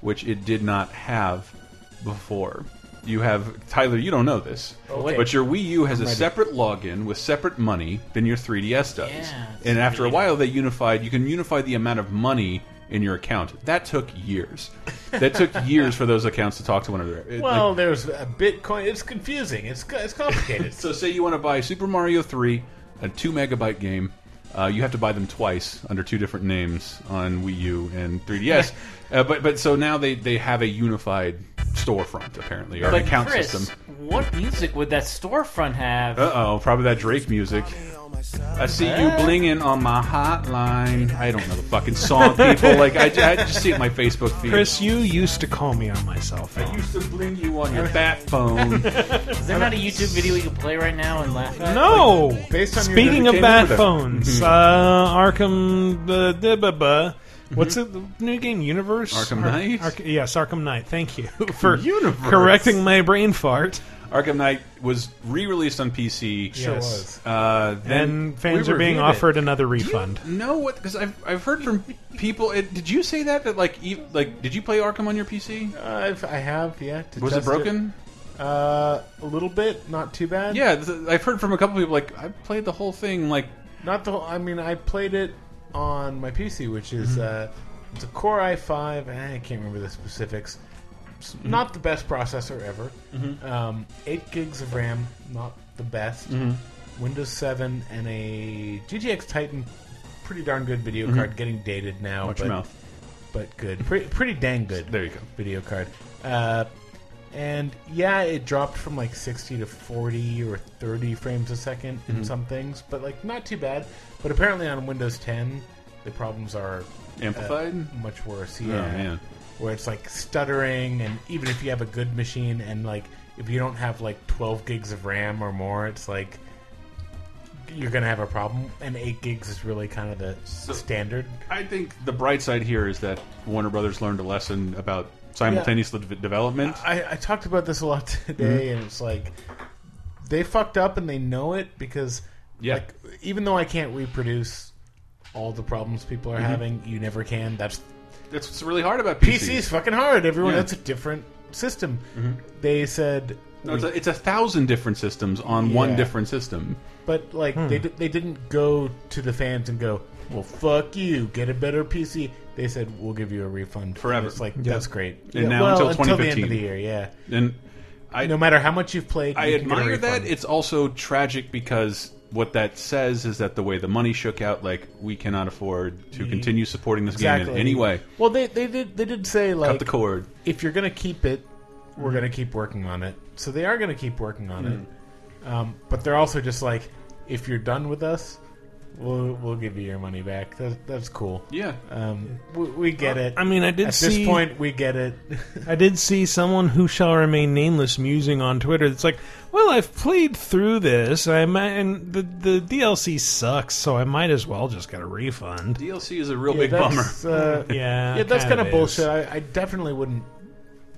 which it did not have before. You have Tyler. You don't know this, Okay. but your Wii U has I'm a ready. separate login with separate money than your 3DS does. Yeah, and after a while, they unified. You can unify the amount of money in your account. That took years. that took years for those accounts to talk to one another. It- well, like- there's a Bitcoin. It's confusing. It's it's complicated. so say you want to buy Super Mario 3, a 2 megabyte game. Uh, you have to buy them twice under two different names on Wii U and 3DS. uh, but but so now they, they have a unified storefront apparently or an account Chris, system. what music would that storefront have? Uh oh, probably that Drake music. I see you Huh? blinging on my hotline. I don't know the fucking song, people. Like I, I just see it in my Facebook feed. Chris, you used to call me on my cell phone. I used to bling you on your bat phone. Is there not a YouTube video we can play right now and laugh at? No. Based on your Speaking of bat over there. phones, Mhm. uh, Arkham. Uh, da- ba- ba. What's it? The new game Universe. Arkham Ar- Knight? Ark- yes, Arkham Knight. Thank you for Universe. correcting my brain fart. Arkham Knight was re-released on PC. Sure Yes. was. Uh, then And fans we are being reviewed it. offered another refund. No, what? Because I've I've heard from people. It, did you say that that like e- like did you play Arkham on your PC? Uh, I've, I have, yeah. to Was it test broken? Uh, a little bit, not too bad. Yeah, th- I've heard from a couple people like I played the whole thing. Like Not the whole. I mean, I played it on my PC, which is Mhm. uh, it's a Core i5. eh, I can't remember the specifics. Mhm. Not the best processor ever. Mhm. Um, Eight gigs of RAM, not the best. Mhm. Windows 7 and a GTX Titan, pretty darn good video Mhm. card. Getting dated now, Watch but your mouth. but good, pretty pretty dang good. There you go. Video card. Uh, and yeah, it dropped from like 60 to 40 or 30 frames a 2nd in Mhm. some things, but like not too bad. But apparently on Windows 10, the problems are uh, Amplified? much worse. Oh, Yeah, man. where it's like stuttering, and even if you have a good machine, and like if you don't have like 12 gigs of RAM or more, it's like you're gonna have a problem. And 8 gigs is really kind of the standard. I think the bright side here is that Warner Brothers learned a lesson about simultaneous de- development. I, I talked about this a lot today, Mhm. and it's like they fucked up and they know it because, Yeah. like, even though I can't reproduce all the problems people are Mhm. having, you never can. That's That's what's really hard about PC PCs. fucking hard. Everyone, Yeah. that's a different system. Mhm. They said, No, it's we- a, it's a thousand different systems on one different system. but like Hmm. they they didn't go to the fans and go, well, fuck you, get a better PC. They said we'll give you a refund Forever. And it's like Yeah. that's great. And Yeah, now well, until the end of 2015. the year, yeah. And I, no matter how much you've played, I you can get a admire that. It's also tragic because what that says is that the way the money shook out, like we cannot afford to continue supporting this game in any way. Well, they they did they did say like cut the cord. If you're gonna keep it, we're gonna keep working on it. So they are gonna keep working on Hmm. it. Um, but they're also just like, if you're done with us, we'll we'll give you your money back. That, that's cool. Yeah. Um, we, we get it. I mean, I did At see. this point, we get it. I did see someone who shall remain nameless musing on Twitter. It's like, well, I've played through this. I might, and the the DLC sucks, so I might as well just get a refund. DLC is a real Yeah, big bummer. that's, Uh, Yeah, yeah, that's kind kind of of bullshit. I, I definitely wouldn't.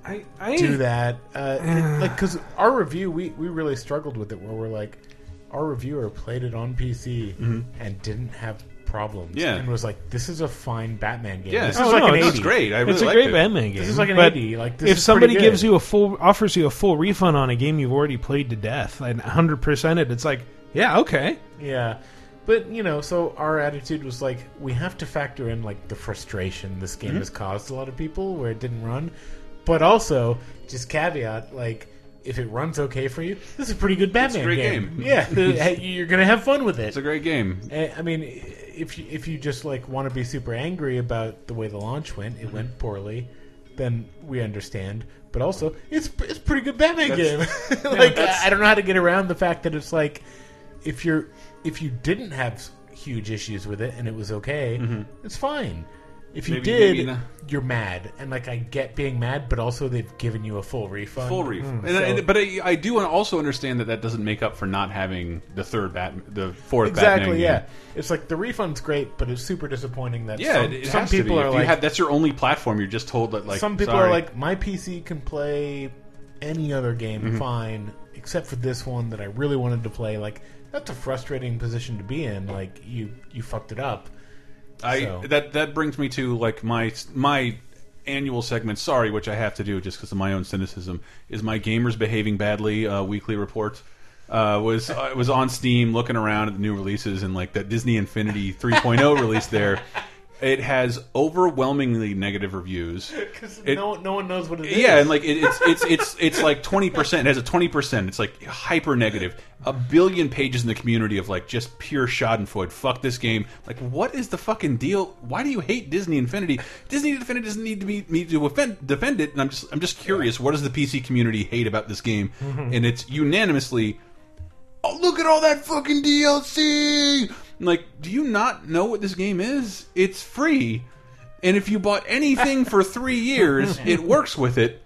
I, I do that. Uh, it- like because our review, we we really struggled with it. Where we're like, our reviewer played it on PC Mhm. and didn't have problems. Yeah. and was like, "This is a fine Batman game. Yeah. this Oh, is like no, an it's 80. great. I really it's a liked great it. Batman game. This is like an but 80. Like this if is somebody pretty good. gives you a full offers you a full refund on a game you've already played to death and 100 percent it, it's like yeah okay. Yeah. But, you know, so our attitude was like, we have to factor in, like, the frustration this game Mhm. has caused a lot of people where it didn't run. But also, just caveat, like, if it runs okay for you, this is a pretty good Batman It's a great game. Yeah, you're going to have fun with it. It's a great game. Eh, I mean, if you, if you just, like, want to be super angry about the way the launch went, it went poorly, then we understand. But also, it's it's a pretty good Batman That's- game. Like, I I don't know how to get around the fact that it's like, if you're if you didn't have huge issues with it and it was okay, it's fine. If you Maybe- did, maybe not. you're mad, and like I get being mad, but also they've given you a full refund. Full refund, Mm. and, So- and- but I, I do also understand that that doesn't make up for not having the third Bat, the fourth exactly, Batman yeah. game. It's like the refund's great, but it's super disappointing that Yeah, some, it, it some has people to be. are if like you have, that's your only platform. You're just told that like some people sorry. are like my PC can play any other game Mhm. fine except for this one that I really wanted to play. Like that's a frustrating position to be in. Like you you fucked it up. I So- that that brings me to like my my annual segment. Sorry, which I have to do just because of my own cynicism. Is my gamers behaving badly? Uh, weekly report. Uh, was uh, was on Steam looking around at the new releases and like that Disney Infinity 3.0 release there. It has overwhelmingly negative reviews. Because no no one knows what it is. Yeah, and like it, it's it's it's it's like twenty percent. It has a twenty percent. It's like hyper negative. A billion pages in the community of like just pure Schadenfreude. Fuck this game. Like, what is the fucking deal? Why do you hate Disney Infinity? Disney Infinity doesn't need to be me to offend, defend it. And I'm just I'm just curious. What does the PC community hate about this game? And it's unanimously. Oh, look at all that fucking DLC! Like, do you not know what this game is? It's free. And if you bought anything for three years, it works with it.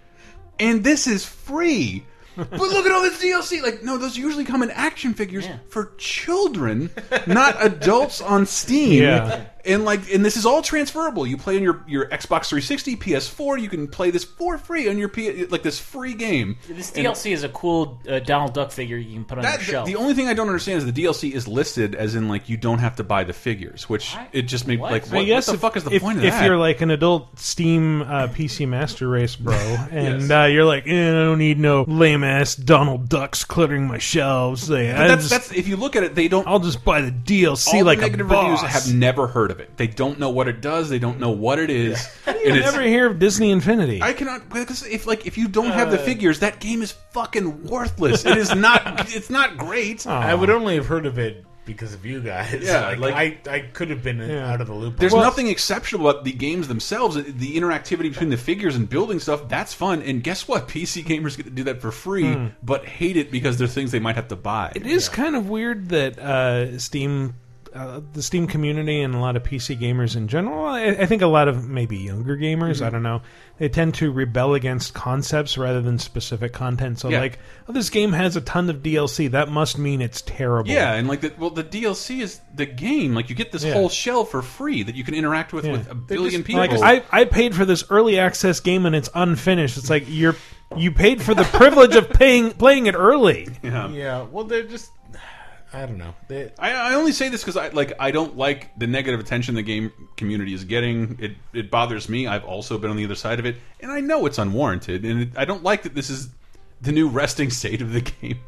And this is free. But look at all this DLC. Like, no, those usually come in action figures for children, not adults on Steam. Yeah. And like, and this is all transferable. You play on your your Xbox 360, PS4. You can play this for free on your P like this free game. This And- DLC is a cool uh, Donald Duck figure you can put on that, your shelf. The only thing I don't understand is the DLC is listed as in like you don't have to buy the figures, which it just made like what, I guess what the if, fuck is the if, point of if that? If you're like an adult Steam uh, PC Master Race bro, and Yes. uh, you're like, eh, I don't need no lame ass Donald Ducks cluttering my shelves. Like, But that's, just- that's if you look at it, they don't. I'll just buy the DLC all like the a negative boss. reviews have never heard of it. They don't know what it does. They don't know what it is. How do you And it's- never hear of Disney Infinity? I cannot because if like if you don't have the Uh, figures, that game is fucking worthless. It is not. it's not great. I would only have heard of it because of you guys. Yeah, like, like- I I could have been out of the loop. There's on it. nothing exceptional about the games themselves. The interactivity between the figures and building stuff, that's fun. And guess what? PC gamers get to do that for free, Hmm. but hate it because there's things they might have to buy. It is kind of weird that uh, Steam, uh, the Steam community, and a lot of PC gamers in general. I, I think a lot of maybe younger gamers. Mhm. I don't know. They tend to rebel against concepts rather than specific content. So, Yeah. like, oh, this game has a ton of DLC. That must mean it's terrible. Yeah, and like the well, the DLC is the game. Like you get this Yeah. whole shell for free that you can interact with Yeah. with a billion just- people. Like I, I paid for this early access game and it's unfinished. It's like you're you paid for the privilege of paying playing it early. Yeah. Yeah, well, they're just. I don't know. They, I, I only say this because I like I don't like the negative attention the game community is getting. It it bothers me. I've also been on the other side of it, and I know it's unwarranted. And it, I don't like that this is the new resting state of the game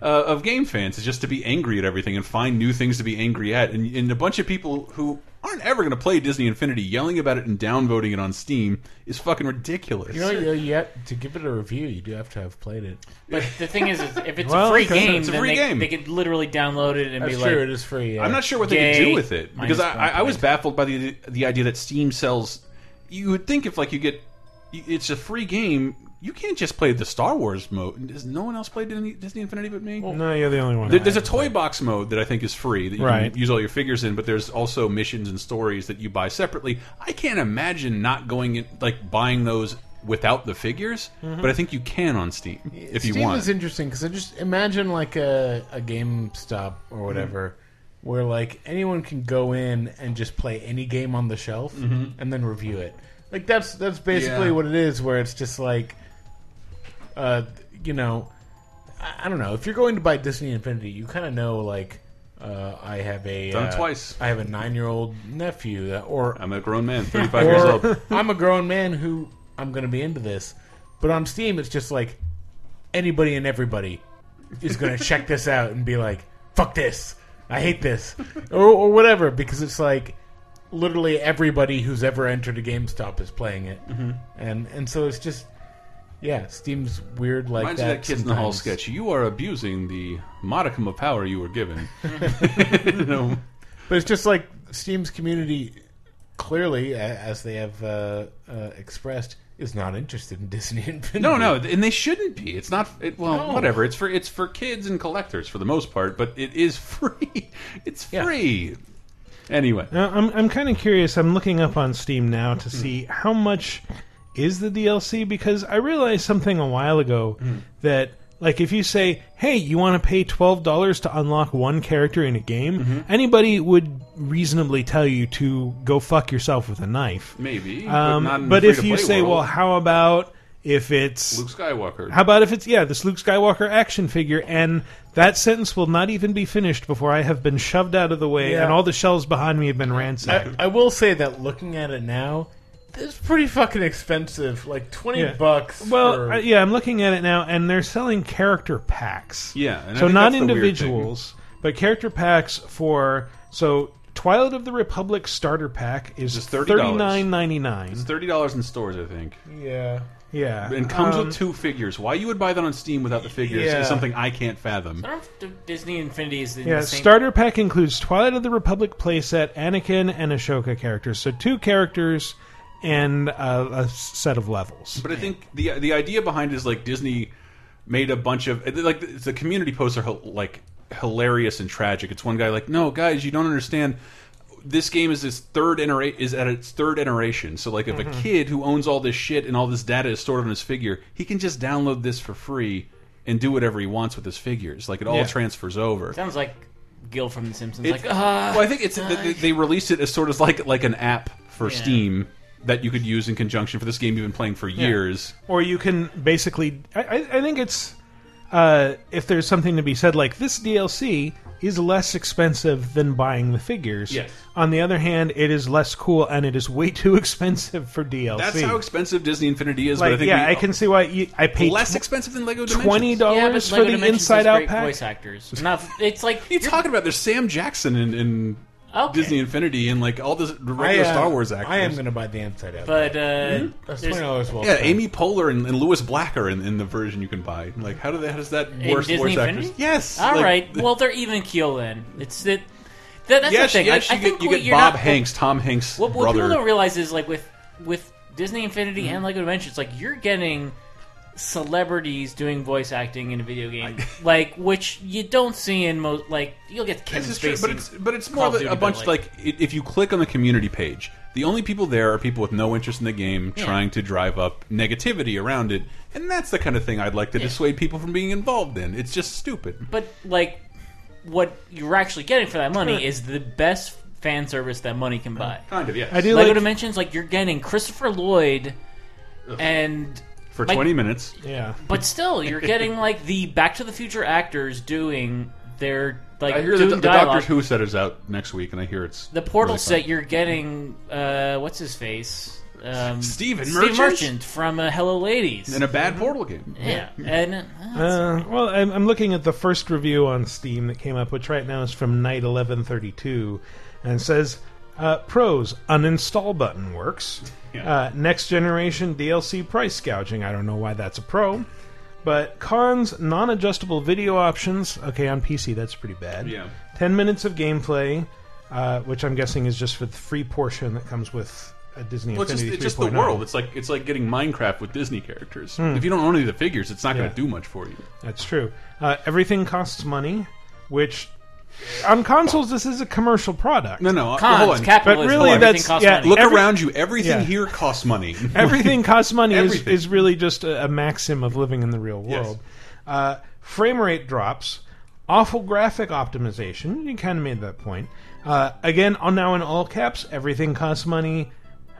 uh, of game fans is just to be angry at everything and find new things to be angry at. And, and a bunch of people who aren't ever going to play Disney Infinity yelling about it and downvoting it on Steam is fucking ridiculous. you know, you, you have, to give it a review, you do have to have played it. But the thing is, is if it's Well, a free game, It's a free they, game. they could literally download it and That's be true, like, it is free. Yeah. I'm not sure what they could do with it because I, I, I was baffled by the the idea that Steam sells. You would think if like you get, it's a free game, you can't just play the Star Wars mode. Does no one else play Disney, Disney Infinity but me? Well, no, you're the only one. There- there's a toy box mode that I think is free that you Right. can use all your figures in, but there's also missions and stories that you buy separately. I can't imagine not going in like buying those without the figures, Mhm. but I think you can on Steam if you want. Steam want. is interesting because I just imagine like a a GameStop or whatever, where like anyone can go in and just play any game on the shelf Mhm. and then review it. Like that's that's basically Yeah. what it is. Where it's just like, uh, you know, I, I don't know. If you're going to buy Disney Infinity, you kind of know like. Uh, I have a Done uh, twice. I have a nine-year-old nephew that, or I'm a grown man, 35 years old. I'm a grown man who I'm going to be into this, but on Steam it's just like anybody and everybody is going to check this out and be like, "Fuck this, I hate this," or, or whatever, because it's like literally everybody who's ever entered a GameStop is playing it, Mhm. and and so it's just yeah, Steam's weird like Reminds that. me of that Kids in the Hall sketch. You are abusing the modicum of power you were given. you know? But it's just like Steam's community clearly, as they have uh, uh, expressed, is not interested in Disney Infinity. No, no, and they shouldn't be. It's not. It, well, No. whatever. It's for it's for kids and collectors for the most part, but it is free. It's free. Anyway, Now, I'm I'm kind of curious. I'm looking up on Steam now to see how much is the DLC because I realized something a while ago that like if you say, "Hey, you want to pay twelve dollars to unlock one character in a game," anybody would reasonably tell you to go fuck yourself with a knife. Maybe, but um, not in but if you say, world. "Well, how about?" If it's Luke Skywalker. how about if it's yeah this Luke Skywalker action figure and that sentence will not even be finished before I have been shoved out of the way Yeah. and all the shelves behind me have been ransacked. I, I will say that looking at it now, it's pretty fucking expensive. Like twenty Yeah. bucks. Well, for- uh, yeah, I'm looking at it now, and they're selling character packs. Yeah, and I so think not that's the weird individuals, but character packs for so Twilight of the Republic starter pack is It's $30. thirty nine ninety nine. It's thirty dollars in stores, I think. Yeah. Yeah, and comes Um, with two figures. Why you would buy that on Steam without the figures Yeah. is something I can't fathom. I don't know if Disney Infinity is in Yeah, the same. starter pack includes Twilight of the Republic playset, Anakin, and Ahsoka characters. So two characters and uh, a set of levels. But I think the the idea behind it is like Disney made a bunch of like the, the community posts are like hilarious and tragic. It's one guy like, "No, guys, you don't understand. This game is its third itera- is at its third iteration. So like, if Mhm. a kid who owns all this shit and all this data is stored on his figure, he can just download this for free and do whatever he wants with his figures. Like it all Yeah. transfers over. Sounds like Gil from The Simpsons. It's- like, ah, well, I think it's they, they released it as sort of like like an app for Yeah. Steam that you could use in conjunction for this game you've been playing for Yeah. years. Or you can basically. I, I, I think it's. Uh, if there's something to be said, like this DLC is less expensive than buying the figures. Yes. On the other hand, it is less cool and it is way too expensive for DLC. That's how expensive Disney Infinity is. Like, but I think yeah, we- I can see why you, I paid less expensive than Lego Dimensions. twenty yeah, dollars for Lego the Dimensions Inside has Out great pack. voice actors. Not, it's like What are you talking about? There's Sam Jackson in, in Disney Infinity and like all the regular I, uh, Star Wars actors. I am going to buy the Inside Out. But uh, That's there's- twenty dollars well yeah, spent. Amy Poehler and, and Lewis Black are in, in the version you can buy. Like, how do they? How does that in worst Disney voice Infinity? actors? Yes. All like- right. Well, they're even keel then. It's that. that that's yes, the thing. yes, I, you I think get, you what get you're Bob not, Hanks, Tom Hanks' What, what brother. people don't realize is like with with Disney Infinity Mm-hmm. and Lego Dimensions, like you're getting celebrities doing voice acting in a video game, like which you don't see in most. Like you'll get Kevin This is true, but it's but it's more of of a, a bunch like, i if you click on the community page, the only people there are people with no interest in the game Yeah. trying to drive up negativity around it, and that's the kind of thing I'd like to dissuade people from being involved in. It's just stupid. But like, what you're actually getting for that money is the best fan service that money can uh, buy. Kind of, yes. I do Lego like- Dimensions, like you're getting Christopher Lloyd, and For like- 20 minutes. Yeah. But still, you're getting like the Back to the Future actors doing their like I hear doing the, the. Doctor Who set is out next week, and I hear it's The portal really set fun. you're getting. Uh, what's his face? Um, Stephen Steve Merchant? Merchant from uh, Hello Ladies in a bad Portal game. Yeah, and uh, Uh, well, I'm, I'm looking at the first review on Steam that came up, which right now is from Night 1132, and says uh, pros: uninstall button works. Uh, next generation DLC price gouging. I don't know why that's a pro. But cons: non-adjustable video options. Okay, on PC that's pretty bad. Yeah. Ten minutes of gameplay, uh, which I'm guessing is just for the free portion that comes with a Disney Well, it's just, Infinity it's just the 3.0. world. It's like it's like getting Minecraft with Disney characters. Hmm. If you don't own any of the figures, it's not going to do much for you. That's true. Uh, everything costs money, which on consoles this is a commercial product. No, no. uh, hold on. But really, that's yeah, Look every- around you. Everything yeah. here costs money. Everything costs money is, Everything. is really just a, a maxim of living in the real Yes. world. Uh, frame rate drops, awful graphic optimization. You kind of made that point. Uh, again, on now in all caps, everything costs money.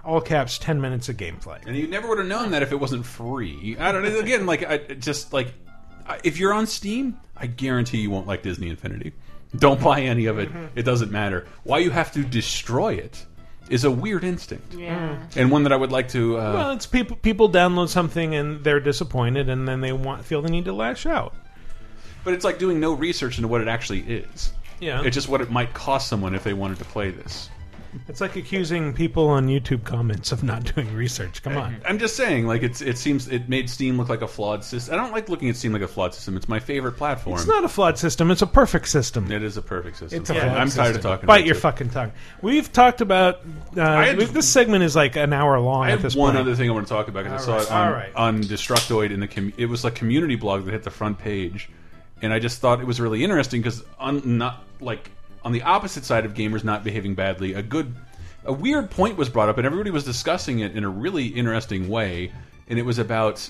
All caps, ten minutes of gameplay. And you never would have known that if it wasn't free. I don't know. Again, like I just like I- if you're on Steam, I guarantee you won't like Disney Infinity. Don't buy any of it. Mm-hmm. It doesn't matter. Why you have to destroy it is a weird instinct. Yeah. And one that I would like to. Uh, well, it's people people download something and they're disappointed, and then they want feel the need to lash out. but it's like doing no research into what it actually is. Yeah. It's just what it might cost someone if they wanted to play this. It's like accusing people on YouTube comments of not doing research. Come on. I'm just saying, like it's it seems it made Steam look like a flawed system. I don't like looking at Steam like a flawed system. It's my favorite platform. It's not a flawed system. It's a perfect system. It is a perfect system. It's a flawed I'm tired of system. talking. Bite about your it. fucking tongue. We've talked about. Uh, had- this segment is like an hour long I at have this one point. other thing I want to talk about because I All saw right, it on, all right. on Destructoid in the com it was a community blog that hit the front page, and I just thought it was really interesting because on not like on the opposite side of gamers not behaving badly, a good a weird point was brought up, and everybody was discussing it in a really interesting way, and it was about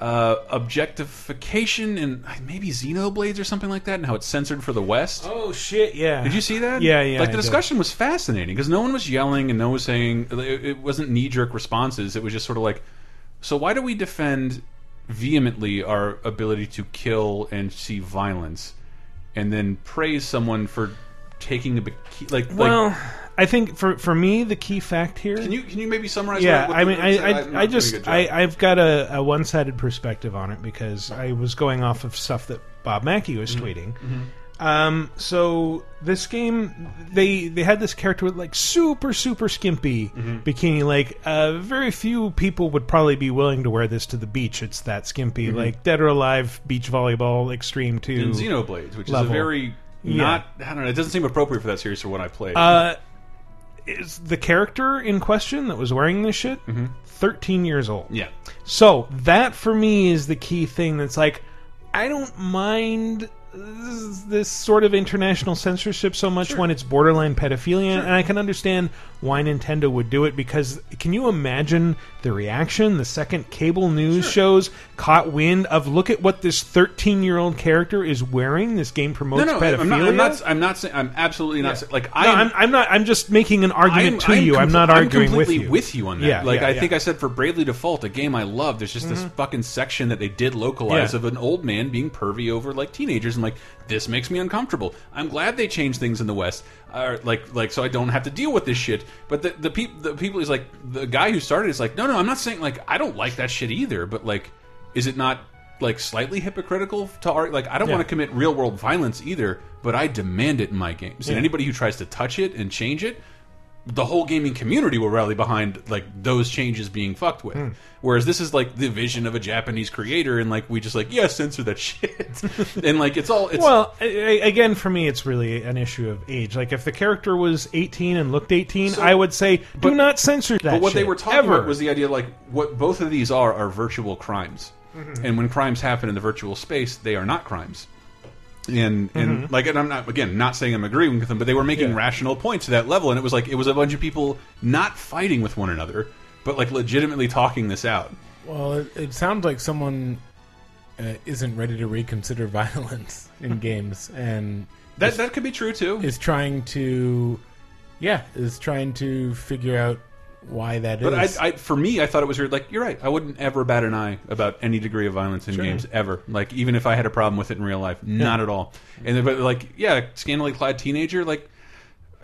uh, objectification and maybe Xenoblades or something like that, and how it's censored for the West. Oh shit! Yeah. Did you see that? Yeah, yeah, Like I the did. discussion was fascinating because no one was yelling and no one was saying it, it wasn't knee jerk responses. It was just sort of like, so why do we defend vehemently our ability to kill and see violence, and then praise someone for taking a bikini? Like, Well, like, I think for for me the key fact here. can you can you maybe summarize? yeah, what, I mean, I I'm I, I just I. I've got a, a one sided perspective on it because I was going off of stuff that Bob Mackey was Mm-hmm. tweeting. Um, so this game, they they had this character with like super super skimpy Mm-hmm. bikini. Like, uh, very few people would probably be willing to wear this to the beach. It's that skimpy. Mhm. Like Dead or Alive beach volleyball extreme two in Xenoblades, which level. is a very. Not I don't know. It doesn't seem appropriate for that series for what I played. Uh, is the character in question that was wearing this shit 13 years old. Yeah. So that for me is the key thing that's like, I don't mind this, this sort of international censorship so much when it's borderline pedophilia, and I can understand why Nintendo would do it because can you imagine the reaction the second cable news shows caught wind of look at what this 13 year old character is wearing? This game promotes no, no, pedophilia. I'm not, I'm not. I'm not saying. I'm absolutely not. saying- Like I am, I'm, I'm not. I'm just making an argument I'm- to you. I'm not arguing with completely you. with you on that. Yeah, like yeah, I yeah. think I said for Bravely Default, a game I love. There's just this Mhm. fucking section that they did localize Yeah. of an old man being pervy over like teenagers, and like this makes me uncomfortable. I'm glad they changed things in the West, uh, like like so I don't have to deal with this shit. But the the people the people is like the guy who started is like no no I'm not saying like I don't like that shit either, but like is it not like slightly hypocritical to art like I don't Yeah. want to commit real world violence either, but I demand it in my games. And anybody who tries to touch it and change it, the whole gaming community will rally behind like those changes being fucked with. Hmm. Whereas this is like the vision of a Japanese creator, and like we just like yeah censor that shit, and like it's all it's well, again, for me, it's really an issue of age. Like, if the character was 18 and looked 18, So- I would say, do not censor that. But what they were talking ever. about was the idea like what both of these are are virtual crimes, Mhm. and when crimes happen in the virtual space, they are not crimes. And and Mhm. like and I'm not again not saying I'm agreeing with them, but they were making Yeah. rational points to that level, and it was like it was a bunch of people not fighting with one another, but like legitimately talking this out. Well, it, it sounds like someone uh, isn't ready to reconsider violence in games, and That is- that could be true too. Is trying to, yeah, is trying to figure out why that is. But I, I, for me, I thought it was weird. Like you're right. I wouldn't ever bat an eye about any degree of violence in Sure. games ever. Like even if I had a problem with it in real life, not at all. And but like, yeah, scantily clad teenager. Like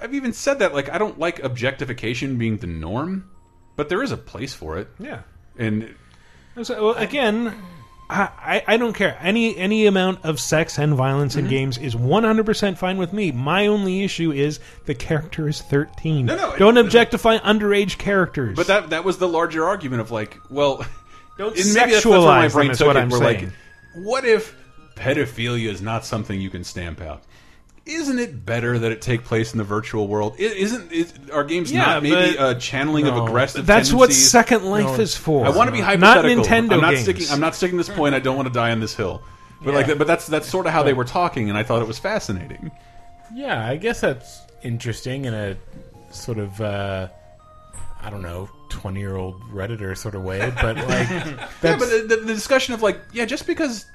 I've even said that. Like I don't like objectification being the norm, but there is a place for it. Yeah. And So, well, again, I, I don't care. Any any amount of sex and violence in Mhm. games is 100% fine with me. My only issue is the character is 13. No, no, Don't objectify underage characters. But that that was the larger argument of like, well, Don't and maybe that's, my brain took what it. I'm where saying. like, what if pedophilia is not something you can stamp out? Isn't it better that it take place in the virtual world? I- Isn't is, are games Yeah, not maybe a channeling of aggressive? That's what? Second Life is for. I want to be hypothetical. Not. Nintendo I'm not games. sticking. I'm not sticking this point. I don't want to die on this hill. But Yeah. like, but that's that's sort of how they were talking, and I thought it was fascinating. Yeah, I guess that's interesting in a sort of uh, I don't know, twenty year old redditor sort of way, but like yeah, but the, the, the discussion of like, yeah, just because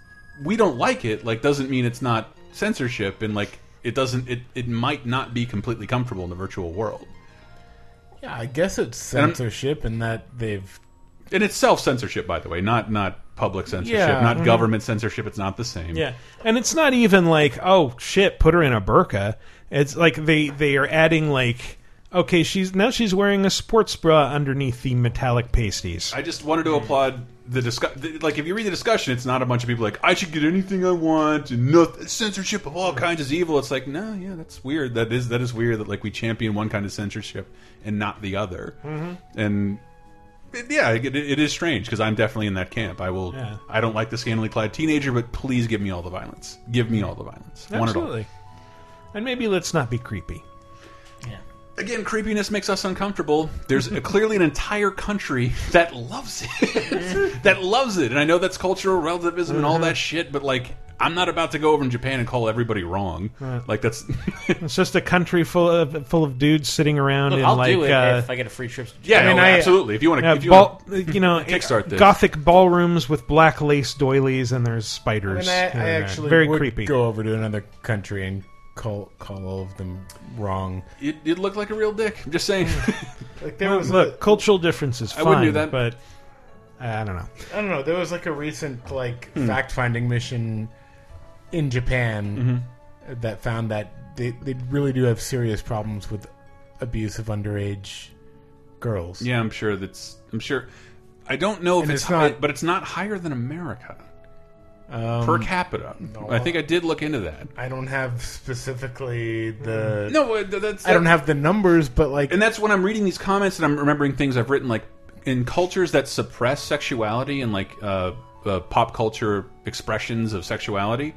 we don't like it, like, doesn't mean it's not censorship, and like, it doesn't. It it might not be completely comfortable in the virtual world, yeah, I guess it's And censorship in that they've and it's self censorship, by the way, not not public censorship, Yeah. not Mhm. government censorship. It's not the same. Yeah, and it's not even like, oh shit, put her in a burqa. It's like they they are adding like, okay, she's now she's wearing a sports bra underneath the metallic pasties. I just wanted to applaud the discuss. Like, if you read the discussion, it's not a bunch of people like I should get anything I want and no censorship of all kinds is evil. It's like, no, yeah, that's weird. That is that is weird that like we champion one kind of censorship and not the other. Mhm. And it- yeah, it, it is strange because I'm definitely in that camp. I will. Yeah. I don't like the scantily clad teenager, but please give me all the violence. Give me all the violence. Absolutely. And maybe let's not be creepy. Again, creepiness makes us uncomfortable. There's a, clearly an entire country that loves it. that loves it. And I know that's cultural relativism and all Mhm. that shit, but like I'm not about to go over in Japan and call everybody wrong. Right. Like that's It's just a country full of full of dudes sitting around Look, in I'll like do it uh, if I get a free trip. to Yeah, Japan. no, absolutely. If you wanna- yeah, if you ball- wanna you know, kickstart this. gothic ballrooms with black lace doilies and there's I spiders. mean, I, I here actually very would creepy. go over to another country and call call all of them wrong. You'd, you'd look like a real dick. I'm just saying. Like there was look, cultural differences. I wouldn't do that. but I don't know. I don't know. There was like a recent like Hmm. fact finding mission in Japan Mm-hmm. that found that they they really do have serious problems with abuse of underage girls. yeah, I'm sure that's. I'm sure. I don't know if And it's, it's high, not- but it's not higher than America Um, per capita. no. I think I did look into that. I don't have specifically the No, uh, th- that's I don't have the numbers, but like and that's when I'm reading these comments and I'm remembering things I've written like in cultures that suppress sexuality and like uh, uh, pop culture expressions of sexuality,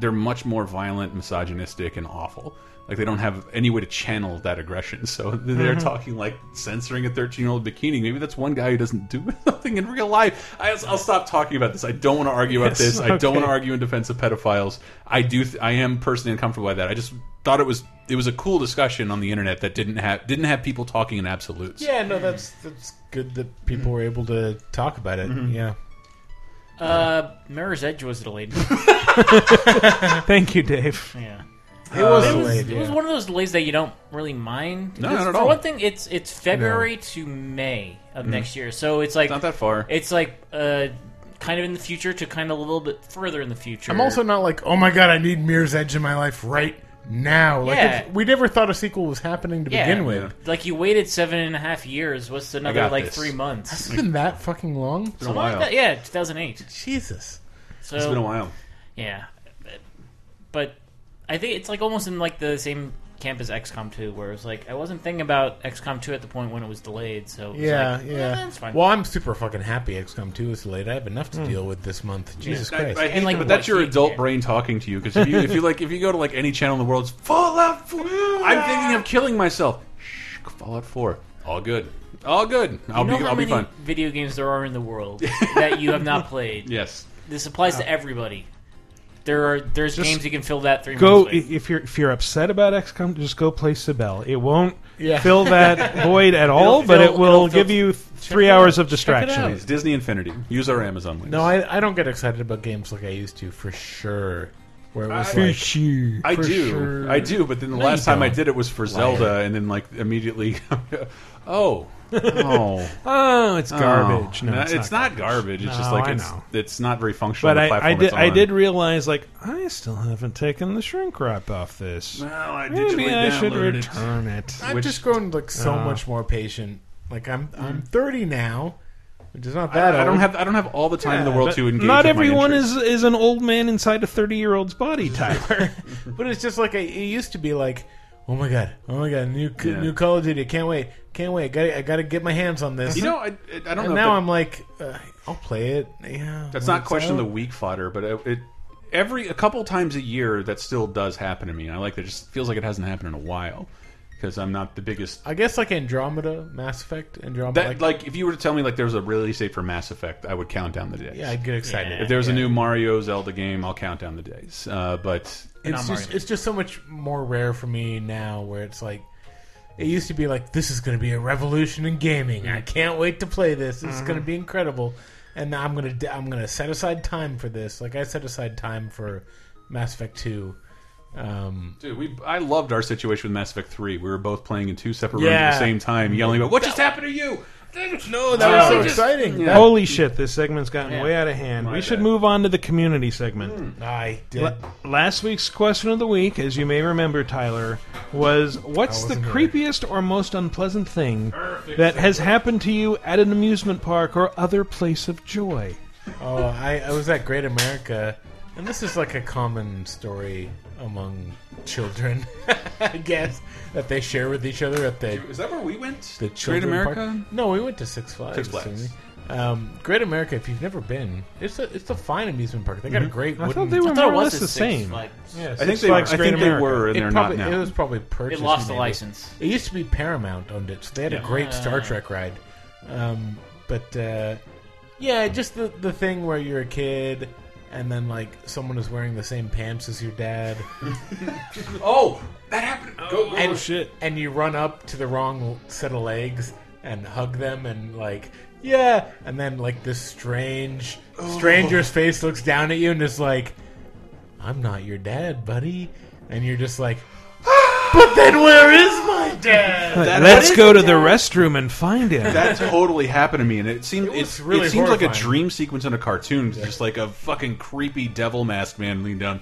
they're much more violent, misogynistic, and awful. Like they don't have any way to channel that aggression, so they're Mhm. talking like censoring a 13 year old bikini. Maybe that's one guy who doesn't do something in real life. I, I'll stop talking about this. I don't want to argue about Yes, this. I don't want to argue in defense of pedophiles. I do. Th I am personally uncomfortable by that. I just thought it was it was a cool discussion on the internet that didn't have didn't have people talking in absolutes. yeah, no, that's that's good that people were able to talk about it. Mhm. Yeah. Uh, Mirror's Edge was delayed. Thank you, Dave. Yeah. It was it delayed, Was, It was one of those delays that you don't really mind. No, Because not at for all. one thing, it's it's February to May of Mhm. next year, so it's like not that far. It's like uh, kind of in the future to kind of a little bit further in the future. I'm also not like, oh my god, I need Mirror's Edge in my life right now. Like Yeah. it's- we never thought a sequel was happening to yeah, begin with. Like you waited seven and a half years. What's another got like this. three months? It's it been that fucking long? been a Something like while. that. Yeah, 2008. Jesus. So It's been a while. Yeah, but- but I think it's like almost in like the same camp as XCOM 2, where it's like I wasn't thinking about XCOM 2 at the point when it was delayed. So it was Yeah, like, yeah. that's fine. Well, I'm super fucking happy XCOM 2 is delayed. I have enough to Hmm. deal with this month. Jesus I, Christ. I hate And, like, that, but that's what your he- adult brain talking to you. Because if you, if you like, if you go to like any channel in the world, it's Fallout 4. I'm thinking of killing myself. Shh, Fallout 4. All good. All good. I'll you know be. how I'll be many fine. video games there are in the world that you have not played. Yes. This applies to everybody. There are there's Just games you can fill that three Go months with. if you're if you're upset about XCOM, just go play Cibele. It won't Yeah. fill that void at all, It'll but it will it'll give you three it hours of Check distraction. It's Disney Infinity. Use our Amazon links. No, I, I don't get excited about games like I used to, for sure. Where it was I- like, sure. I for do, sure. I do. But then the No, last time I don't. did it was for Liar. Zelda, and then like immediately, oh, oh, Oh, it's garbage. Oh. No, No, it's, not, garbage. It's just No, like I it's know. it's not very functional. But on the I, I did it's I on. did realize like I still haven't taken the shrink wrap off this. Well, I Maybe digitally I should downloaded it. return it. I've Which- just grown like so Uh, much more patient. Like I'm I'm 30 now, which is not I, I don't old. have I don't have all the time in the world But to engage. Not with my everyone interests. is is an old man inside a thirty year old's body, Tyler. but it's just like I, it used to be like, oh my god, oh my god, new Yeah. new Call of Duty, can't wait, can't wait, got I got to get my hands on this. You know, I, I don't and know. now if I'm like, uh, I'll play it. Yeah, That's not question question the out. weak fodder, but it, it every a couple times a year that still does happen to me. And I like that. It just feels like it hasn't happened in a while because I'm not the biggest. I guess like Andromeda, Mass Effect, Andromeda. That like, like, if you were to tell me like there was a release date for Mass Effect, I would count down the days. yeah, I'd get excited. If there was a new Mario Zelda game, I'll count down the days. Uh, but it's just it's just so much more rare for me now where it's like it used to be like this is going to be a revolution in gaming. I can't wait to play this. This is going to be incredible. And now i'm going to i'm going to set aside time for this. Like i set aside time for mass effect 2 um Dude, we I loved our situation with Mass Effect 3. We were both playing in two separate rooms at the same time, yelling about what just happened to you. No, that was so exciting. That- Holy shit, this segment's gotten Yeah. way out of hand. My we should move on to the community segment. Hmm. I did. La- last week's question of the week, as you may remember, Tyler, was what's the wasn't creepiest or most unpleasant thing that has happened to you at an amusement park or other place of joy? Oh, I, I was at Great America, and this is like a common story among children, I guess, that they share with each other at the. Is that where we went? The Great children America? Park? No, we went to Six Flags. Six Flags. Um, Great America. If you've never been, it's a it's a fine amusement park. They got a Mhm. great. I wooden, thought they were I thought it more or was less the same. Yeah, I Six think they- Flags I Great think they America. were, and It they're not probably, now. It was probably purchased. It lost the maybe. license. It used to be Paramount owned it, so they had a Yeah. great Star. Trek ride. Um, but uh, yeah, just the the thing where you're a kid. And then, like, someone is wearing the same pants as your dad. oh, that happened. Go, go. and oh, shit. And you run up to the wrong set of legs and hug them and like, yeah. And then like this strange oh. stranger's face looks down at you and is like, "I'm not your dad, buddy." And you're just like, ah! "But then where is my dad?" Let's go to the restroom and find him. That totally happened to me, and it seemed it, was really it seems like a horrifying. dream sequence in a cartoon, just like a fucking creepy devil mask man leaning down.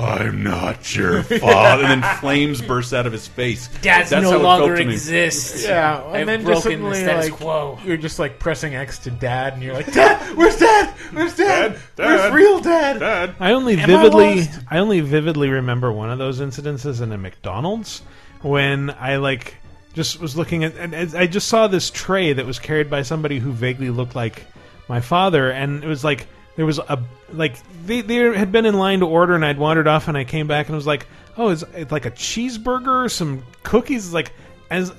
I'm not your father, and then flames burst out of his face. Dads That's no how it longer felt to me. exist. Yeah, I've and then just broken the suddenly, status like, quo. you're just like pressing X to dad, and you're like, "Dad, where's dad? Where's dad? Dad, Where's Dad, real dad?" Dad. I only Am I vividly, lost? I, only vividly remember one of those incidences in a McDonald's when I like just was looking at, and and I just saw this tray that was carried by somebody who vaguely looked like my father, and it was like there was a like they they had been in line to order, and I'd wandered off, and I came back and was like, oh, it's, it's like a cheeseburger, some cookies, It's like as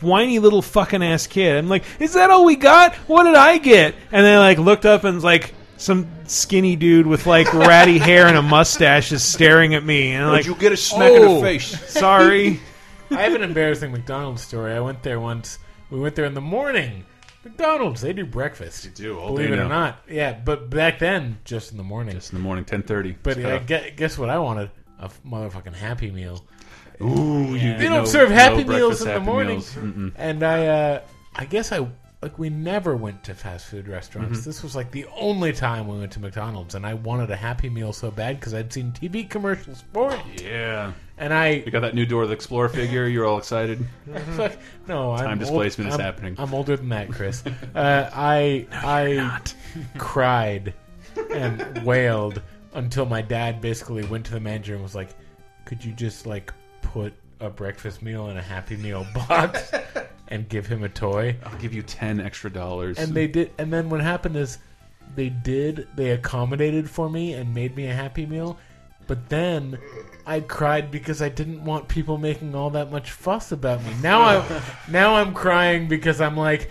whiny little fucking ass kid. I'm like, is that all we got? What did I get? And then I like looked up and was like. Some skinny dude with like ratty hair and a mustache is staring at me, and I'm Would like, you get a smack in the "Oh, face?" Sorry. I have an embarrassing McDonald's story. I went there once. We went there in the morning. McDonald's, they do breakfast. They do, all Believe day it or not. Yeah, but back then, just in the morning. Just in the morning, ten thirty. But uh, gue- guess what I wanted? a motherfucking Happy Meal. Ooh, you They don't no- serve Happy breakfast Meals in the morning. And I, uh, I guess I like we never went to fast food restaurants. Mhm. This was like the only time we went to McDonald's, and I wanted a Happy Meal so bad because I'd seen TV commercials for it. Yeah. And I You got that new Dora the Explorer figure. You're all excited. Fuck, no, I'm Time displacement is I'm- happening. I'm older than that, Chris. uh, I I cried and wailed until my dad basically went to the manager and was like, "Could you just like put a breakfast meal in a Happy Meal box and give him a toy?" I'll give you ten extra dollars. And they did. And then what happened is they did. They accommodated for me and made me a Happy Meal. But then I cried because I didn't want people making all that much fuss about me. Now I, now I'm crying because I'm like,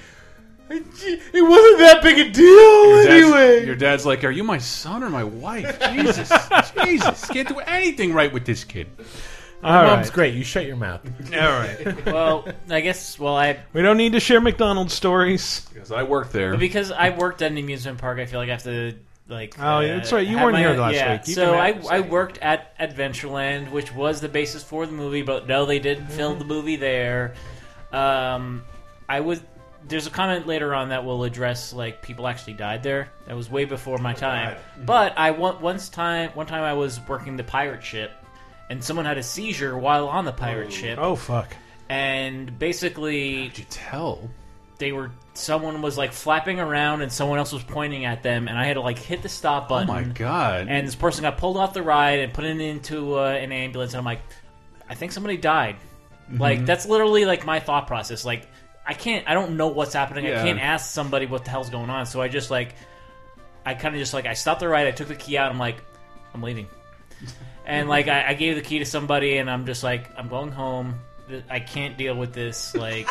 it wasn't that big a deal Your dad's, anyway. your dad's like, "Are you my son or my wife?" Jesus, Jesus, can't do anything right with this kid. Your All mom's right. great. You shut your mouth. All right. well, I guess. Well, I We don't need to share McDonald's stories. Because I worked there. But because I worked at an amusement park, I feel like I have to like. Oh, yeah, that's right. You weren't my- here last yeah. week. You so I I worked at Adventureland, which was the basis for the movie, but no, they didn't film Mm-hmm. the movie there. Um, I was. There's a comment later on that will address like people actually died there. That was way before my time. But I one once time one time I was working the pirate ship, and someone had a seizure while on the pirate ship. Oh fuck! And basically, Did you tell? They were someone was like flapping around and someone else was pointing at them and I had to like hit the stop button. Oh my god! And this person got pulled off the ride and put it into uh, an ambulance and I'm like I think somebody died. Like Mhm. that's literally like my thought process. Like I can't I don't know what's happening. Yeah. I can't ask somebody what the hell's going on. So I just like I kind of just like I stopped the ride, I took the key out, I'm like I'm leaving. And like I, I gave the key to somebody and I'm just like I'm going home. I can't deal with this like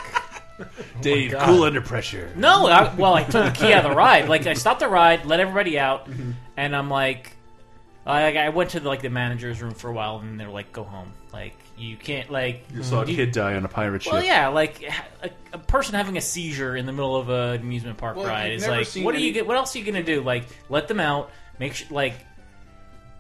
Dave, God. cool under pressure. no, I, well, I took the key out of the ride. Like I stopped the ride, let everybody out, Mm-hmm. and I'm like, I, I went to the, like the manager's room for a while, and they're like, "Go home. Like you can't like." You saw a you- kid die on a pirate ship. Well, yeah, like a, a person having a seizure in the middle of an amusement park Well, ride you've is like, seen what are you? get- What else are you gonna do? Like, let them out. Make sure, like,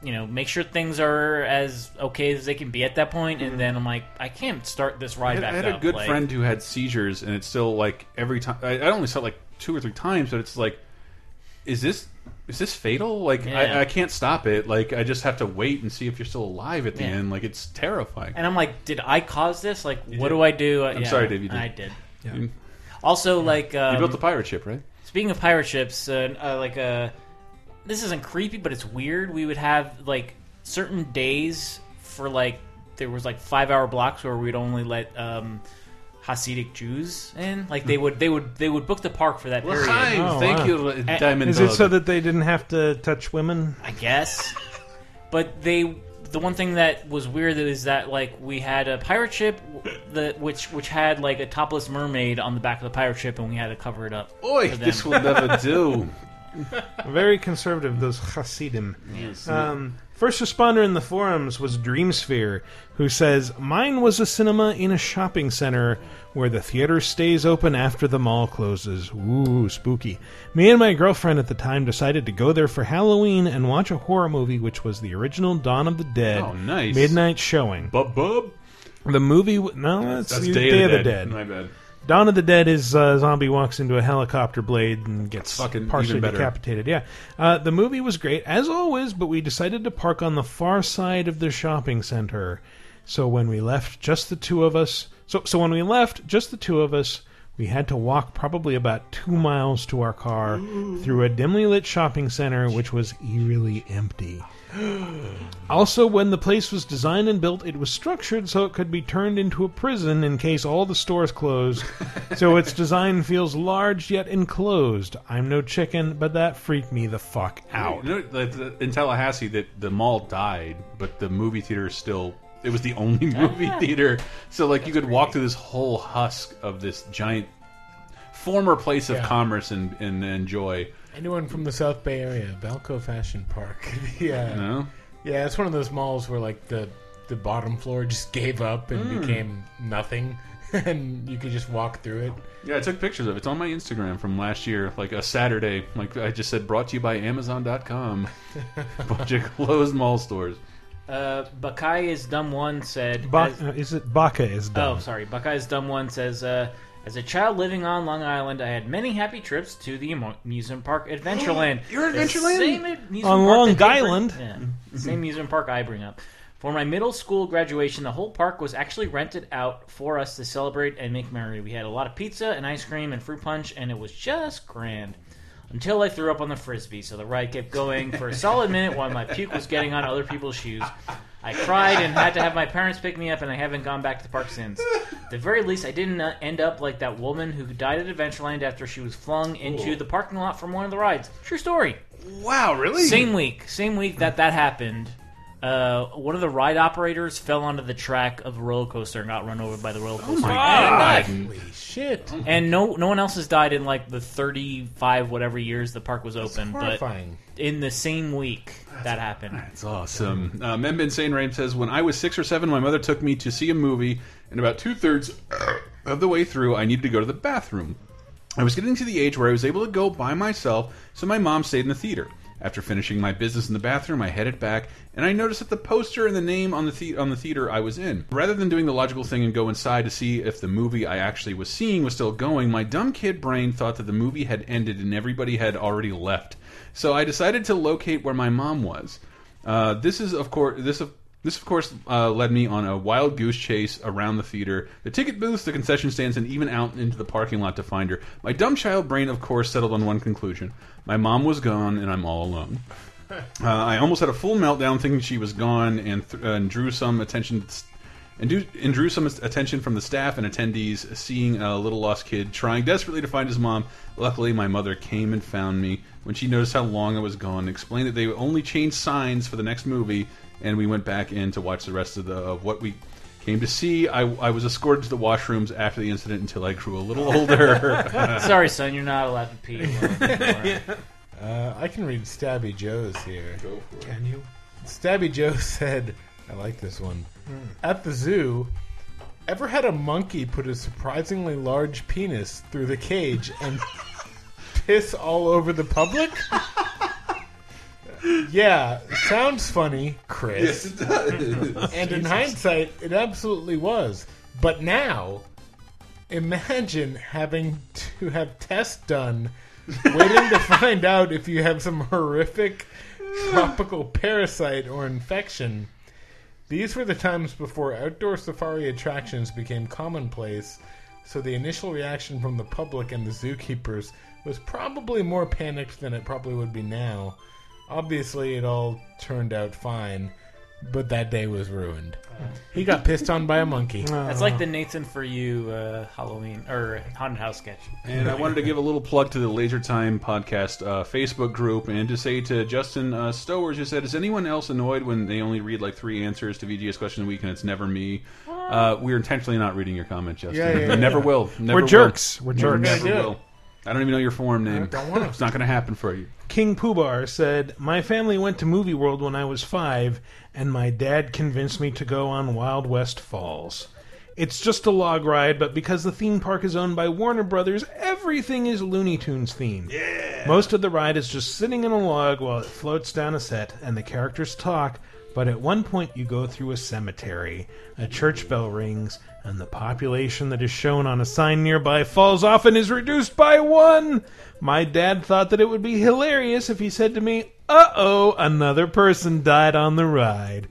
you know, make sure things are as okay as they can be at that Mm-hmm. and then I'm like, I can't start this I ride had, back I had up. a good like- friend who had seizures, and it's still like every time. I, I only saw it like two or three times, but it's like, is this is this fatal? Like Yeah. I, I can't stop it. Like I just have to wait and see if you're still alive at the Yeah. end. Like it's terrifying. And I'm like, did I cause this? Like, what do I do? I'm Yeah, sorry, Dave. You did. I did. You- Also, like, um, you built the pirate ship, right? Speaking of pirate ships, uh, uh, like, uh, this isn't creepy, but it's weird. We would have like certain days for like there was like five hour blocks where we'd only let um, Hasidic Jews in. Like they would, they would, they would book the park for that period. L'chaim, Oh, thank wow. you, And- Diamond Is it Dog. so that they didn't have to touch women? I guess. But they, the one thing that was weird is that like we had a pirate ship, the which which had like a topless mermaid on the back of the pirate ship, and we had to cover it up. Oi, for them. this will never do. Very conservative, those Hasidim. Yes. Um, first responder in the forums was Dreamsphere, who says, Mine was a cinema in a shopping center where the theater stays open after the mall closes. Ooh, spooky. Me and my girlfriend at the time decided to go there for Halloween and watch a horror movie, which was the original Dawn of the Dead Oh, nice. midnight showing. Bub bub. The movie, w- no, that's, That's the Day, of the, Dead. Dead. My bad. Dawn of the Dead is uh, zombie walks into a helicopter blade and gets fucking partially even better. decapitated. Yeah, uh, the movie was great as always, but we decided to park on the far side of the shopping center. So when we left, just the two of us. So so when we left, just the two of us. We had to walk probably about two miles to our car through a dimly lit shopping center, which was eerily empty. Also, when the place was designed and built, it was structured so it could be turned into a prison in case all the stores closed. so its design feels large yet enclosed. I'm no chicken, but that freaked me the fuck out. You know, the- the- in Tallahassee, that the mall died, but the movie theater is still. It was the only movie theater, so like you could walk through this whole husk of this giant former place of Yeah. commerce and, and enjoy. Anyone from the South Bay area, Vallco Fashion Park. yeah. No? Yeah, it's one of those malls where like the the bottom floor just gave up and Mm. became nothing, and you could just walk through it. Yeah, I took pictures of it. It's on my Instagram from last year, like a Saturday. Like I just said, brought to you by Amazon.com. Bunch of closed mall stores. Uh, Bakai is dumb one said. Ba- as- is it Baka is dumb? Oh, sorry. Buckeye's Dumb One says, uh, as a child living on Long Island, I had many happy trips to the amusement park Adventureland. You're The Adventureland? Same amusement On park Long that they bring- Island? Yeah, the same amusement park I bring up. For my middle school graduation, the whole park was actually rented out for us to celebrate and make merry. We had a lot of pizza and ice cream and fruit punch, and it was just grand. Until I threw up on the frisbee, so the ride kept going for a solid minute while my puke was getting on other people's shoes. I cried and had to have my parents pick me up, and I haven't gone back to the park since. At the very least, I didn't uh, end up like that woman who died at Adventureland after she was flung into Ooh. the parking lot from one of the rides. True story. Wow, really? Same week, same week that that happened. Uh, one of the ride operators fell onto the track of a roller coaster and got run over by the roller coaster. Oh my and died. Holy shit! And no, no one else has died in like the thirty-five whatever years the park was open. But horrifying. in the same week that happened. That's awesome. Uh, Mem Insane Rain says, When I was six or seven, my mother took me to see a movie, and about two thirds of the way through, I needed to go to the bathroom. I was getting to the age where I was able to go by myself, so my mom stayed in the theater. After finishing my business in the bathroom, I headed back, and I noticed that the poster and the name on the, the on the theater I was in. Rather than doing the logical thing and go inside to see if the movie I actually was seeing was still going, my dumb kid brain thought that the movie had ended and everybody had already left. So I decided to locate where my mom was. Uh, this is of course this of this of course uh, led me on a wild goose chase around the theater, the ticket booths, the concession stands, and even out into the parking lot to find her. My dumb child brain, of course, settled on one conclusion: my mom was gone, and I'm all alone. Uh, I almost had a full meltdown, thinking she was gone, and, th and drew some attention. And, do, and drew some attention from the staff and attendees, seeing a little lost kid trying desperately to find his mom. Luckily, my mother came and found me when she noticed how long I was gone. Explained that they would only changed signs for the next movie, and we went back in to watch the rest of the of what we came to see. I, I was escorted to the washrooms after the incident until I grew a little older. Sorry, son, you're not allowed to pee. Uh, I can read Stabby Joe's here. Go for it. Can you? Stabby Joe said, I like this one. Hmm. At the zoo, ever had a monkey put a surprisingly large penis through the cage and piss all over the public? Yeah, sounds funny, Chris. Yes, it does. and in hindsight, it absolutely was. But now, imagine having to have tests done, waiting to find out if you have some horrific tropical parasite or infection. These were the times before outdoor safari attractions became commonplace, so the initial reaction from the public and the zookeepers was probably more panicked than it probably would be now. Obviously, it all turned out fine, but that day was ruined. He got pissed on by a monkey. That's like the Nathan for you uh, Halloween or haunted house sketch. And I wanted to give a little plug to the Laser Time podcast uh, Facebook group and to say to Justin uh, Stowers, who said, Is anyone else annoyed when they only read like three answers to VGS question a week and it's never me? Uh, we're intentionally not reading your comment, Justin. Yeah, yeah, I never yeah. will. Never We're will. jerks. We're jerks. Never will. I don't even know your forum name. don't wanna. It's not going to happen for you. King Poobar said, My family went to Movie World when I was five, and my dad convinced me to go on Wild West Falls. It's just a log ride, but because the theme park is owned by Warner Brothers, everything is Looney Tunes themed. Yeah. Most of the ride is just sitting in a log while it floats down a set, and the characters talk. But at one point, you go through a cemetery. A church bell rings, and the population that is shown on a sign nearby falls off and is reduced by one. My dad thought that it would be hilarious if he said to me, Uh oh, another person died on the ride.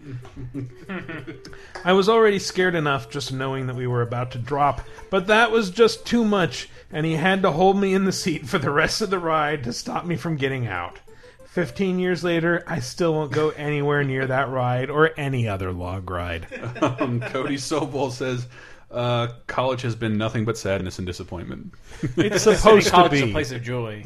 I was already scared enough just knowing that we were about to drop, but that was just too much, and he had to hold me in the seat for the rest of the ride to stop me from getting out. Fifteen years later, I still won't go anywhere near that ride or any other log ride. um, Cody Sobol says, uh, College has been nothing but sadness and disappointment. It's supposed to College be. is a place of joy.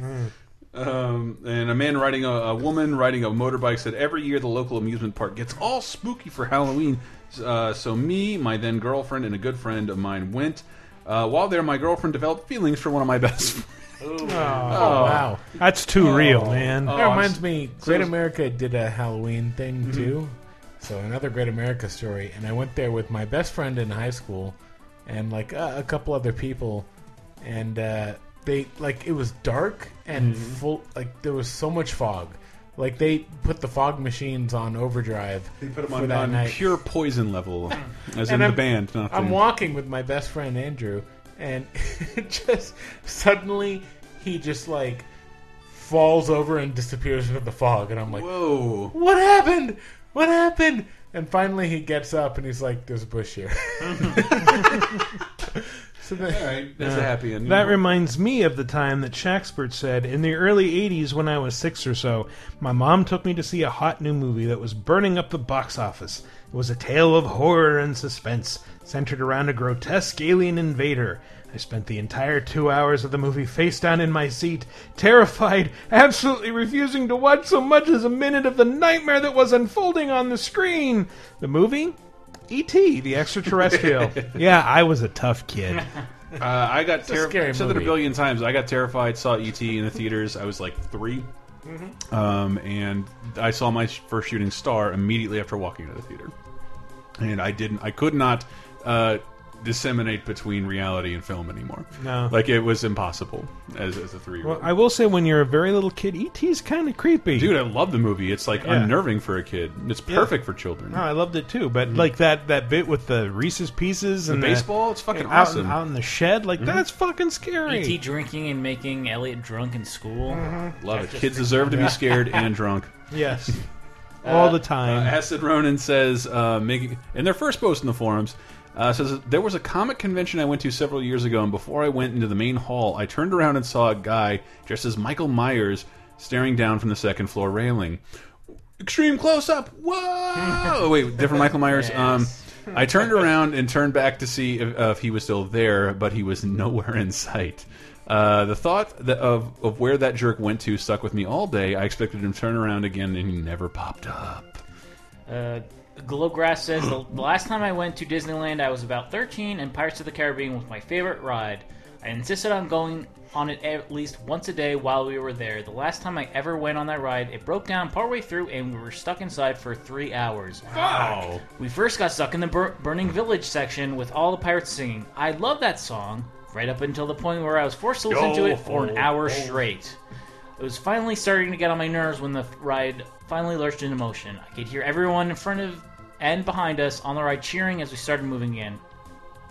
Um, and a man riding a, a woman riding a motorbike said every year the local amusement park gets all spooky for Halloween. Uh, so me, my then girlfriend, and a good friend of mine went. Uh, while there, my girlfriend developed feelings for one of my best friends. Oh, wow. That's too Oh. real, man. Oh, that I'm reminds s- me, Great it's- America did a Halloween thing Mhm. too. So another Great America story, and I went there with my best friend in high school, and like uh, a couple other people, and uh, they like it was dark and Mhm. full. Like there was so much fog. Like they put the fog machines on overdrive. They put them on, on pure poison level, as in And the I'm- band. Not I'm the- walking with my best friend Andrew, and just suddenly he just like falls over and disappears into the fog, and I'm like, "Whoa, what happened? What happened?" And finally he gets up and he's like, "There's a bush here." so then, All right, that's a happy ending. That reminds me of the time that Shaxpert said in the early 80s when I was six or so, my mom took me to see a hot new movie that was burning up the box office. It was a tale of horror and suspense, centered around a grotesque alien invader. I spent the entire two hours of the movie face down in my seat, terrified, absolutely refusing to watch so much as a minute of the nightmare that was unfolding on the screen. The movie? E.T., the extraterrestrial. yeah, I was a tough kid. Uh, I got It's a scary terrified. I've said that a billion times. I got terrified. Saw ET in the theaters. I was like 3 Mhm. um, and I saw my first shooting star immediately after walking into the theater. And I didn't. I could not uh, disseminate between reality and film anymore. No. like it was impossible as, as a three Well. I will say, when you're a very little kid, ET is kind of creepy. Dude, I love the movie. It's like Yeah. unnerving for a kid. It's Yeah. perfect for children. No, I loved it too. But like that that bit with the Reese's Pieces The and baseball, it's fucking out, awesome. out in the shed, like Mhm. that's fucking scary. E.T. drinking and making Elliot drunk in school. Love it. Kids deserve to be scared and drunk. Yes. All Uh, the time. Uh, Acid Ronan says, uh, making in their first post in the forums, uh, says there was a comic convention I went to several years ago, and before I went into the main hall, I turned around and saw a guy dressed as Michael Myers staring down from the second floor railing. Extreme close up. Whoa! oh, wait, different Michael Myers. Um, I turned around and turned back to see if, uh, if he was still there, but he was nowhere in sight. Uh, the thought that of, of where that jerk went to stuck with me all day. I expected him to turn around again, and he never popped up. Uh, Glowgrass says the, the last time I went to Disneyland, I was about 13, and Pirates of the Caribbean was my favorite ride. I insisted on going on it at least once a day while we were there. The last time I ever went on that ride, it broke down partway through, and we were stuck inside for three hours. Wow. We first got stuck in the bur- Burning Village section with all the pirates singing. I love that song, right up until the point where I was forced to listen to it for an hour straight. It was finally starting to get on my nerves when the ride finally lurched into motion. I could hear everyone in front of and behind us on the ride cheering as we started moving in,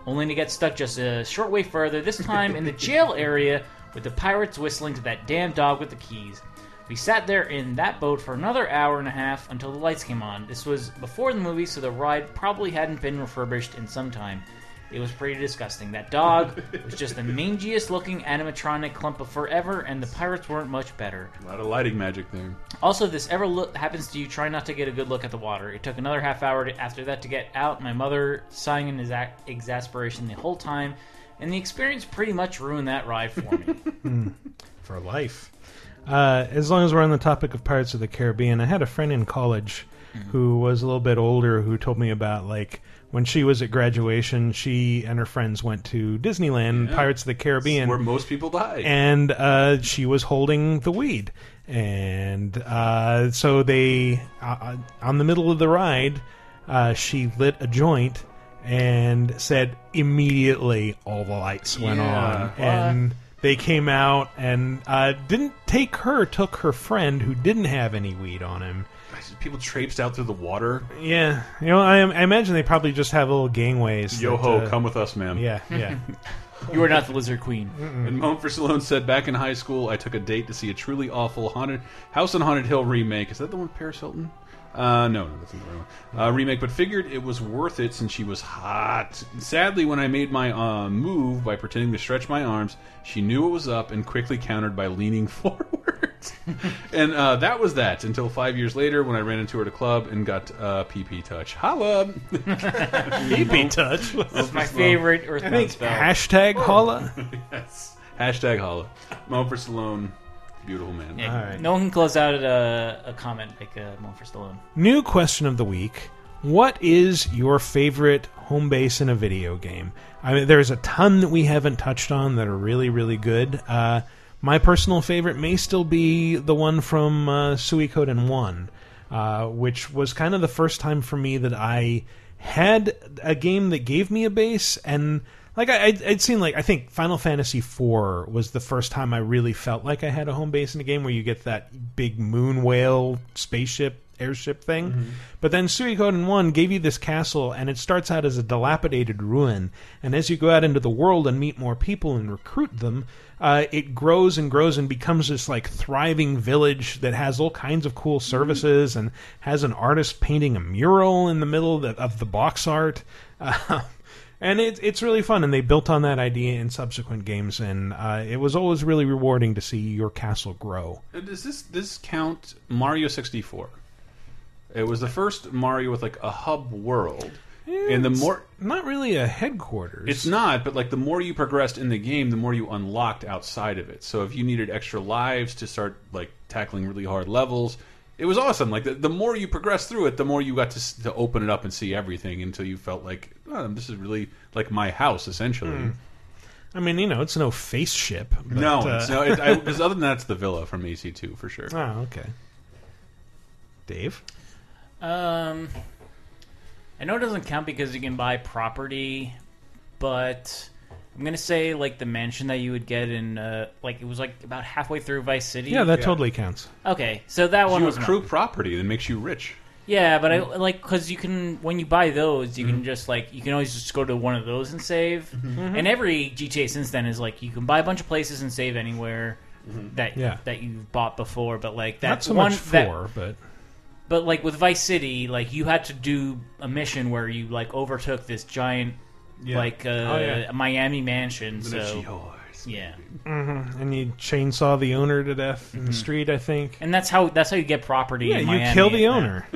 only to get stuck just a short way further, this time in the jail area with the pirates whistling to that damn dog with the keys. We sat there in that boat for another hour and a half until the lights came on. This was before the movie, so the ride probably hadn't been refurbished in some time. It was pretty disgusting. That dog was just the mangiest looking animatronic clump of forever, and the pirates weren't much better. A lot of lighting magic there. Also, if this ever look, happens to you, try not to get a good look at the water. It took another half hour to, after that to get out. My mother sighing in exa- exasperation the whole time, and the experience pretty much ruined that ride for me. for life. Uh, as long as we're on the topic of Pirates of the Caribbean, I had a friend in college who was a little bit older who told me about like when she was at graduation, she and her friends went to Disneyland, Yeah. Pirates of the Caribbean, where most people die. and uh, she was holding the weed, and uh, so they uh, on the middle of the ride, uh, she lit a joint and said immediately all the lights went Yeah. on, and they came out and uh, didn't take her, took her friend who didn't have any weed on him. People traipsed out through the water. Yeah, you know, I, I imagine they probably just have little gangways. Yo ho, uh, come with us, ma'am. Yeah, yeah. You are not the Lizard Queen. And Moan for Stallone said, back in high school, I took a date to see a truly awful haunted House on Haunted Hill remake. Is that the one with Paris Hilton? Uh, no, no, that's not the right one. Uh, remake, but figured it was worth it since she was hot. Sadly, when I made my uh, move by pretending to stretch my arms, she knew it was up and quickly countered by leaning forward. and uh, that was that until five years later when I ran into her at a club and got uh, PP touch. Holla! PP touch. That's my favorite Earthbound spell. hashtag holla. yes. Hashtag holla. Moan for Stallone. Beautiful man. Yeah, No one can close out a, a comment like uh, Mo for Stallone. New question of the week: What is your favorite home base in a video game? I mean, there's a ton that we haven't touched on that are really, really good. Uh, my personal favorite may still be the one from uh, Suikoden One, uh, which was kind of the first time for me that I had a game that gave me a base and. Like I, I'd, I'd seen, like I think Final Fantasy IV was the first time I really felt like I had a home base in a game where you get that big moon whale spaceship airship thing. Mm-hmm. But then Suikoden 1 gave you this castle, and it starts out as a dilapidated ruin. And as you go out into the world and meet more people and recruit them, uh, it grows and grows and becomes this like thriving village that has all kinds of cool services and has an artist painting a mural in the middle of the, of the box art. Uh, and it's it's really fun, and they built on that idea in subsequent games, and uh, it was always really rewarding to see your castle grow. Uh, Does this this count Mario 64? It was the first Mario with like a hub world. and the more not really a headquarters. It's not, but like the more you progressed in the game, the more you unlocked outside of it. So if you needed extra lives to start like tackling really hard levels, it was awesome. Like the, the more you progressed through it, the more you got to to open it up and see everything until you felt like oh, this is really like my house essentially. Hmm. I mean, you know, it's no face ship. But, no, uh, it's, no, it, I, 'cause other than that, it's the villa from AC2 for sure. Oh, okay. Dave, Um, I know it doesn't count because you can buy property, but I'm gonna say like the mansion that you would get in uh, like it was like about halfway through Vice City. yeah, that totally counts. Okay, so that one you was accrue property that makes you rich. Yeah, but I like because you can when you buy those, you Mm-hmm. can just like you can always just go to one of those and save. Mhm. And every GTA since then is like you can buy a bunch of places and save anywhere that Yeah. that you've bought before. But like that Not so one much that- four, but but like with Vice City, like you had to do a mission where you like overtook this giant Yeah. like uh, Oh, yeah. Miami mansion. Then it's so yours. yeah. hmm and you chainsaw the owner to death in the Mhm. street. I think. And that's how that's how you get property. Yeah, in you Miami. kill the owner.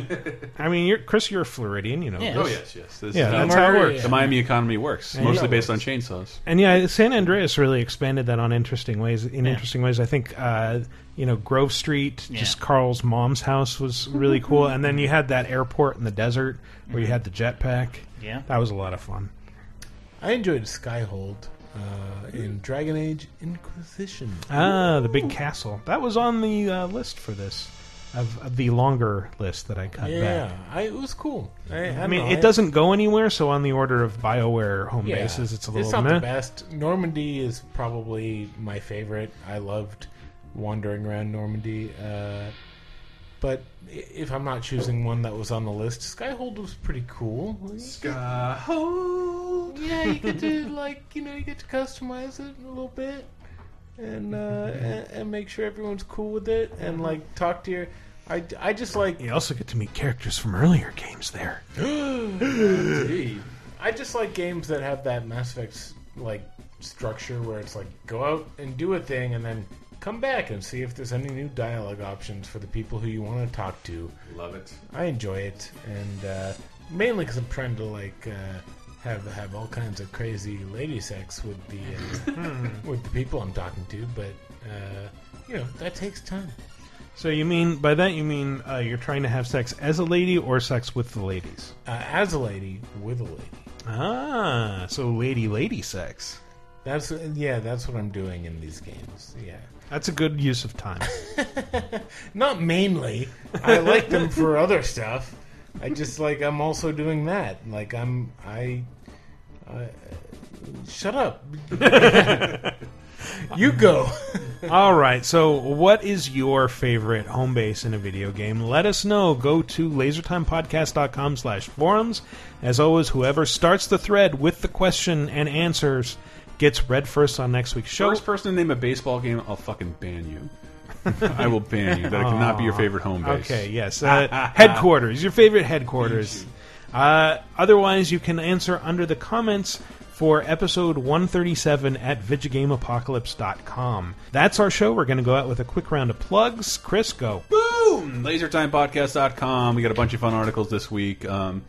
I mean, you're Chris. You're a Floridian, you know. Yeah. this. Oh yes, yes. This yeah, that's how how it works. The Miami economy works, And mostly yeah. based on chainsaws. And yeah, San Andreas really expanded that on interesting ways. In Yeah. interesting ways, I think uh, you know Grove Street, Yeah. just Carl's mom's house was really cool. And then you had that airport in the desert where you had the jetpack. Yeah. that was a lot of fun. I enjoyed Skyhold uh, in Dragon Age Inquisition. Ah, the big castle that was on the uh, list for this. Of, of the longer list that I cut yeah, back. I, it was cool. I, I, I, mean, know, it I- doesn't go anywhere. So on the order of Bioware home Yeah, bases, it's a little. It's not meh. the best. Normandy is probably my favorite. I loved wandering around Normandy. Uh, but if I'm not choosing one that was on the list, Skyhold was pretty cool. Skyhold. Yeah, you get to like you know you get to customize it a little bit, and uh, and, and make sure everyone's cool with it, and like talk to your. I, I just like You also get to meet characters from earlier games there. I just like games that have that Mass Effect like structure where it's like go out and do a thing and then come back and see if there's any new dialogue options for the people who you want to talk to. Love it. I enjoy it, and uh, mainly because I'm trying to like uh, have have all kinds of crazy lady sex with the uh, with the people I'm talking to, but uh, you know that takes time. So you mean by that you mean uh, you're trying to have sex as a lady or sex with the ladies? Uh, as a lady with a lady. Ah, so lady lady sex. That's yeah, that's what I'm doing in these games. Yeah. That's a good use of time. Not mainly. I like them for other stuff. I just like I'm also doing that. Like I'm I. I shut up. you go. All right. So, what is your favorite home base in a video game? Let us know. Go to lasertimepodcast.com slash forums. As always, whoever starts the thread with the question and answers gets read first on next week's show. First person to name a baseball game, I'll fucking ban you. I will ban you. That cannot be your favorite home base. Okay, yes. Uh, headquarters. Your favorite headquarters. Uh, otherwise, you can answer under the comments for episode 137 at VidjagameApocalypse.com. That's our show. We're going to go out with a quick round of plugs. Chris, go. Boom! LaserTimePodcast.com. We got a bunch of fun articles this week. Um,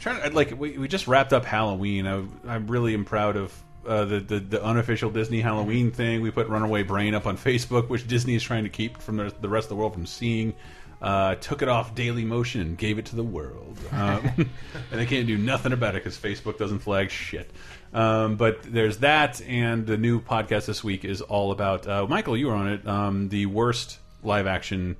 trying to, like we, we just wrapped up Halloween. I, I really am proud of uh, the, the the unofficial Disney Halloween thing. We put Runaway Brain up on Facebook, which Disney is trying to keep from the, the rest of the world from seeing. Uh, took it off Daily Motion and gave it to the world, um, and they can't do nothing about it because Facebook doesn't flag shit. Um, but there's that, and the new podcast this week is all about uh, Michael. You were on it. Um, the worst live action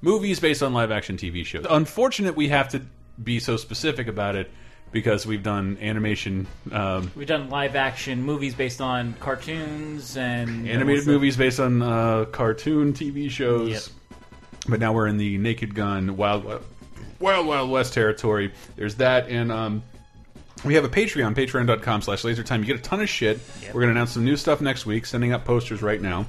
movies based on live action TV shows. Unfortunate we have to be so specific about it because we've done animation, um, We've done live action movies based on cartoons and animated movies based on uh, cartoon TV shows. Yep. But now we're in the Naked Gun Wild Wild Wild, West territory. There's that, and um, we have a Patreon, patreon.com slash lasertime. You get a ton of shit. We're going to announce some new stuff next week, sending up posters right now.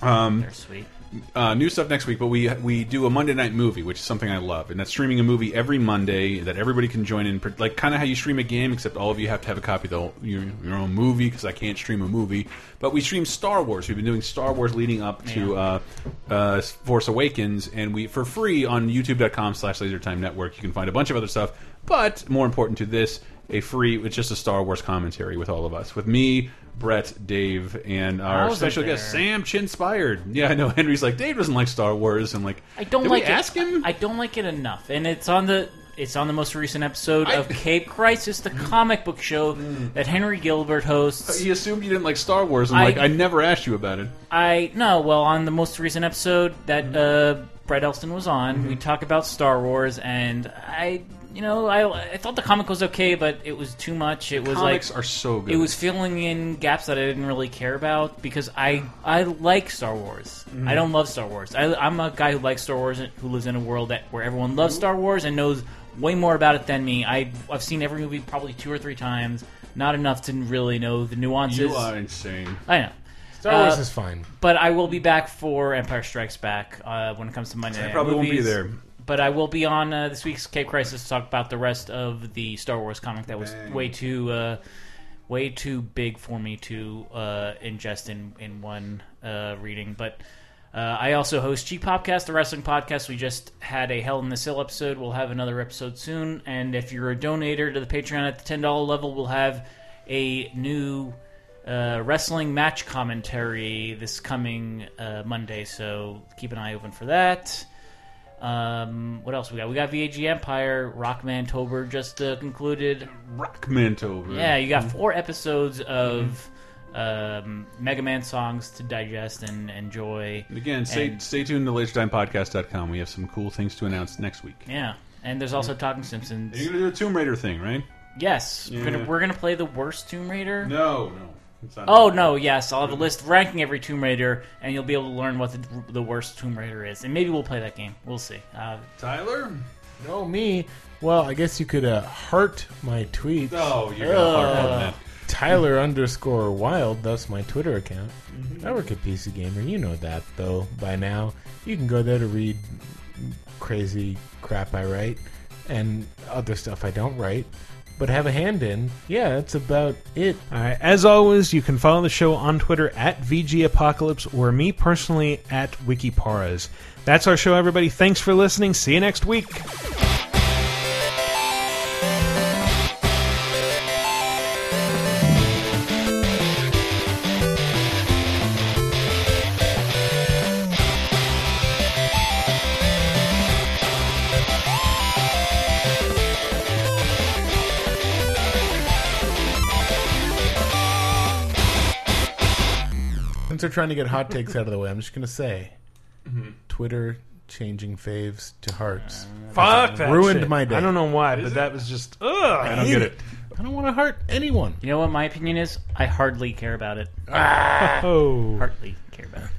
Um, They're sweet. Uh, new stuff next week, but we we do a Monday night movie, which is something I love, and that's streaming a movie every Monday that everybody can join in, like kind of how you stream a game, except all of you have to have a copy of the whole, your, your own movie because I can't stream a movie. But we stream Star Wars. We've been doing Star Wars leading up to uh, uh, Force Awakens, and we for free on YouTube.com/slash LaserTime Network. You can find a bunch of other stuff, but more important to this, a free it's just a Star Wars commentary with all of us, with me. Brett, Dave, and our special guest there. Sam Chinspired. Yeah, I know. Henry's like Dave doesn't like Star Wars, and like I don't Did like we it. ask him. I don't like it enough, and it's on the it's on the most recent episode of Cape Crisis, the comic book show that Henry Gilbert hosts. He assumed you didn't like Star Wars. I'm I- like, I never asked you about it. I no, well, on the most recent episode that uh, Brett Elston was on, Mm-hmm. we talk about Star Wars, and I, you know, I I thought the comic was okay, but it was too much. It was comics like are so good. It was filling in gaps that I didn't really care about because I I like Star Wars. Mhm. I don't love Star Wars. I, I'm a guy who likes Star Wars and who lives in a world that where everyone loves Star Wars and knows way more about it than me. I I've seen every movie probably two or three times. Not enough to really know the nuances. You are insane. I know. Star Wars is fine. But I will be back for Empire Strikes Back uh, when it comes to Monday. I Night probably won't be there. But I will be on uh, this week's Cape Crisis to talk about the rest of the Star Wars comic that was way too, uh, way too big for me to uh, ingest in in one uh, reading. But uh, I also host G Popcast, the wrestling podcast. We just had a Hell in the Cell episode. We'll have another episode soon. And if you're a donator to the Patreon at the ten dollar level, we'll have a new uh, wrestling match commentary this coming uh, Monday. So keep an eye open for that. Um, what else we got? We got VAG Empire. Rockman Tober just uh, concluded. Rockmantober. Yeah, you got four episodes of um, Mega Man songs to digest and enjoy. And again, stay, And- stay tuned to lasertimepodcast.com. We have some cool things to announce next week. yeah, and there's also Talking Simpsons. You're gonna do a Tomb Raider thing, right? Yes, we're, gonna, we're gonna play the worst Tomb Raider. No, no. It's not- Oh no, yes, I'll have a list ranking every Tomb Raider, and you'll be able to learn what the, the worst Tomb Raider is, and maybe we'll play that game. We'll see. Uh, Tyler? No, me. Well, I guess you could uh, heart my tweets. Oh, you're gonna heart Uh, one then. Tyler underscore Wilde, that's my Twitter account. Mm-hmm. I work at PC Gamer, you know that though by now. You can go there to read crazy crap I write and other stuff I don't write. But have a hand in. Yeah, that's about it. All right. As always, you can follow the show on Twitter at VG Apocalypse or me personally at Wikiparas. That's our show, everybody. Thanks for listening. See you next week. Since they're trying to get hot takes out of the way, I'm just gonna say Mhm. Twitter changing faves to hearts. Fuck that ruined shit. my day. I don't know why, but that was just. Ugh, I don't get it. I don't want to hurt anyone. you know what my opinion is? I hardly care about it. Oh. Hardly care about it.